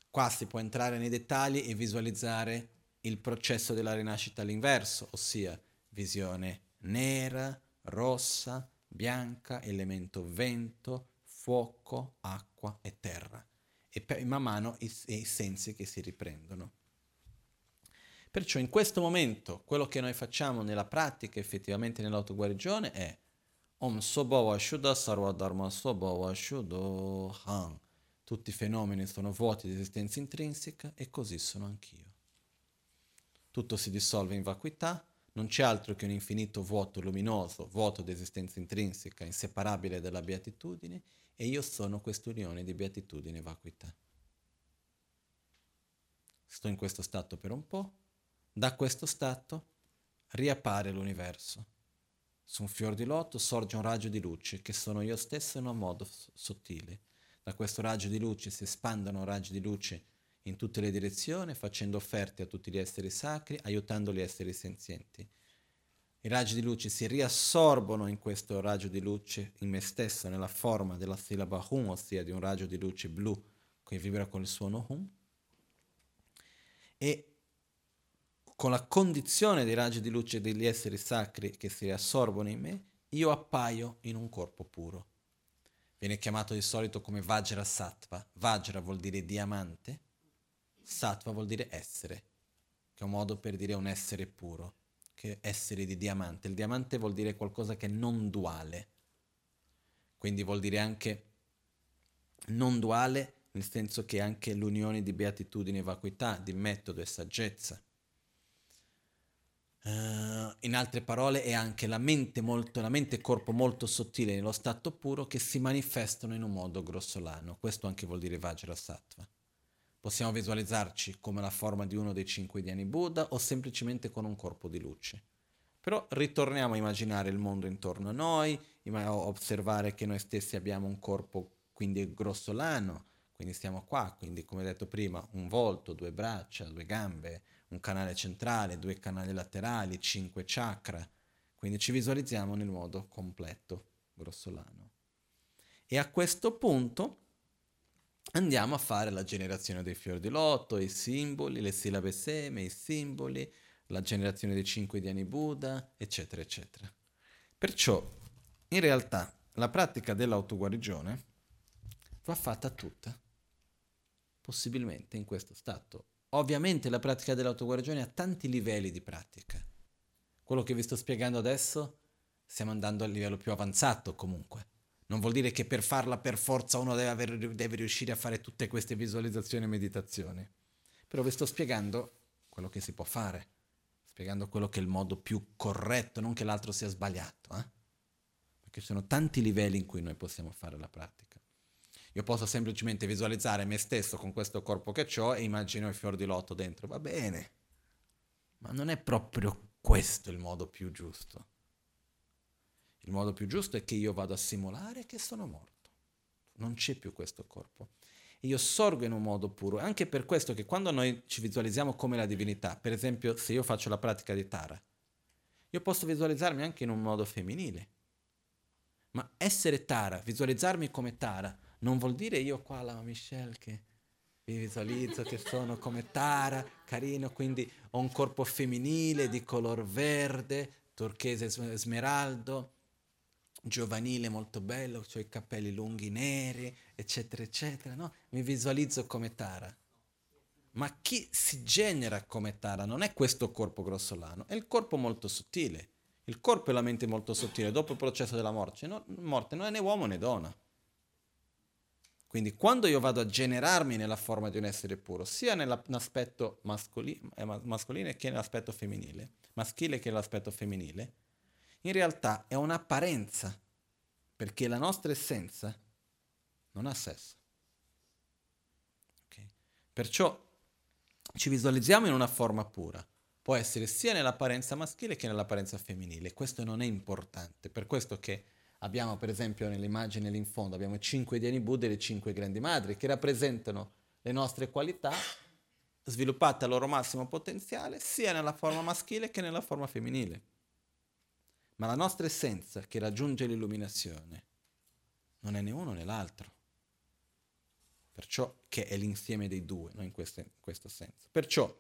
Qua si può entrare nei dettagli e visualizzare il processo della rinascita all'inverso, ossia visione nera, rossa, bianca, elemento vento, fuoco, acqua e terra. E man mano i, i sensi che si riprendono. Perciò in questo momento quello che noi facciamo nella pratica, effettivamente nell'autoguarigione, è Om Sobhava Shuddha Sarva Dharma Sobhava Shuddho Han. Tutti i fenomeni sono vuoti di esistenza intrinseca e così sono anch'io. Tutto si dissolve in vacuità, non c'è altro che un infinito vuoto luminoso, vuoto di esistenza intrinseca, inseparabile dalla beatitudine, e io sono quest'unione di beatitudine e vacuità. Sto in questo stato per un po', da questo stato riappare l'universo. Su un fior di loto sorge un raggio di luce che sono io stesso in un modo sottile. Da questo raggio di luce si espandono raggi di luce in tutte le direzioni, facendo offerte a tutti gli esseri sacri, aiutando gli esseri senzienti. I raggi di luce si riassorbono in questo raggio di luce in me stesso, nella forma della sillaba Hum, ossia di un raggio di luce blu che vibra con il suono Hum. E con la condizione dei raggi di luce degli esseri sacri che si riassorbono in me, io appaio in un corpo puro. Viene chiamato di solito come Vajra Sattva. Vajra vuol dire diamante, Sattva vuol dire essere, che è un modo per dire un essere puro, che essere di diamante. Il diamante vuol dire qualcosa che è non duale, quindi vuol dire anche non duale nel senso che anche l'unione di beatitudine e vacuità, di metodo e saggezza. Uh, in altre parole, è anche la mente, molto, la mente e corpo molto sottile nello stato puro che si manifestano in un modo grossolano. Questo anche vuol dire Vajrasattva. Possiamo visualizzarci come la forma di uno dei cinque Dhyani Buddha o semplicemente con un corpo di luce. Però ritorniamo a immaginare il mondo intorno a noi, a osservare che noi stessi abbiamo un corpo quindi grossolano, quindi stiamo qua, quindi come detto prima, un volto, due braccia, due gambe, un canale centrale, due canali laterali, cinque chakra. Quindi ci visualizziamo nel modo completo, grossolano. E a questo punto andiamo a fare la generazione dei fiori di lotto, i simboli, le sillabe seme, i simboli, la generazione dei cinque diani Buddha, eccetera, eccetera. Perciò, in realtà, la pratica dell'autoguarigione va fatta tutta, possibilmente in questo stato Ovviamente la pratica dell'autoguarigione ha tanti livelli di pratica. Quello che vi sto spiegando adesso stiamo andando al livello più avanzato comunque. Non vuol dire che per farla per forza uno deve, aver, deve riuscire a fare tutte queste visualizzazioni e meditazioni. Però vi sto spiegando quello che si può fare, spiegando quello che è il modo più corretto, non che l'altro sia sbagliato. Eh? Perché ci sono tanti livelli in cui noi possiamo fare la pratica. Io posso semplicemente visualizzare me stesso con questo corpo che ho e immagino il fior di lotto dentro. Va bene, ma non è proprio questo il modo più giusto. Il modo più giusto è che io vado a simulare che sono morto. Non c'è più questo corpo. io sorgo in un modo puro. Anche per questo che quando noi ci visualizziamo come la divinità, per esempio se io faccio la pratica di Tara, io posso visualizzarmi anche in un modo femminile. Ma essere Tara, visualizzarmi come Tara, non vuol dire io qua la Michelle che vi visualizzo che sono come Tara, carino, quindi ho un corpo femminile di color verde, turchese smeraldo, giovanile molto bello, ho i capelli lunghi neri, eccetera, eccetera, no? Mi visualizzo come Tara. Ma chi si genera come Tara non è questo corpo grossolano, è il corpo molto sottile. Il corpo e la mente molto sottile dopo il processo della morte, no, morte non è né uomo né donna. Quindi quando io vado a generarmi nella forma di un essere puro, sia nell'aspetto mascoli- eh, mascolino che nell'aspetto femminile, maschile che nell'aspetto femminile, in realtà è un'apparenza, perché la nostra essenza non ha sesso. Okay? Perciò ci visualizziamo in una forma pura. Può essere sia nell'apparenza maschile che nell'apparenza femminile. Questo non è importante, per questo che Abbiamo per esempio nell'immagine lì in fondo, abbiamo cinque Diani Buddha e le cinque grandi madri che rappresentano le nostre qualità sviluppate al loro massimo potenziale sia nella forma maschile che nella forma femminile. Ma la nostra essenza che raggiunge l'illuminazione non è né uno né l'altro. Perciò che è l'insieme dei due, no? in, questo, in questo senso. Perciò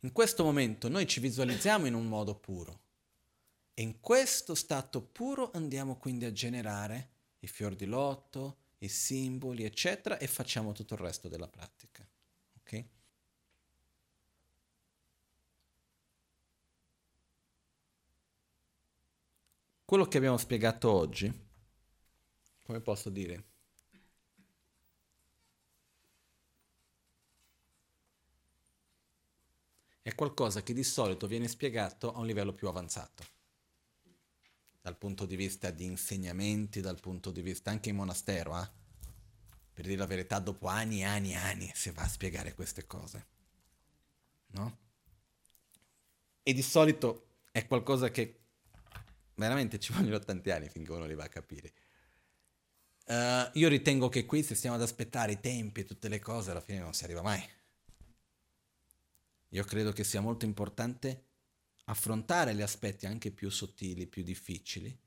In questo momento noi ci visualizziamo in un modo puro e in questo stato puro andiamo quindi a generare i fior di lotto, i simboli, eccetera, e facciamo tutto il resto della pratica. Ok? Quello che abbiamo spiegato oggi, come posso dire? È qualcosa che di solito viene spiegato a un livello più avanzato dal punto di vista di insegnamenti, dal punto di vista anche in monastero, eh? per dire la verità, dopo anni e anni e anni si va a spiegare queste cose. No? E di solito è qualcosa che veramente ci vogliono tanti anni finché uno li va a capire. Uh, io ritengo che qui se stiamo ad aspettare i tempi e tutte le cose, alla fine non si arriva mai. Io credo che sia molto importante affrontare gli aspetti anche più sottili, più difficili,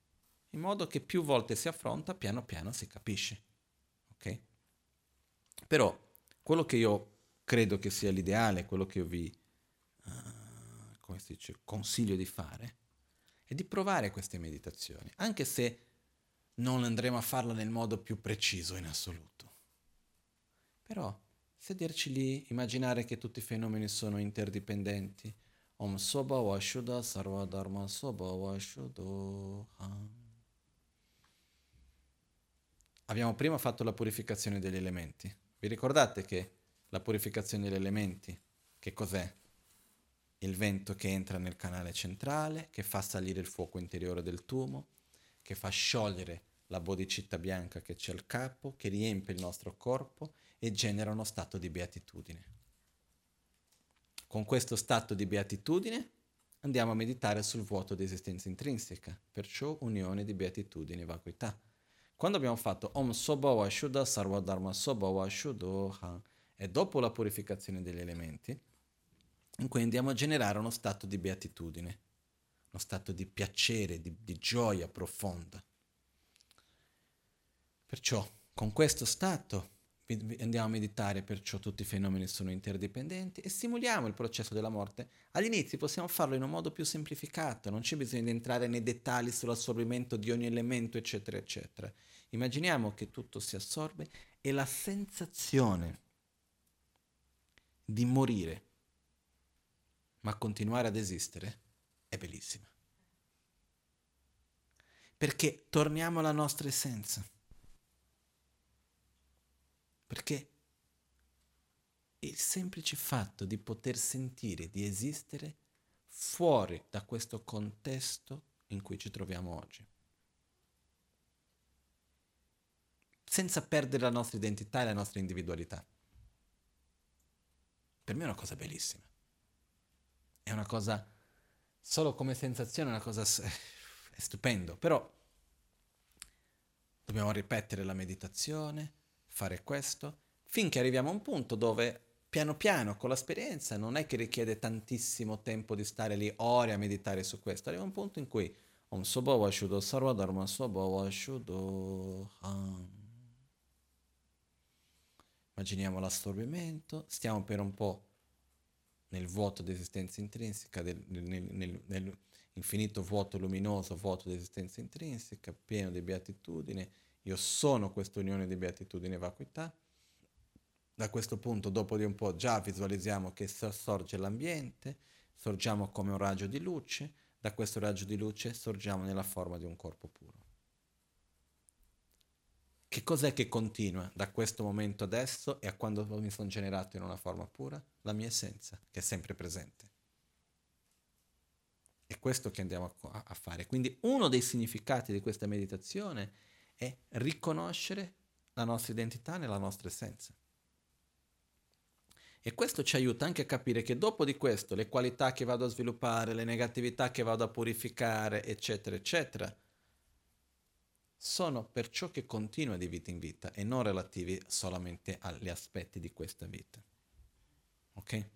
in modo che più volte si affronta, piano piano si capisce. Ok? Però quello che io credo che sia l'ideale, quello che io vi uh, dice, consiglio di fare, è di provare queste meditazioni, anche se non andremo a farlo nel modo più preciso in assoluto. Però sederci lì, immaginare che tutti i fenomeni sono interdipendenti, Om Soba Vashuddha Sarva Dharma Soba Vashuddha Abbiamo prima fatto la purificazione degli elementi. Vi ricordate che la purificazione degli elementi, che cos'è? Il vento che entra nel canale centrale, che fa salire il fuoco interiore del tumo, che fa sciogliere la bodicita bianca che c'è al capo, che riempie il nostro corpo e genera uno stato di beatitudine. Con questo stato di beatitudine andiamo a meditare sul vuoto di esistenza intrinseca, perciò unione di beatitudine e vacuità. Quando abbiamo fatto Om Sobhava Shuddha Sarvadharma Sobhava Shuddha e dopo la purificazione degli elementi, in cui andiamo a generare uno stato di beatitudine, uno stato di piacere, di, di gioia profonda. Perciò con questo stato andiamo a meditare, perciò tutti i fenomeni sono interdipendenti e simuliamo il processo della morte. All'inizio possiamo farlo in un modo più semplificato, non c'è bisogno di entrare nei dettagli sull'assorbimento di ogni elemento, eccetera, eccetera. Immaginiamo che tutto si assorbe e la sensazione di morire, ma continuare ad esistere, è bellissima. Perché torniamo alla nostra essenza perché il semplice fatto di poter sentire, di esistere fuori da questo contesto in cui ci troviamo oggi. Senza perdere la nostra identità e la nostra individualità. Per me è una cosa bellissima. È una cosa, solo come sensazione, è una cosa è stupendo, però dobbiamo ripetere la meditazione, fare questo, finché arriviamo a un punto dove piano piano con l'esperienza non è che richiede tantissimo tempo di stare lì ore a meditare su questo, arriva un punto in cui Om Sobhava Shuddha Sarvadharma Sobhava Shuddha Immaginiamo l'assorbimento, stiamo per un po' nel vuoto di esistenza intrinseca, nel, nel, nel, nell'infinito vuoto luminoso, vuoto di esistenza intrinseca, pieno di beatitudine, io sono questa unione di beatitudine e vacuità. Da questo punto, dopo di un po', già visualizziamo che sorge l'ambiente, sorgiamo come un raggio di luce, da questo raggio di luce sorgiamo nella forma di un corpo puro. Che cos'è che continua da questo momento adesso e a quando mi sono generato in una forma pura? La mia essenza, che è sempre presente. È questo che andiamo a, a fare. Quindi uno dei significati di questa meditazione è riconoscere la nostra identità nella nostra essenza. E questo ci aiuta anche a capire che dopo di questo le qualità che vado a sviluppare, le negatività che vado a purificare, eccetera, eccetera, sono per ciò che continua di vita in vita e non relativi solamente agli aspetti di questa vita. Ok?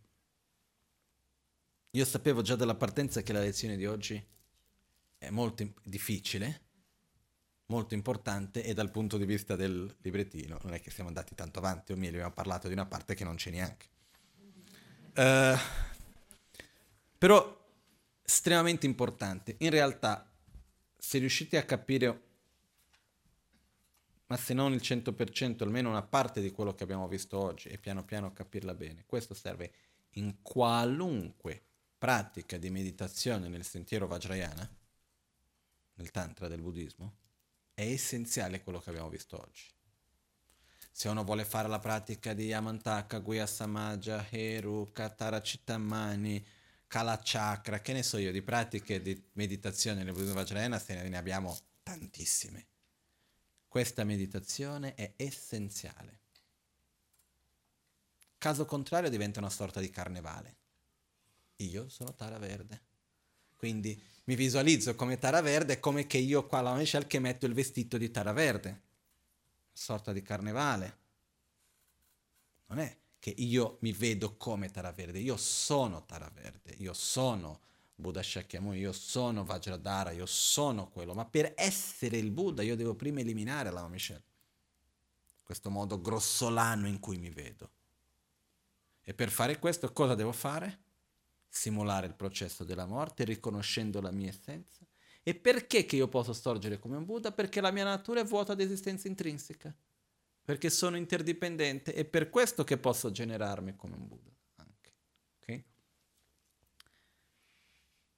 Io sapevo già dalla partenza che la lezione di oggi è molto difficile, molto importante e dal punto di vista del librettino non è che siamo andati tanto avanti, o meglio abbiamo parlato di una parte che non c'è neanche. Uh, Però estremamente importante. In realtà, se riuscite a capire, ma se non il 100%, almeno una parte di quello che abbiamo visto oggi e piano piano capirla bene, questo serve in qualunque pratica di meditazione nel sentiero Vajrayana, nel Tantra del buddismo, è essenziale quello che abbiamo visto oggi. Se uno vuole fare la pratica di Yamantaka, Guya Samaja, Heru, Katara Chittamani, Kala Chakra, che ne so io, di pratiche di meditazione nel buddismo Vajrayana, se ne abbiamo tantissime. Questa meditazione è essenziale. Caso contrario diventa una sorta di carnevale. Io sono Tara Verde. Quindi mi visualizzo come Tara Verde come che io qua alla Michelle che metto il vestito di Tara Verde. Sorta di carnevale. Non è che io mi vedo come Tara Verde, io sono Tara Verde, io sono Buddha Shakyamuni, io sono Vajradhara, io sono quello, ma per essere il Buddha io devo prima eliminare la Michelle. Questo modo grossolano in cui mi vedo. E per fare questo cosa devo fare? Simulare il processo della morte, riconoscendo la mia essenza. E perché che io posso sorgere come un Buddha? Perché la mia natura è vuota di esistenza intrinseca. Perché sono interdipendente e per questo che posso generarmi come un Buddha. Anche. Okay?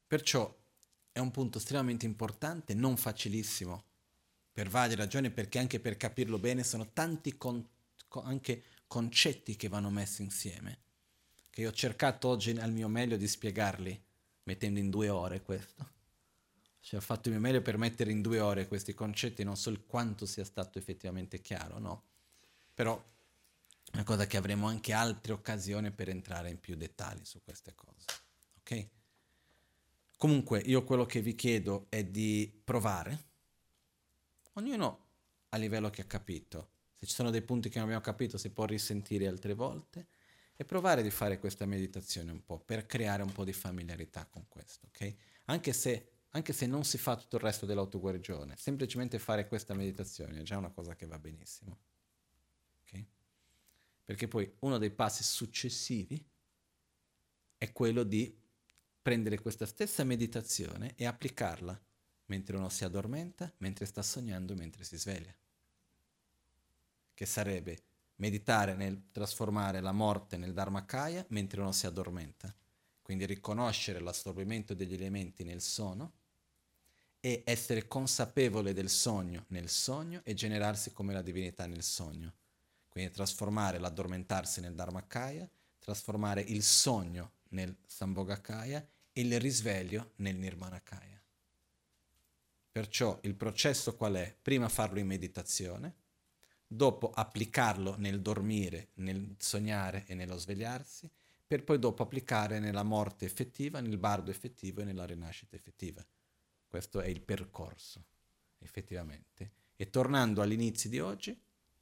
Perciò è un punto estremamente importante, non facilissimo, per varie ragioni, perché anche per capirlo bene sono tanti con, anche concetti che vanno messi insieme, che io ho cercato oggi al mio meglio di spiegarli, mettendo in due ore questo. Cioè ho fatto il mio meglio per mettere in due ore questi concetti, non so quanto sia stato effettivamente chiaro, no? Però è una cosa che avremo anche altre occasioni per entrare in più dettagli su queste cose, ok? Comunque io quello che vi chiedo è di provare, ognuno a livello che ha capito, se ci sono dei punti che non abbiamo capito si può risentire altre volte e provare di fare questa meditazione un po' per creare un po' di familiarità con questo, ok? Anche se, anche se non si fa tutto il resto dell'autoguarigione, semplicemente fare questa meditazione è già una cosa che va benissimo, ok? Perché poi uno dei passi successivi è quello di prendere questa stessa meditazione e applicarla mentre uno si addormenta, mentre sta sognando, mentre si sveglia che sarebbe meditare nel trasformare la morte nel Dharmakaya mentre uno si addormenta. Quindi riconoscere l'assorbimento degli elementi nel sonno e essere consapevole del sogno nel sogno e generarsi come la divinità nel sogno. Quindi trasformare l'addormentarsi nel Dharmakaya, trasformare il sogno nel Sambhogakaya il risveglio nel Nirmanakaya. Perciò il processo qual è? Prima farlo in meditazione, dopo applicarlo nel dormire, nel sognare e nello svegliarsi, per poi dopo applicare nella morte effettiva, nel bardo effettivo e nella rinascita effettiva. Questo è il percorso, effettivamente. E tornando all'inizio di oggi,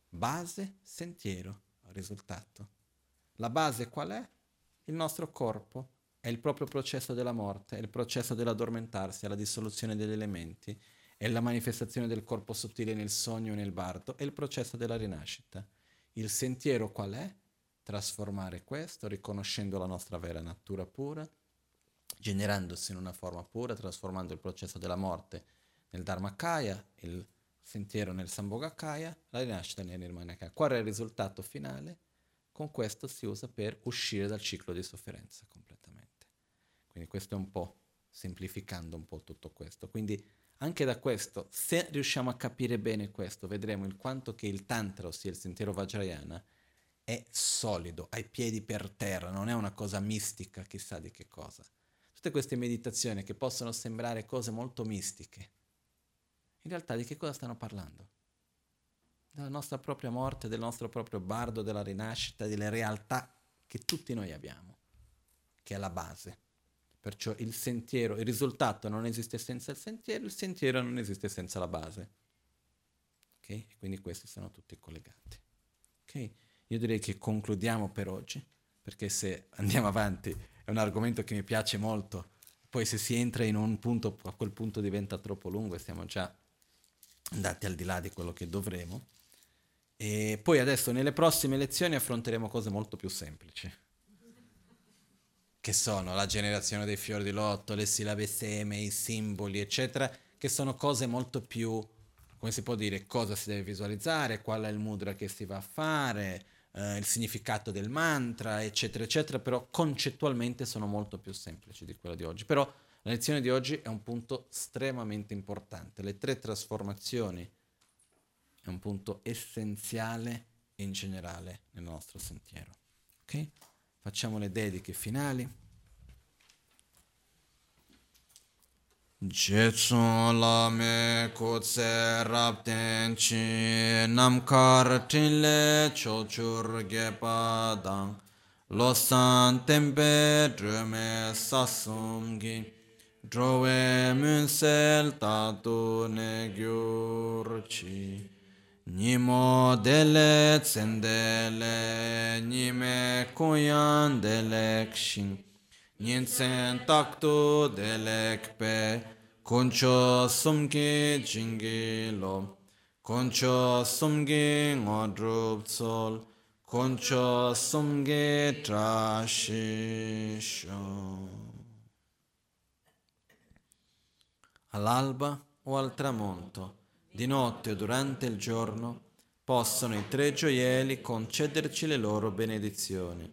base, sentiero, risultato. La base qual è? Il nostro corpo è il proprio processo della morte, è il processo dell'addormentarsi, è la dissoluzione degli elementi, è la manifestazione del corpo sottile nel sogno e nel bardo, è il processo della rinascita. Il sentiero qual è? Trasformare questo, riconoscendo la nostra vera natura pura, generandosi in una forma pura, trasformando il processo della morte nel Dharmakaya, il sentiero nel Sambhogakaya, la rinascita nel Nirmanakaya. Qual è il risultato finale? Con questo si usa per uscire dal ciclo di sofferenza completamente. Quindi questo è un po' semplificando un po' tutto questo. Quindi anche da questo, se riusciamo a capire bene questo, vedremo il quanto che il Tantra, ossia il sentiero Vajrayana, è solido, ha i piedi per terra, non è una cosa mistica, chissà di che cosa. Tutte queste meditazioni che possono sembrare cose molto mistiche, in realtà di che cosa stanno parlando? Della nostra propria morte, del nostro proprio bardo, della rinascita, delle realtà che tutti noi abbiamo, che è la base. Perciò il sentiero, il risultato non esiste senza il sentiero, il sentiero non esiste senza la base. Ok? Quindi questi sono tutti collegati. Ok? Io direi che concludiamo per oggi, perché se andiamo avanti è un argomento che mi piace molto, poi se si entra in un punto, a quel punto diventa troppo lungo e stiamo già andati al di là di quello che dovremo. E poi adesso nelle prossime lezioni affronteremo cose molto più semplici che sono la generazione dei fiori di lotto, le sillabe seme, i simboli, eccetera, che sono cose molto più, come si può dire, cosa si deve visualizzare, qual è il mudra che si va a fare, eh, il significato del mantra, eccetera, eccetera, però concettualmente sono molto più semplici di quella di oggi. Però la lezione di oggi è un punto estremamente importante. Le tre trasformazioni è un punto essenziale in generale nel nostro sentiero. Ok? Facciamo le dediche finali. Jetsun la me kutse rapten chi namkar tinle chochur gepa dang losan tempe drume sasum gi drowe munsel tatu ne gyur chi Nimo dele tsendele nime kuyan delek shin Nyensen taktu delek pe Concho sumgi jingi lo, concho sumgi ngodrup tsol, concho sumgi trashisho. All'alba o al tramonto, di notte o durante il giorno, possono i tre gioielli concederci le loro benedizioni,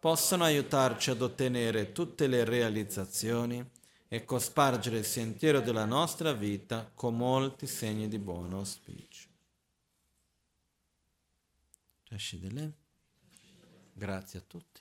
possono aiutarci ad ottenere tutte le realizzazioni e cospargere il sentiero della nostra vita con molti segni di buon auspicio. Grazie a tutti.